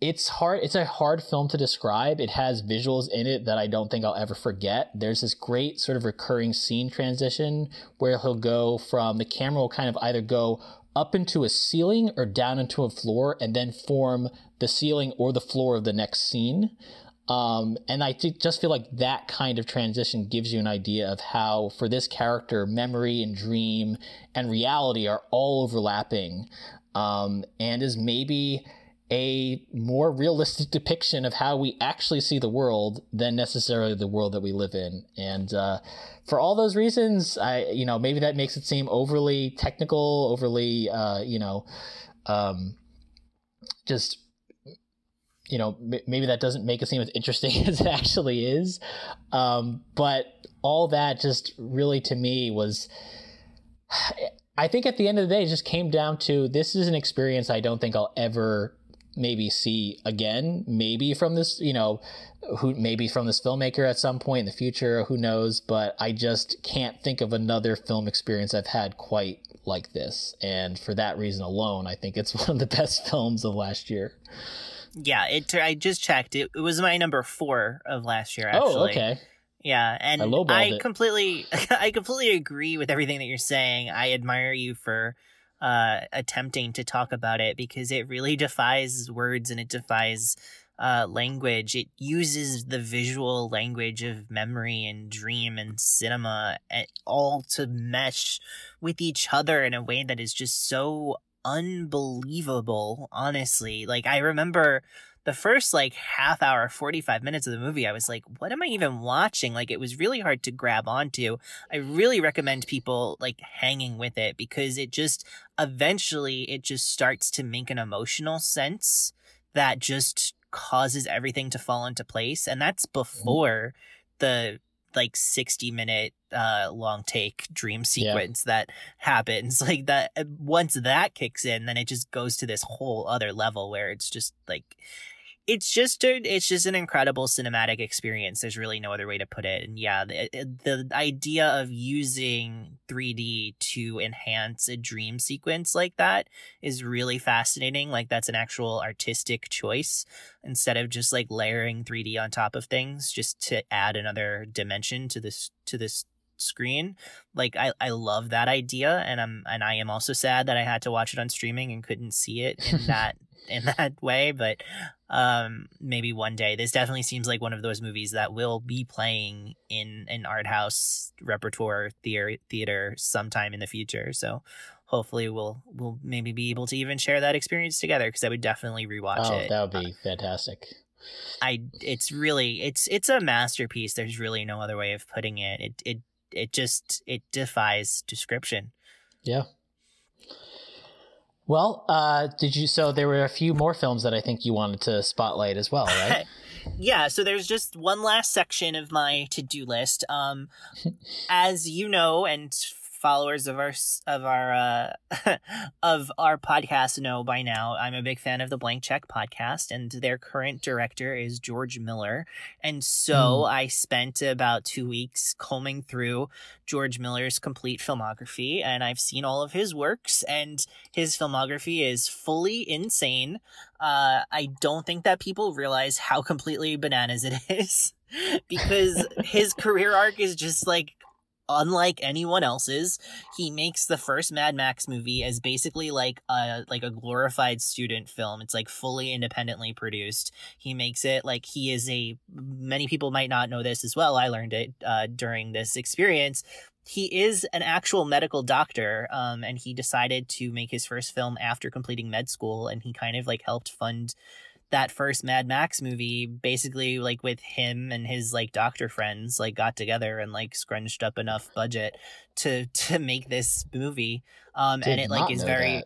it's hard. It's a hard film to describe. It has visuals in it that I don't think I'll ever forget. There's this great sort of recurring scene transition where he'll go from the camera will kind of either go up into a ceiling or down into a floor and then form the ceiling or the floor of the next scene. Um, and I th- just feel like that kind of transition gives you an idea of how, for this character, memory and dream and reality are all overlapping, um, and is maybe a more realistic depiction of how we actually see the world than necessarily the world that we live in. And uh, for all those reasons, I you know maybe that makes it seem overly technical, overly uh, you know, um, just you know m- maybe that doesn't make it seem as interesting as it actually is. Um, but all that just really to me was. I think at the end of the day, it just came down to this is an experience I don't think I'll ever maybe see again maybe from this you know who maybe from this filmmaker at some point in the future who knows but i just can't think of another film experience i've had quite like this and for that reason alone i think it's one of the best films of last year yeah it i just checked it, it was my number four of last year actually oh okay yeah, and I, I completely, I completely agree with everything that you're saying. I admire you for uh, attempting to talk about it because it really defies words and it defies uh, language. It uses the visual language of memory and dream and cinema eh, all to mesh with each other in a way that is just so unbelievable, honestly. Like, I remember the first like half hour 45 minutes of the movie i was like what am i even watching like it was really hard to grab onto i really recommend people like hanging with it because it just eventually it just starts to make an emotional sense that just causes everything to fall into place and that's mm-hmm. before the like 60 minute uh long take dream sequence yeah. that happens like that once that kicks in then it just goes to this whole other level where it's just like it's just a, it's just an incredible cinematic experience. There's really no other way to put it. And yeah, the, eh, eh, the idea of using 3D to enhance a dream sequence like that is really fascinating. Like that's an actual artistic choice instead of just like layering 3D on top of things just to add another dimension to this to this screen. Like I, I love that idea and I'm and I am also sad that I had to watch it on streaming and couldn't see it in that in that way, but um maybe one day. This definitely seems like one of those movies that will be playing in an art house repertoire theater theater sometime in the future. So hopefully we'll we'll maybe be able to even share that experience together because I would definitely rewatch oh, it. That would be uh, fantastic. I it's really it's it's a masterpiece. There's really no other way of putting it. It it it just it defies description. Yeah. Well, uh, did you? So there were a few more films that I think you wanted to spotlight as well, right? yeah. So there's just one last section of my to do list. Um, as you know, and followers of our of our uh, of our podcast know by now, I'm a big fan of the Blank Check podcast, and their current director is George Miller. And so mm. I spent about two weeks combing through George Miller's complete filmography, and I've seen all of his works, and his filmography is fully insane. Uh, I don't think that people realize how completely bananas it is because his career arc is just like unlike anyone else's he makes the first mad max movie as basically like a like a glorified student film. It's like fully independently produced. He makes it like he is a many people might not know this as well. I learned it uh, during this experience. He is an actual medical doctor um, and he decided to make his first film after completing med school and he kind of like helped fund that first Mad Max movie, basically like with him and his like doctor friends like got together and like scrunched up enough budget to to make this movie. Um Did and it like is very that.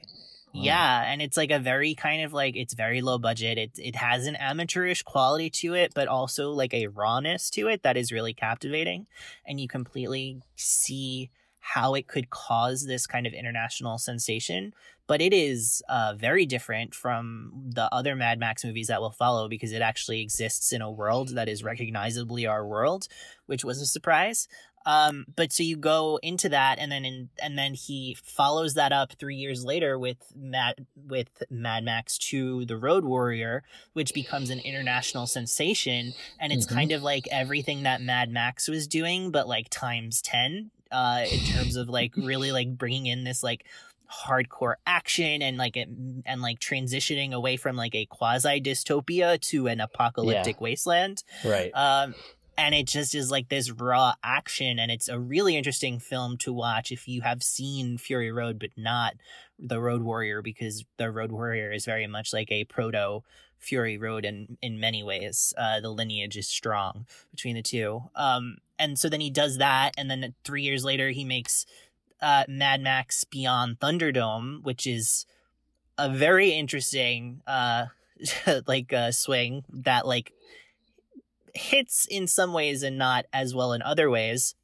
Yeah, and it's like a very kind of like it's very low budget. It it has an amateurish quality to it, but also like a rawness to it that is really captivating, and you completely see how it could cause this kind of international sensation but it is uh, very different from the other Mad Max movies that will follow because it actually exists in a world that is recognizably our world, which was a surprise. Um, but so you go into that, and then in, and then he follows that up three years later with Mad with Mad Max Two: The Road Warrior, which becomes an international sensation, and it's mm-hmm. kind of like everything that Mad Max was doing, but like times ten uh, in terms of like really like bringing in this like hardcore action and like it, and like transitioning away from like a quasi dystopia to an apocalyptic yeah. wasteland. Right. Um, and it just is like this raw action and it's a really interesting film to watch if you have seen Fury Road but not the Road Warrior because the Road Warrior is very much like a proto Fury Road in in many ways. Uh, the lineage is strong between the two. Um, and so then he does that, and then three years later he makes uh, Mad Max Beyond Thunderdome, which is a very interesting uh, like uh, swing that like hits in some ways and not as well in other ways.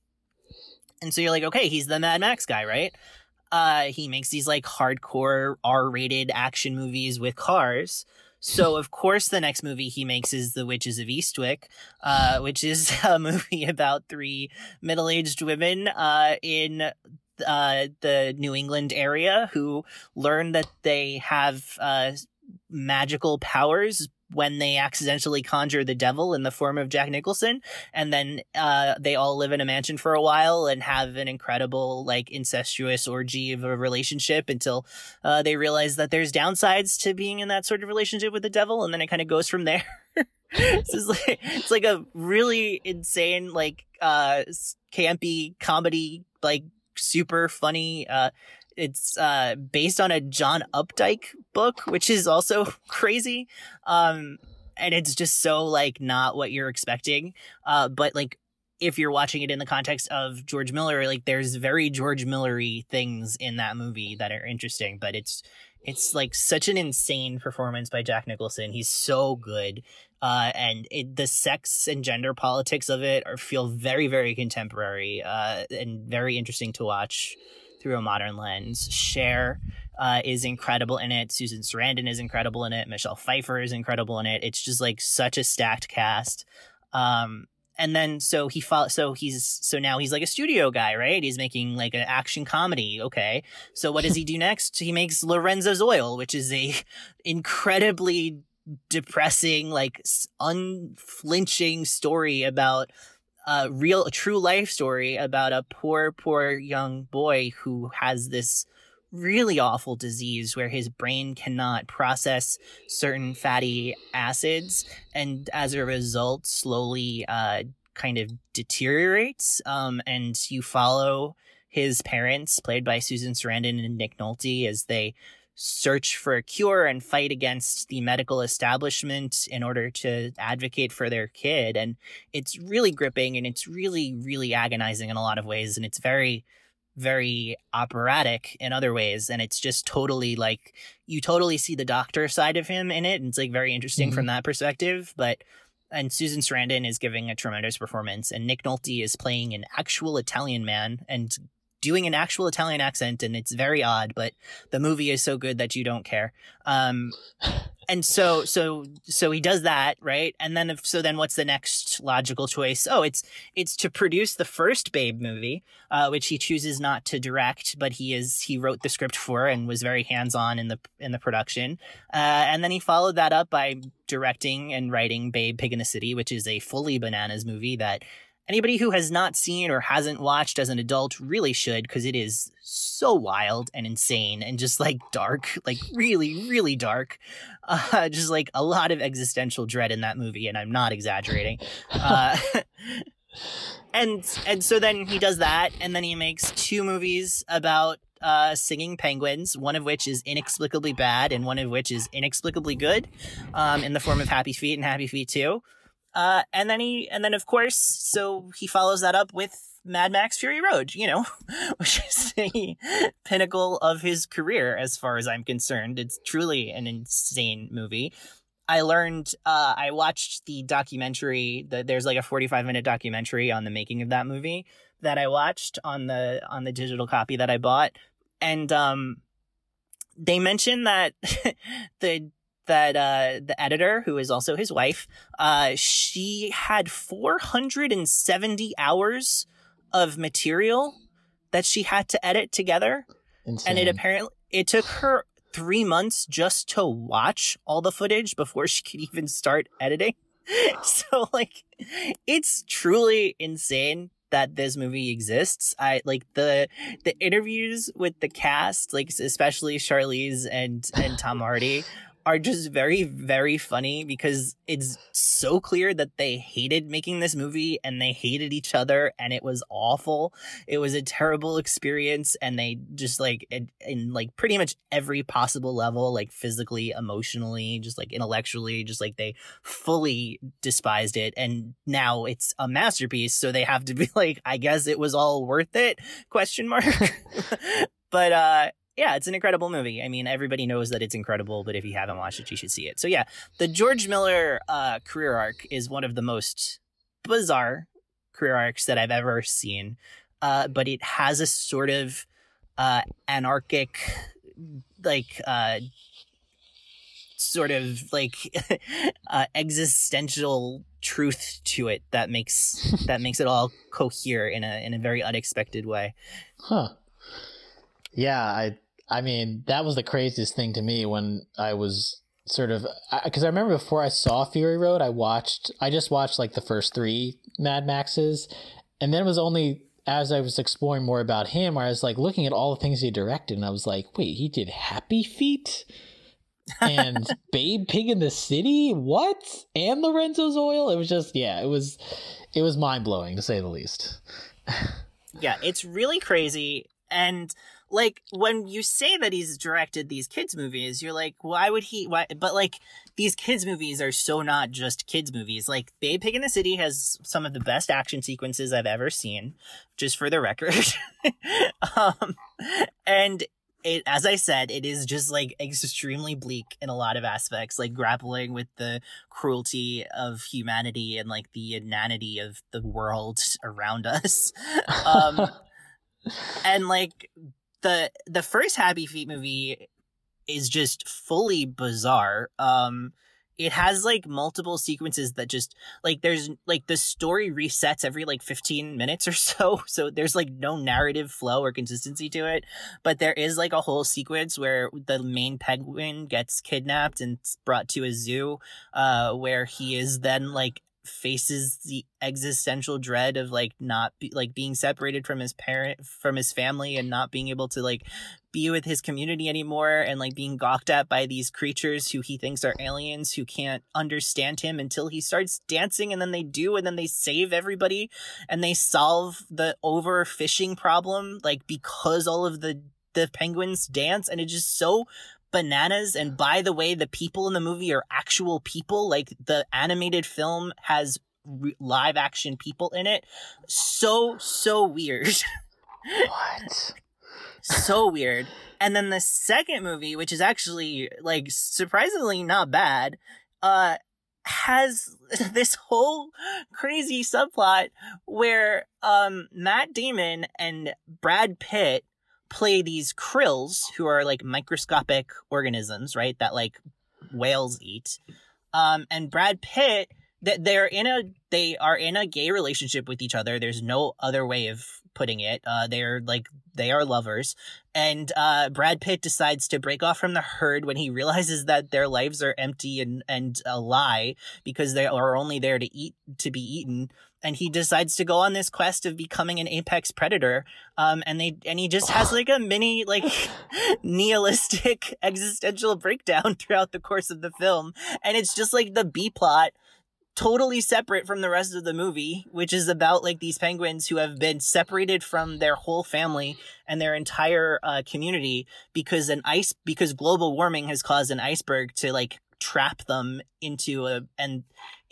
And so you're like, okay, he's the Mad Max guy, right? Uh, he makes these like hardcore R-rated action movies with cars. So of course the next movie he makes is The Witches of Eastwick, uh, which is a movie about three middle-aged women uh, in uh, the New England area who learn that they have uh, magical powers when they accidentally conjure the devil in the form of Jack Nicholson, and then uh, they all live in a mansion for a while and have an incredible like incestuous orgy of a relationship until uh, they realize that there's downsides to being in that sort of relationship with the devil, and then it kind of goes from there. it's like it's like a really insane like uh campy comedy like super funny uh it's uh, based on a John Updike book, which is also crazy. Um, and it's just so like not what you're expecting. Uh, but like if you're watching it in the context of George Miller, like there's very George Millery things in that movie that are interesting. But it's it's like such an insane performance by Jack Nicholson. He's so good. Uh, and it, the sex and gender politics of it are, feel very, very contemporary uh, and very interesting to watch through a modern lens. Cher uh, is incredible in it. Susan Sarandon is incredible in it. Michelle Pfeiffer is incredible in it. It's just like such a stacked cast. Um, and then so he so he's so now he's like a studio guy, right? He's making like an action comedy. Okay, so what does he do next? He makes Lorenzo's Oil, which is a incredibly depressing, like unflinching story about a real, a true life story about a poor, poor young boy who has this really awful disease where his brain cannot process certain fatty acids and as a result slowly uh, kind of deteriorates um, and you follow his parents played by susan sarandon and nick nolte as they search for a cure and fight against the medical establishment in order to advocate for their kid. And it's really gripping and it's really, really agonizing in a lot of ways. And it's very, very operatic in other ways. And it's just totally like you totally see the doctor side of him in it. And it's like very interesting mm-hmm. from that perspective. But and Susan Sarandon is giving a tremendous performance, and Nick Nolte is playing an actual Italian man and doing an actual Italian accent, and it's very odd, but the movie is so good that you don't care. Um, and so, so, so he does that, right? And then, if, so then what's the next logical choice? Oh, it's, it's to produce the first Babe movie, uh, which he chooses not to direct, but he is, he wrote the script for and was very hands on in the, in the production. Uh, and then he followed that up by directing and writing Babe Pig in the City, which is a fully bananas movie that Anybody who has not seen or hasn't watched as an adult really should because it is so wild and insane and just like dark, like really, really dark. Uh, just like a lot of existential dread in that movie, and I'm not exaggerating. Uh, and and so then he does that, and then he makes two movies about uh, singing penguins, one of which is inexplicably bad and one of which is inexplicably good, um, in the form of Happy Feet and Happy Feet 2. Uh, and then he, and then of course, so he follows that up with Mad Max Fury Road, you know, which is the pinnacle of his career as far as I'm concerned. It's truly an insane movie. I learned, uh, I watched the documentary, the, there's like a 45 minute documentary on the making of that movie that I watched on the, on the digital copy that I bought. And, um, they mentioned that the that uh, the editor, who is also his wife, uh, she had 470 hours of material that she had to edit together, Insane. and it apparently it took her three months just to watch all the footage before she could even start editing. so like, it's truly insane that this movie exists. I like the the interviews with the cast, like especially Charlize and and Tom Hardy are just very, very funny because it's so clear that they hated making this movie and they hated each other and it was awful. It was a terrible experience and they just like, in, in like pretty much every possible level, like physically, emotionally, just like intellectually, just like they fully despised it. And now it's a masterpiece. So they have to be like, I guess it was all worth it? Question mark. but, uh, yeah, it's an incredible movie. I mean, everybody knows that it's incredible, but if you haven't watched it, you should see it. So yeah, the George Miller uh, career arc is one of the most bizarre career arcs that I've ever seen. Uh, but it has a sort of uh, anarchic, like uh, sort of like uh, existential truth to it that makes that makes it all cohere in a in a very unexpected way. Huh. Yeah, I I mean, that was the craziest thing to me when I was sort of because I, I, remember before I saw Fury Road, I watched I just watched like the first three Mad Maxes, and then it was only as I was exploring more about him, I was like looking at all the things he directed, and I was like, wait, he did Happy Feet. and Babe Pig in the City, what? And Lorenzo's Oil. It was just, yeah, it was, it was mind blowing to say the least. yeah, it's really crazy, and like when you say that he's directed these kids movies you're like why would he why but like these kids movies are so not just kids movies. Like babe pig in the city has some of the best action sequences i've ever seen just for the record. Um and it as i said it is just like extremely bleak in a lot of aspects like grappling with the cruelty of humanity and like the inanity of the world around us. Um and like the the first Happy Feet movie is just fully bizarre. Um it has like multiple sequences that just like there's like the story resets every like 15 minutes or so so there's like no narrative flow or consistency to it but there is like a whole sequence where the main penguin gets kidnapped and brought to a zoo uh where he is then like faces the existential dread of like not be, like being separated from his parent from his family and not being able to like be with his community anymore and like being gawked at by these creatures who he thinks are aliens who can't understand him until he starts dancing and then they do and then they save everybody and they solve the overfishing problem like because all of the the penguins dance and it's just so bananas. And by the way, the people in the movie are actual people. Like the animated film has re- live action people in it. So, so weird. what? so weird. And then the second movie, which is actually like surprisingly not bad, uh, has this whole crazy subplot where um Matt Damon and Brad Pitt play these krills who are like microscopic organisms, right? That like whales eat. Um, and Brad Pitt, that they're in a they are in a gay relationship with each other. There's no other way of putting it. Uh, they're like they are lovers, and uh, Brad Pitt decides to break off from the herd when he realizes that their lives are empty and and a lie because they are only there to eat to be eaten and he decides to go on this quest of becoming an apex predator um and they and he just has like a mini like nihilistic existential breakdown throughout the course of the film. And it's just like the b plot totally separate from the rest of the movie, which is about like these penguins who have been separated from their whole family and their entire uh, community because an ice because global warming has caused an iceberg to like trap them into a and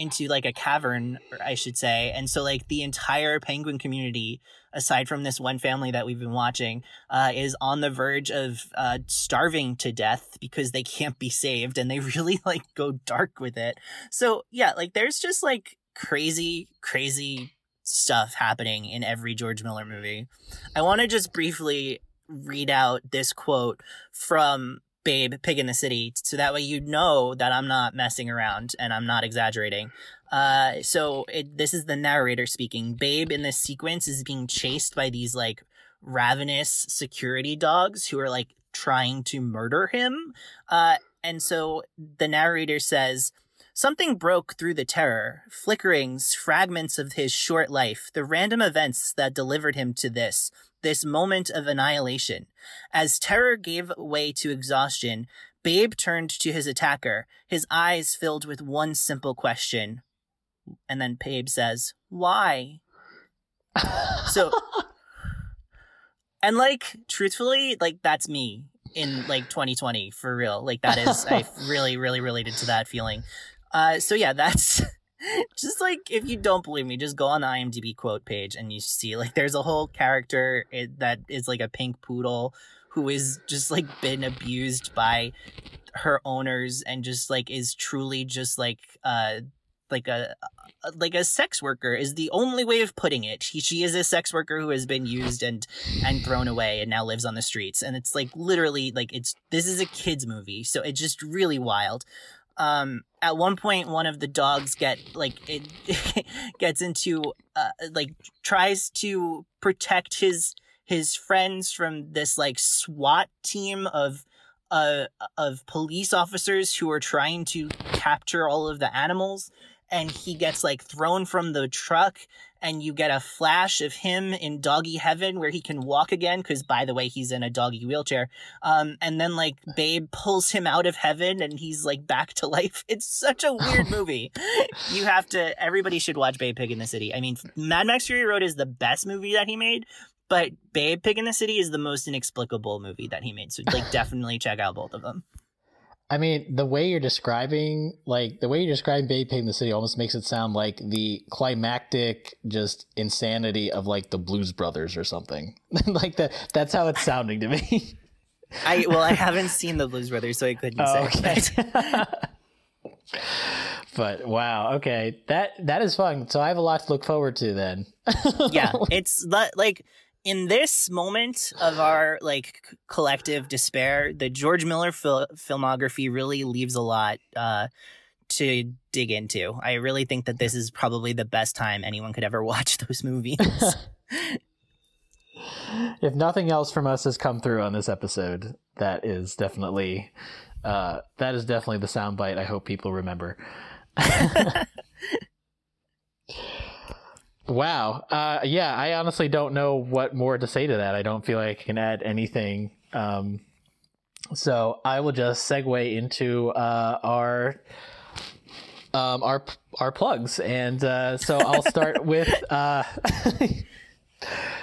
into like a cavern i should say. And so like the entire penguin community aside from this one family that we've been watching uh, is on the verge of uh, starving to death because they can't be saved and they really like go dark with it. So yeah like there's just like crazy crazy stuff happening in every george miller movie. I want to just briefly read out this quote from babe pig in the city so that way you know that i'm not messing around and i'm not exaggerating. Uh so it, this is the narrator speaking. Babe in this sequence is being chased by these like ravenous security dogs who are like trying to murder him. Uh and so the narrator says Something broke through the terror, flickerings, fragments of his short life, the random events that delivered him to this, this moment of annihilation. As terror gave way to exhaustion, Babe turned to his attacker, his eyes filled with one simple question. And then Babe says, Why? so, and like, truthfully, like, that's me in like 2020 for real. Like, that is, I really, really related to that feeling. Uh, so yeah, that's just like if you don't believe me, just go on the IMDb quote page and you see like there's a whole character that is like a pink poodle who is just like been abused by her owners and just like is truly just like uh like a like a sex worker is the only way of putting it. She, she is a sex worker who has been used and and thrown away and now lives on the streets. And it's like literally like it's this is a kids movie, so it's just really wild um at one point one of the dogs get like it gets into uh, like tries to protect his his friends from this like SWAT team of uh of police officers who are trying to capture all of the animals and he gets like thrown from the truck and you get a flash of him in doggy heaven where he can walk again because by the way he's in a doggy wheelchair. Um and then like babe pulls him out of heaven and he's like back to life. It's such a weird movie. You have to everybody should watch babe pig in the city. I mean mad max fury road is the best movie that he made but babe pig in the city is the most inexplicable movie that he made so like definitely check out both of them I mean, the way you're describing, like the way you're describing Pig in the City, almost makes it sound like the climactic just insanity of like the Blues Brothers or something. like that. That's how it's sounding to me. I well, I haven't seen the Blues Brothers, so I couldn't oh, say. Okay. but wow, okay, that that is fun. So I have a lot to look forward to then. yeah, it's like in this moment of our like collective despair, the George Miller fil- filmography really leaves a lot uh, to dig into. I really think that this is probably the best time anyone could ever watch those movies. if nothing else from us has come through on this episode, that is definitely uh, that is definitely the soundbite. I hope people remember. Wow. Uh, yeah, I honestly don't know what more to say to that. I don't feel like I can add anything. Um, so I will just segue into uh, our um, our our plugs, and uh, so I'll start with. Uh,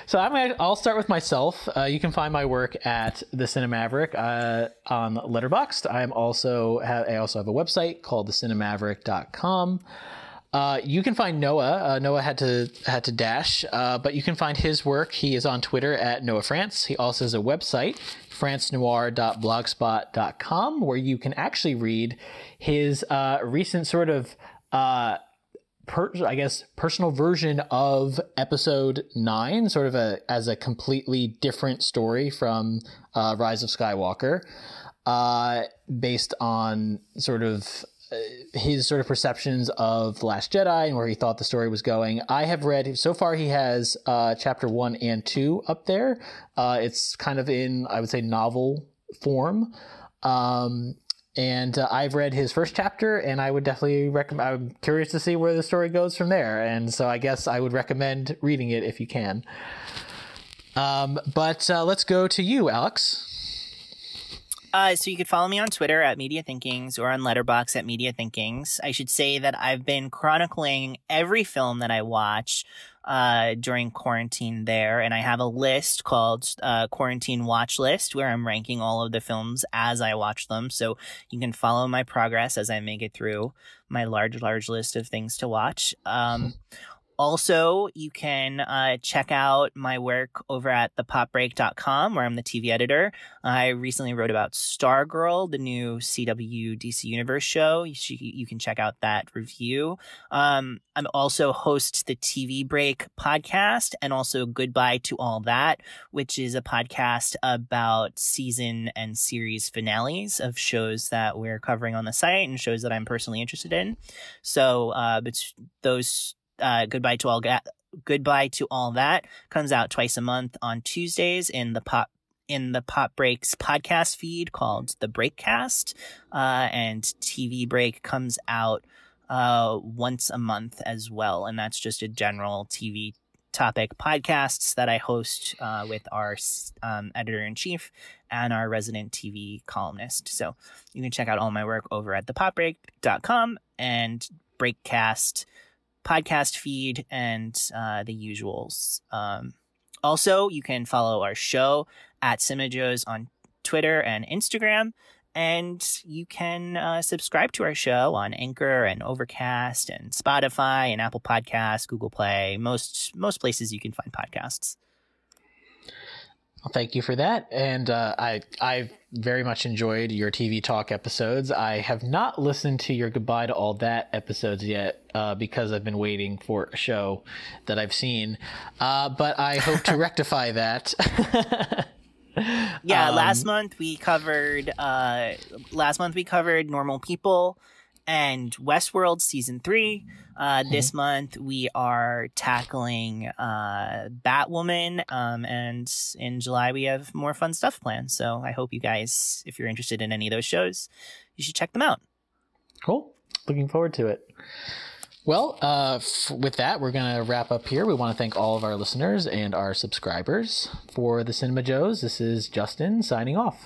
so I'm gonna, I'll start with myself. Uh, you can find my work at the Cinemaverick uh, on Letterboxd. I'm also have, I also have a website called thecinemaverick.com. Uh, you can find Noah. Uh, Noah had to had to dash, uh, but you can find his work. He is on Twitter at Noah Franc. He also has a website, francnoir.blogspot.com, where you can actually read his uh, recent sort of, uh, per, I guess, personal version of episode nine, sort of a as a completely different story from uh, Rise of Skywalker, based on sort of his sort of perceptions of the Last Jedi and where he thought the story was going. I have read so far. He has uh, chapter one and two up there. Uh, it's kind of in I would say novel form. Um, and uh, I've read his first chapter, and I would definitely recommend. I'm curious to see where the story goes from there, and so I guess I would recommend reading it if you can. Um, but uh, let's go to you, Alex. Uh, so you could follow me on Twitter at Media Thinkings or on Letterboxd at Media Thinkings. I should say that I've been chronicling every film that I watch uh, during quarantine there, and I have a list called uh, Quarantine Watch List where I'm ranking all of the films as I watch them. So you can follow my progress as I make it through my large, large list of things to watch. Um, Also, you can uh, check out my work over at thepopbreak.com, where I'm the TV editor. I recently wrote about Stargirl, the new CW DC Universe show. You, you can check out that review. Um, I'm also host the TV Break podcast and also Goodbye to All That, which is a podcast about season and series finales of shows that we're covering on the site and shows that I'm personally interested in. So, uh, but those uh, goodbye to all ga- goodbye to all that comes out twice a month on Tuesdays in the pop in the Pop Breaks podcast feed called the Breakcast, uh, and TV Break comes out uh, once a month as well, and that's just a general TV topic podcasts that I host uh, with our um, editor in chief and our resident TV columnist. So you can check out all my work over at thepopbreak.com and Breakcast podcast feed and uh, the usuals. Um, also, you can follow our show at CinemaJoes on Twitter and Instagram. And you can uh, subscribe to our show on Anchor and Overcast and Spotify and Apple Podcasts, Google Play, most most places you can find podcasts. Well, thank you for that, and uh, I I've very much enjoyed your TV talk episodes. I have not listened to your goodbye to all that episodes yet uh, because I've been waiting for a show that I've seen, uh, but I hope to rectify that. yeah, um, last month we covered uh, last month we covered normal people and Westworld season three. Uh, mm-hmm. This month we are tackling uh, Batwoman, um, and in July we have more fun stuff planned. So I hope you guys, if you're interested in any of those shows, you should check them out. Cool. Looking forward to it. Well, uh, f- with that, we're going to wrap up here. We want to thank all of our listeners and our subscribers for the Cinema Joes. This is Justin signing off.